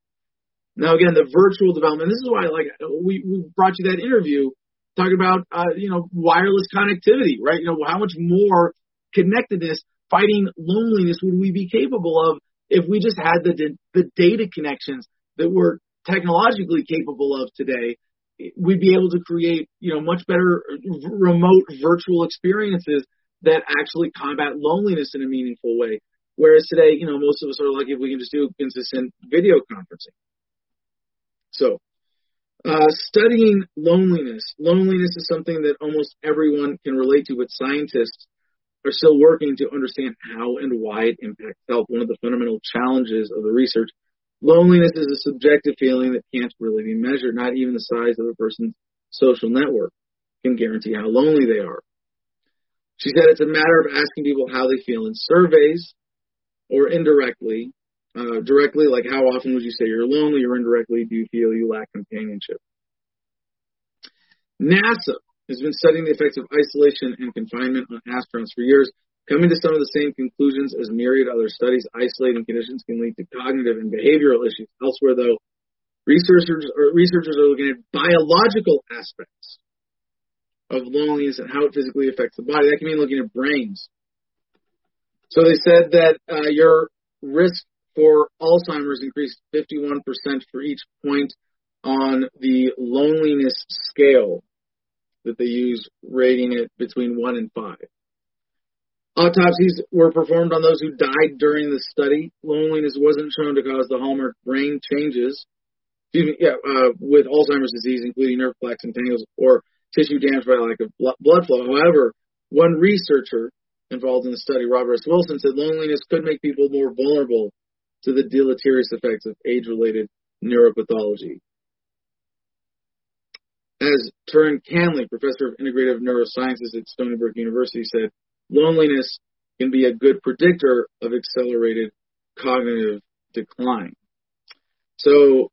Now, again, the virtual development. This is why, like, we, we brought you that interview talking about uh, you know wireless connectivity, right? You know how much more connectedness, fighting loneliness would we be capable of if we just had the the data connections that we're technologically capable of today? We'd be able to create you know much better remote virtual experiences that actually combat loneliness in a meaningful way. Whereas today, you know, most of us are lucky if we can just do consistent video conferencing. So uh, studying loneliness. Loneliness is something that almost everyone can relate to, but scientists are still working to understand how and why it impacts health. One of the fundamental challenges of the research loneliness is a subjective feeling that can't really be measured. Not even the size of a person's social network can guarantee how lonely they are. She said it's a matter of asking people how they feel in surveys or indirectly uh, directly, like how often would you say you're lonely, or indirectly, do you feel you lack companionship? NASA has been studying the effects of isolation and confinement on astronauts for years, coming to some of the same conclusions as myriad other studies. Isolating conditions can lead to cognitive and behavioral issues. Elsewhere, though, researchers are, researchers are looking at biological aspects of loneliness and how it physically affects the body. That can mean looking at brains. So they said that uh, your risk for Alzheimer's increased 51% for each point on the loneliness scale that they use, rating it between 1 and 5. Autopsies were performed on those who died during the study. Loneliness wasn't shown to cause the hallmark brain changes excuse me, yeah, uh, with Alzheimer's disease, including nerve plaques and tangles or tissue damage by lack of blood flow. However, one researcher involved in the study, Robert S. Wilson, said loneliness could make people more vulnerable to the deleterious effects of age-related neuropathology. As Turhan Canli, professor of integrative neurosciences at Stony Brook University, said, loneliness can be a good predictor of accelerated cognitive decline. So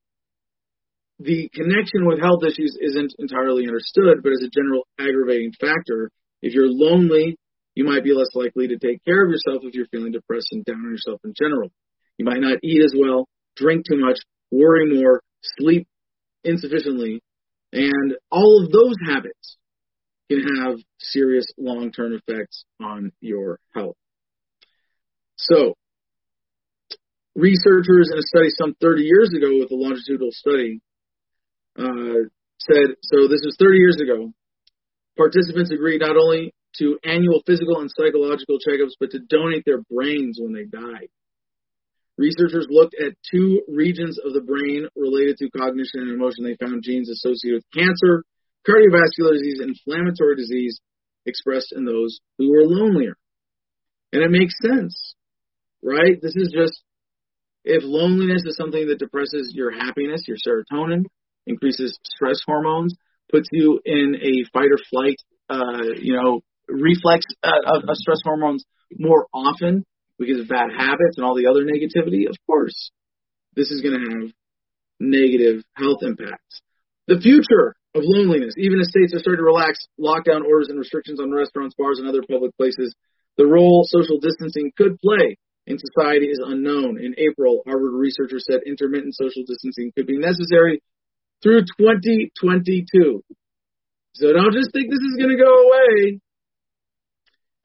the connection with health issues isn't entirely understood, but as a general aggravating factor, if you're lonely, you might be less likely to take care of yourself if you're feeling depressed and down on yourself in general. You might not eat as well, drink too much, worry more, sleep insufficiently, and all of those habits can have serious long-term effects on your health. So, researchers in a study some 30 years ago with a longitudinal study uh, said, so this was 30 years ago, participants agreed not only to annual physical and psychological checkups, but to donate their brains when they died. Researchers looked at two regions of the brain related to cognition and emotion. They found genes associated with cancer, cardiovascular disease, and inflammatory disease expressed in those who were lonelier. And it makes sense, right? This is just if loneliness is something that depresses your happiness, your serotonin, increases stress hormones, puts you in a fight or flight, uh, you know, reflex uh, of, of stress hormones more often because of bad habits and all the other negativity, of course, this is going to have negative health impacts. The future of loneliness, even as states are starting to relax lockdown orders and restrictions on restaurants, bars, and other public places, the role social distancing could play in society is unknown. In April, Harvard researchers said intermittent social distancing could be necessary through 2022. So don't just think this is going to go away.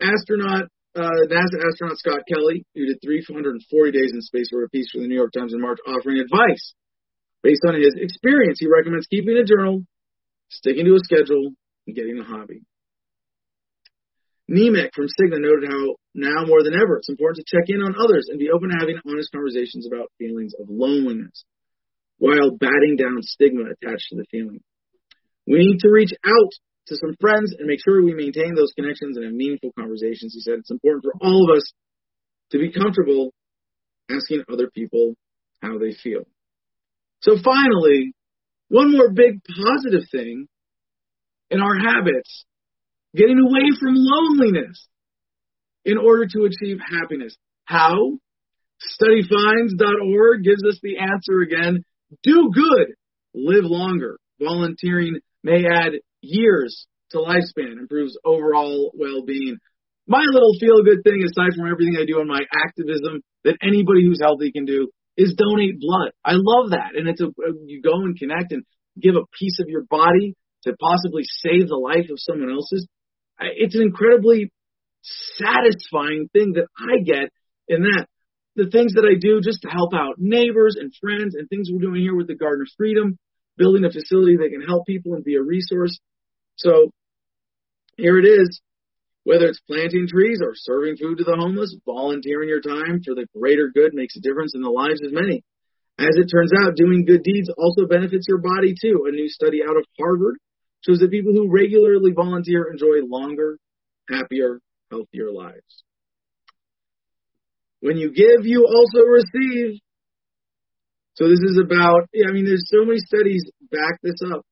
Astronaut, uh, NASA astronaut Scott Kelly, who did 340 days in space, wrote a piece for the New York Times in March offering advice based on his experience. He recommends keeping a journal, sticking to a schedule, and getting a hobby. Nemec from Cigna noted how now more than ever it's important to check in on others and be open to having honest conversations about feelings of loneliness while batting down stigma attached to the feeling. We need to reach out to some friends and make sure we maintain those connections and have meaningful conversations. He said it's important for all of us to be comfortable asking other people how they feel. So finally, one more big positive thing in our habits, getting away from loneliness in order to achieve happiness. How? Studyfinds.org gives us the answer again. Do good, live longer. Volunteering may add years to lifespan, improves overall well-being. My little feel-good thing, aside from everything I do in my activism that anybody who's healthy can do, is donate blood. I love that, and it's a you go and connect and give a piece of your body to possibly save the life of someone else's. It's an incredibly satisfying thing that I get in that. The things that I do just to help out neighbors and friends and things we're doing here with the Garden of Freedom, building a facility that can help people and be a resource. So here it is. Whether it's planting trees or serving food to the homeless, volunteering your time for the greater good makes a difference in the lives of many. As it turns out, doing good deeds also benefits your body too. A new study out of Harvard shows that people who regularly volunteer enjoy longer, happier, healthier lives. When you give, you also receive. So this is about, I mean, there's so many studies back this up.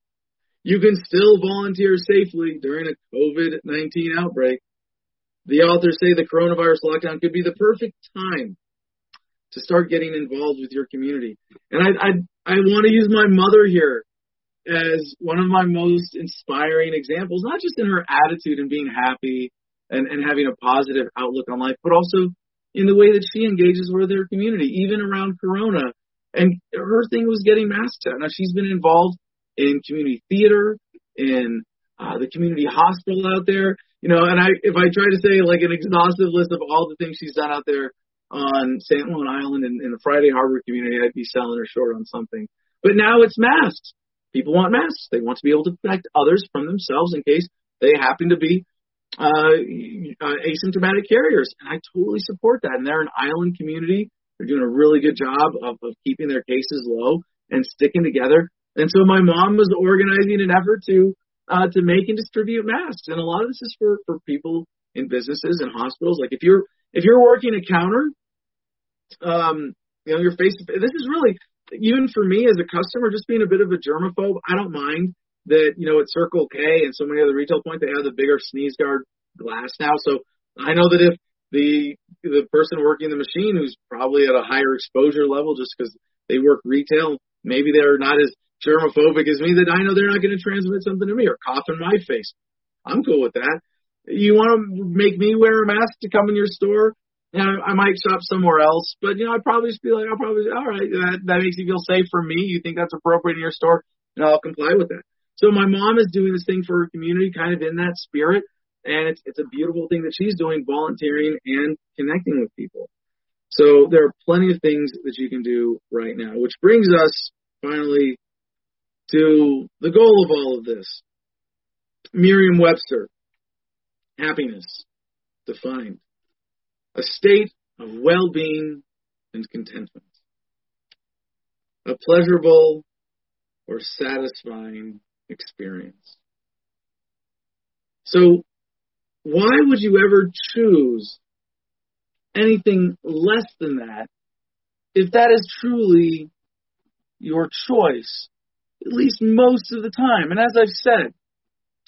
You can still volunteer safely during a COVID-19 outbreak. The authors say the coronavirus lockdown could be the perfect time to start getting involved with your community. And I, I, I want to use my mother here as one of my most inspiring examples, not just in her attitude and being happy and, and having a positive outlook on life, but also in the way that she engages with her community, even around Corona. And her thing was getting masks out. Now she's been involved in community theater, in uh, the community hospital out there. You know, and I if I try to say like an exhaustive list of all the things she's done out there on San Juan Island and in the Friday Harbor community, I'd be selling her short on something. But now it's masks. People want masks. They want to be able to protect others from themselves in case they happen to be uh, uh, asymptomatic carriers. And I totally support that. And they're an island community. They're doing a really good job of, of keeping their cases low and sticking together. And so my mom was organizing an effort to uh, to make and distribute masks, and a lot of this is for for people in businesses and hospitals. Like if you're if you're working a counter, um, you know, you're face. This is really even for me as a customer, just being a bit of a germaphobe. I don't mind that you know at Circle K and so many other retail points they have the bigger sneeze guard glass now. So I know that if the the person working the machine who's probably at a higher exposure level just because they work retail, maybe they're not as germophobic as me that I know they're not going to transmit something to me or cough in my face. I'm cool with that. You want to make me wear a mask to come in your store? Yeah, I might shop somewhere else, but you know, I'd probably just be like, I'll probably, all right, that that makes you feel safe for me. You think that's appropriate in your store, and I'll comply with that. So my mom is doing this thing for her community, kind of in that spirit, and it's it's a beautiful thing that she's doing, volunteering and connecting with people. So there are plenty of things that you can do right now, which brings us finally to the goal of all of this. Merriam-Webster, happiness, defined, a state of well-being and contentment, a pleasurable or satisfying experience. So why would you ever choose anything less than that if that is truly your choice, at least most of the time? And as I've said,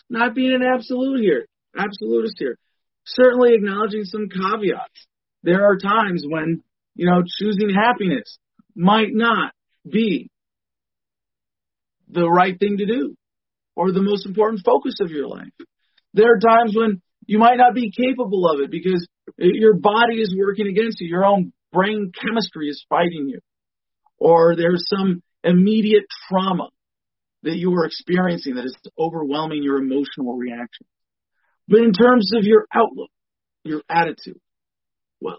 not being an absolute here, absolutist here, certainly acknowledging some caveats. There are times when, you know, choosing happiness might not be the right thing to do or the most important focus of your life. There are times when you might not be capable of it because your body is working against you. Your own brain chemistry is fighting you. Or there's some immediate trauma that you are experiencing that is overwhelming your emotional reaction. But in terms of your outlook, your attitude, well,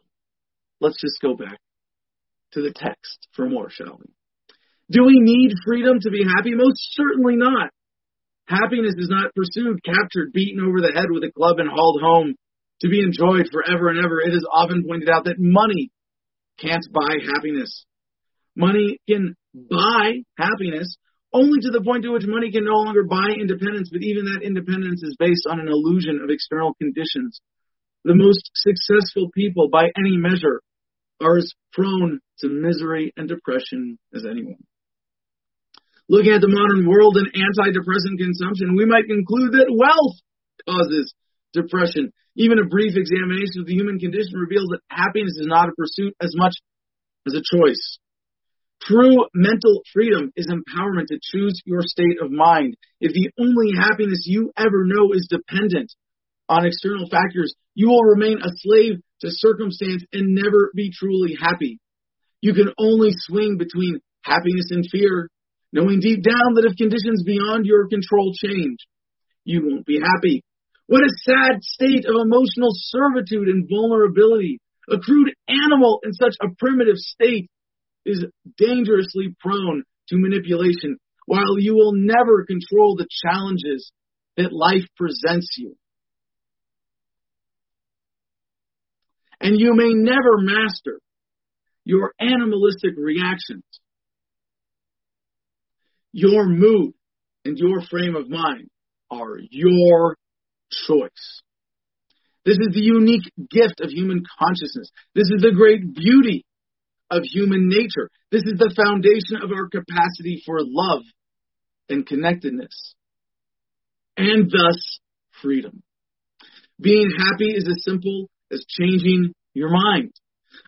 let's just go back to the text for more, shall we? Do we need freedom to be happy? Most certainly not. Happiness is not pursued, captured, beaten over the head with a club and hauled home to be enjoyed forever and ever. It is often pointed out that money can't buy happiness. Money can buy happiness only to the point to which money can no longer buy independence, but even that independence is based on an illusion of external conditions. The most successful people, by any measure, are as prone to misery and depression as anyone. Looking at the modern world and antidepressant consumption, we might conclude that wealth causes depression. Even a brief examination of the human condition reveals that happiness is not a pursuit as much as a choice. True mental freedom is empowerment to choose your state of mind. If the only happiness you ever know is dependent on external factors, you will remain a slave to circumstance and never be truly happy. You can only swing between happiness and fear, knowing deep down that if conditions beyond your control change, you won't be happy. What a sad state of emotional servitude and vulnerability. A crude animal in such a primitive state is dangerously prone to manipulation, while you will never control the challenges that life presents you. And you may never master your animalistic reactions your mood and your frame of mind are your choice. This is the unique gift of human consciousness. This is the great beauty of human nature. This is the foundation of our capacity for love and connectedness, and thus freedom. Being happy is as simple as changing your mind.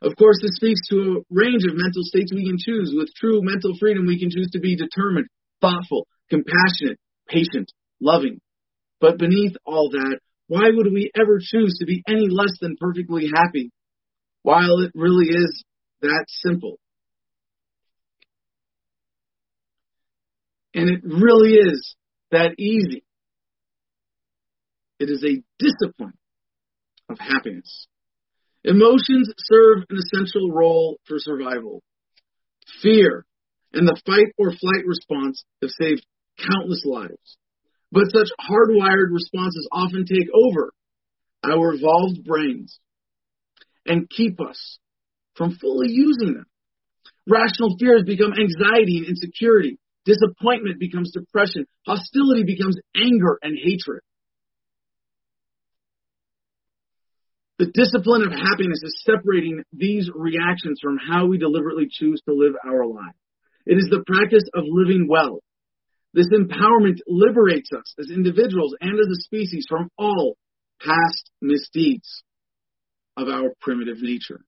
Of course, this speaks to a range of mental states we can choose. With true mental freedom, we can choose to be determined, thoughtful, compassionate, patient, loving. But beneath all that, why would we ever choose to be any less than perfectly happy? While it really is that simple. And it really is that easy. It is a discipline of happiness. Emotions serve an essential role for survival. Fear and the fight or flight response have saved countless lives. But such hardwired responses often take over our evolved brains and keep us from fully using them. Rational fears become anxiety and insecurity. Disappointment becomes depression. Hostility becomes anger and hatred. The discipline of happiness is separating these reactions from how we deliberately choose to live our lives. It is the practice of living well. This empowerment liberates us as individuals and as a species from all past misdeeds of our primitive nature.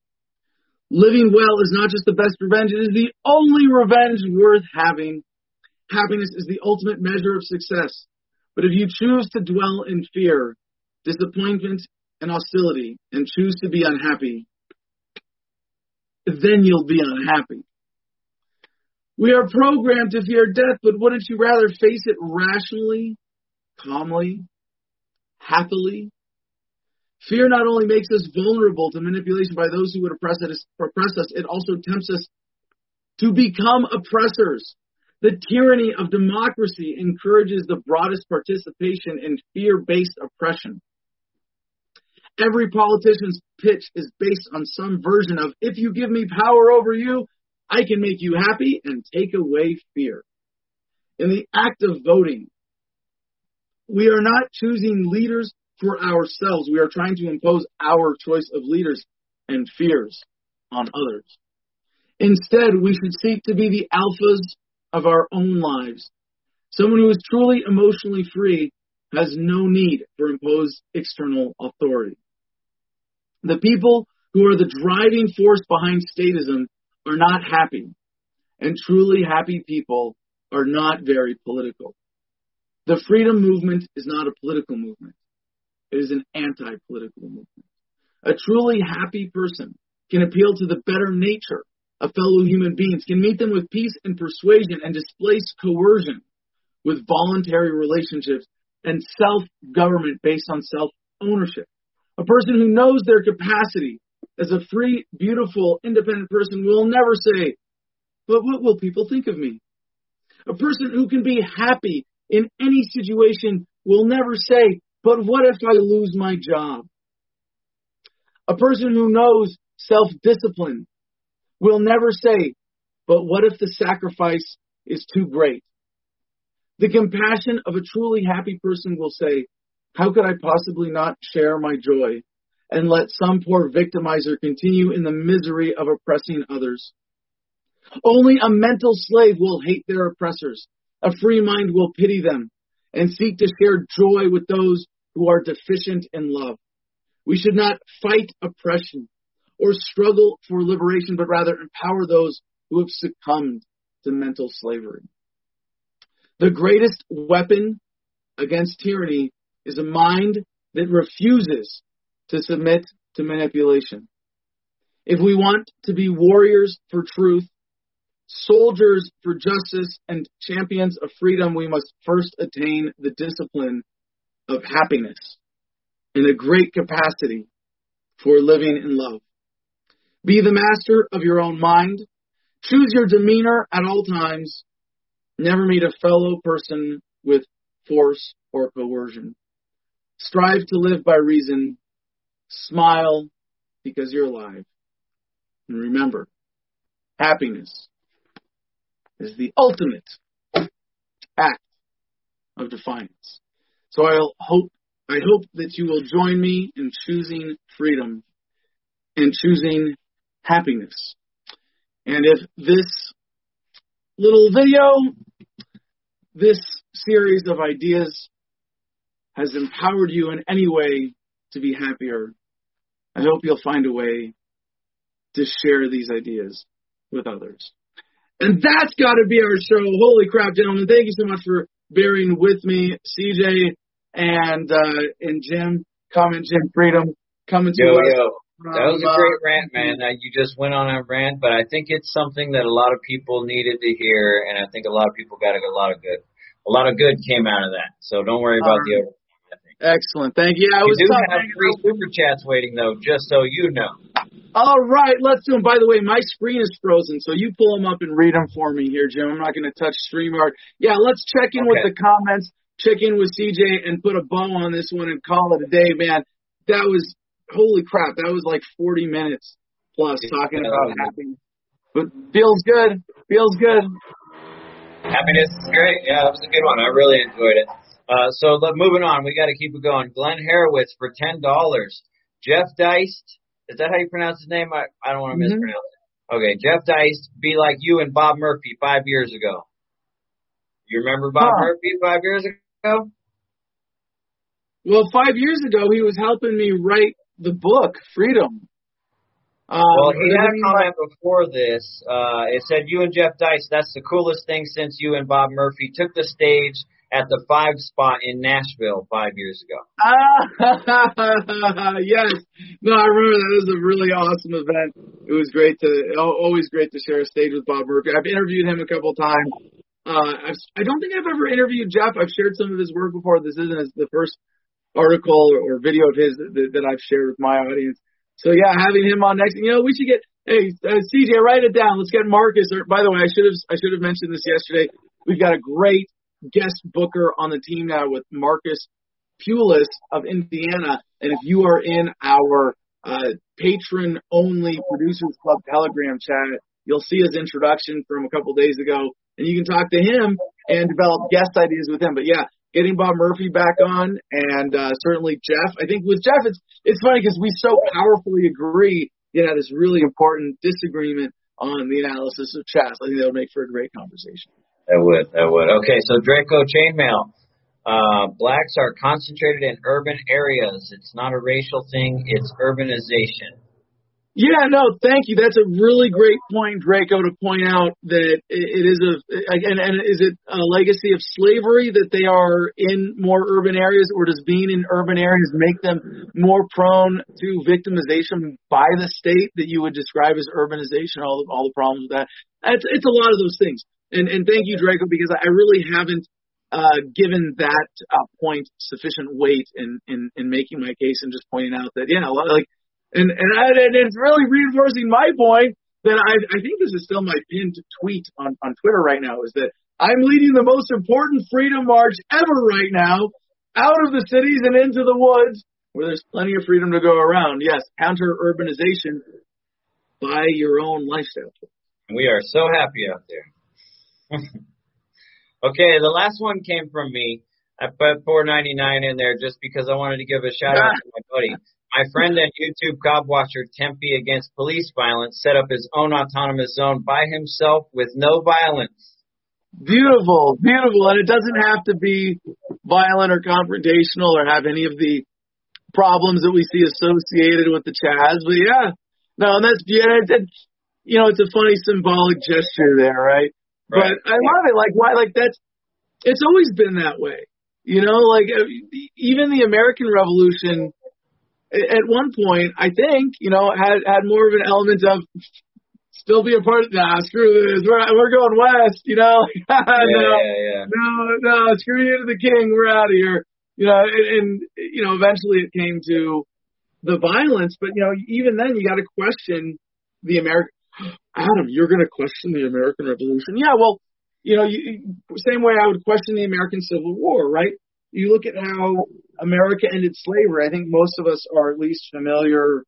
Living well is not just the best revenge, it is the only revenge worth having. Happiness is the ultimate measure of success. But if you choose to dwell in fear, disappointment, and hostility and choose to be unhappy, then you'll be unhappy. We are programmed to fear death, but wouldn't you rather face it rationally, calmly, happily? Fear not only makes us vulnerable to manipulation by those who would oppress us, oppress us, it also tempts us to become oppressors. The tyranny of democracy encourages the broadest participation in fear based oppression. Every politician's pitch is based on some version of if you give me power over you, I can make you happy and take away fear. In the act of voting, we are not choosing leaders for ourselves. We are trying to impose our choice of leaders and fears on others. Instead, we should seek to be the alphas of our own lives. Someone who is truly emotionally free has no need for imposed external authority. The people who are the driving force behind statism are not happy, and truly happy people are not very political. The freedom movement is not a political movement. It is an anti-political movement. A truly happy person can appeal to the better nature of fellow human beings, can meet them with peace and persuasion and displace coercion with voluntary relationships and self-government based on self-ownership. A person who knows their capacity as a free, beautiful, independent person will never say, but what will people think of me? A person who can be happy in any situation will never say, but what if I lose my job? A person who knows self-discipline will never say, but what if the sacrifice is too great? The compassion of a truly happy person will say, how could I possibly not share my joy and let some poor victimizer continue in the misery of oppressing others? Only a mental slave will hate their oppressors. A free mind will pity them and seek to share joy with those who are deficient in love. We should not fight oppression or struggle for liberation, but rather empower those who have succumbed to mental slavery. The greatest weapon against tyranny is a mind that refuses to submit to manipulation. If we want to be warriors for truth, soldiers for justice, and champions of freedom, we must first attain the discipline of happiness and a great capacity for living in love. Be the master of your own mind. Choose your demeanor at all times. Never meet a fellow person with force or coercion. Strive to live by reason. Smile because you're alive. And remember, happiness is the ultimate act of defiance. So I hope I hope that you will join me in choosing freedom and choosing happiness. And if this little video, this series of ideas has empowered you in any way to be happier, I hope you'll find a way to share these ideas with others. And that's got to be our show. Holy crap, gentlemen. Thank you so much for bearing with me. CJ and, uh, and Jim, coming, Jim Freedom, coming to yo, us. Yo. That was a great rant, man. That you just went on a rant, but I think it's something that a lot of people needed to hear, and I think a lot of people got a lot of good. A lot of good came out of that. So don't worry about the over. Excellent. Thank you. I we was do have three super chats waiting though, just so you know. All right, let's do them. By the way, my screen is frozen, so you pull them up and read them for me here, Jim. I'm not going to touch StreamYard. Yeah, let's check in with the comments, check in with CJ, and put a bow on this one and call it a day, man. That was holy crap. That was like 40 minutes plus talking about happiness. But feels good. Feels good. Happiness is great. Yeah, it was a good one. I really enjoyed it. Uh, so let, moving on, we got to keep it going. Glenn Harowitz for ten dollars. Jeff Deist, is that how you pronounce his name? I, I don't want to Mhm. mispronounce it. Okay, Jeff Deist, be like you and Bob Murphy five years ago. You remember Bob Huh. Murphy five years ago? Well, five years ago, he was helping me write the book, Freedom. Um, Well, he had a comment before this. Uh, it said, "You and Jeff Deist, that's the coolest thing since you and Bob Murphy took the stage at the five spot in Nashville five years ago. Ah, yes. No, I remember that. It was a really awesome event. It was great to, always great to share a stage with Bob Murphy. I've interviewed him a couple of times. Uh, I've, I don't think I've ever interviewed Jeff. I've shared some of his work before. This isn't the first article or, video of his that, that I've shared with my audience. So yeah, having him on next, you know, we should get, hey, uh, CJ, write it down. Let's get Marcus. Or by the way, I should have, I should have mentioned this yesterday. We've got a great guest booker on the team now with Marcus Pulis of Indiana. And if you are in our uh, patron only producers club telegram chat, you'll see his introduction from a couple days ago and you can talk to him and develop guest ideas with him. But yeah, getting Bob Murphy back on and uh, certainly Jeff. I think with Jeff, it's it's funny because we so powerfully agree. You know, this really important disagreement on the analysis of Chaz. I think that would make for a great conversation. That would, that would. Okay, so Draco Chainmail. Uh, blacks are concentrated in urban areas. It's not a racial thing, it's urbanization. Yeah, no, thank you. That's a really great point, Draco, to point out that it is a and, and is it a legacy of slavery that they are in more urban areas, or does being in urban areas make them more prone to victimization by the state that you would describe as urbanization? All the, all the problems with that. It's it's a lot of those things. And and thank you, Draco, because I really haven't uh, given that uh, point sufficient weight in, in in making my case and just pointing out that yeah, like and and, I, and it's really reinforcing my point that I I think this is still my pinned tweet on on Twitter right now is that I'm leading the most important freedom march ever right now out of the cities and into the woods where there's plenty of freedom to go around. Yes, counter urbanization by your own lifestyle. And we are so happy out there. okay, the last one came from me. I put 4.99 in there just because I wanted to give a shout out to my buddy. My friend and YouTube cop watcher Tempe against police violence set up his own autonomous zone by himself with no violence. Beautiful, beautiful, and it doesn't have to be violent or confrontational or have any of the problems that we see associated with the Chaz. But yeah, no, and that's yeah, it's you know, it's a funny symbolic gesture there, right? Right? But I love it. Like why? Like that's it's always been that way. You know, like uh, even the American Revolution at one point, I think, you know, had had more of an element of still be a part of nah, screw this. We're we're going west, you know. yeah, yeah, yeah. no, no, screw you to the king. We're out of here. You know, and, and you know, eventually it came to the violence, but you know, even then you got to question the American. Adam, you're going to question the American Revolution? Yeah, well, you know, you, same way I would question the American Civil War, right? you look at how America ended slavery. I think most of us are at least familiar,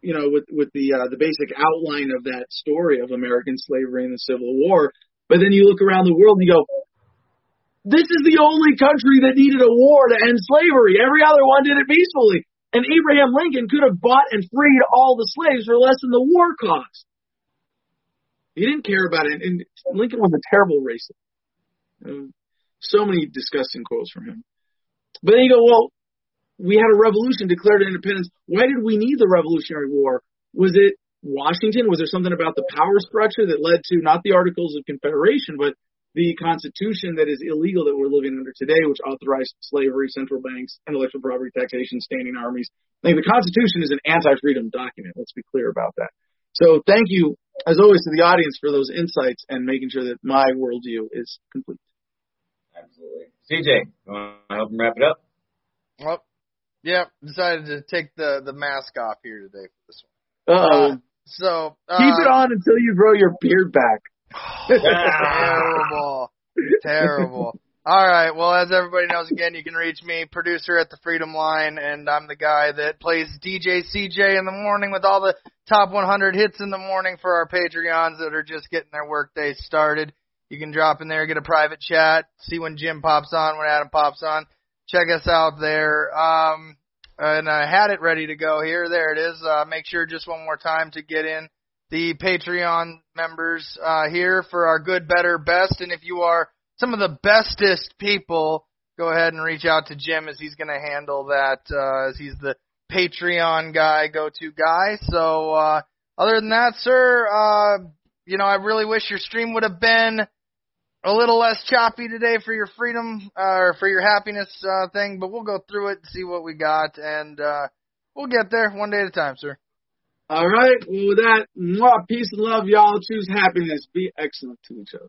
you know, with with the uh, the basic outline of that story of American slavery and the Civil War. But then you look around the world and you go, this is the only country that needed a war to end slavery. Every other one did it peacefully. And Abraham Lincoln could have bought and freed all the slaves for less than the war cost. He didn't care about it. And Lincoln was a terrible racist. Um, so many disgusting quotes from him. But then you go, well, we had a revolution declared independence. Why did we need the Revolutionary War? Was it Washington? Was there something about the power structure that led to not the Articles of Confederation, but the Constitution that is illegal that we're living under today, which authorized slavery, central banks, intellectual property taxation, standing armies? The Constitution is an anti-freedom document. Let's be clear about that. So thank you, as always, to the audience for those insights and making sure that my worldview is complete. Absolutely. CJ, you want to help him wrap it up? Well, yeah, decided to take the the mask off here today for this one. Uh-oh. Uh, so uh, keep it on until you grow your beard back. terrible, terrible. All right. Well, as everybody knows, again, you can reach me, producer at the Freedom Line, and I'm the guy that plays DJ CJ in the morning with all the top 100 hits in the morning for our Patreons that are just getting their workday started. You can drop in there, get a private chat, see when Jim pops on, when Adam pops on. Check us out there. Um, and I had it ready to go here. There it is. Uh, make sure just one more time to get in the Patreon members uh, here for our good, better, best. And if you are some of the bestest people, go ahead and reach out to Jim as he's going to handle that uh, as he's the Patreon guy, go-to guy. So uh, other than that, sir, uh, you know, I really wish your stream would have been a little less choppy today for your freedom uh, or for your happiness uh, thing, but we'll go through it and see what we got, and uh, we'll get there one day at a time, sir. All right. Well, with that, mwah, peace and love, y'all. Choose happiness. Be excellent to each other.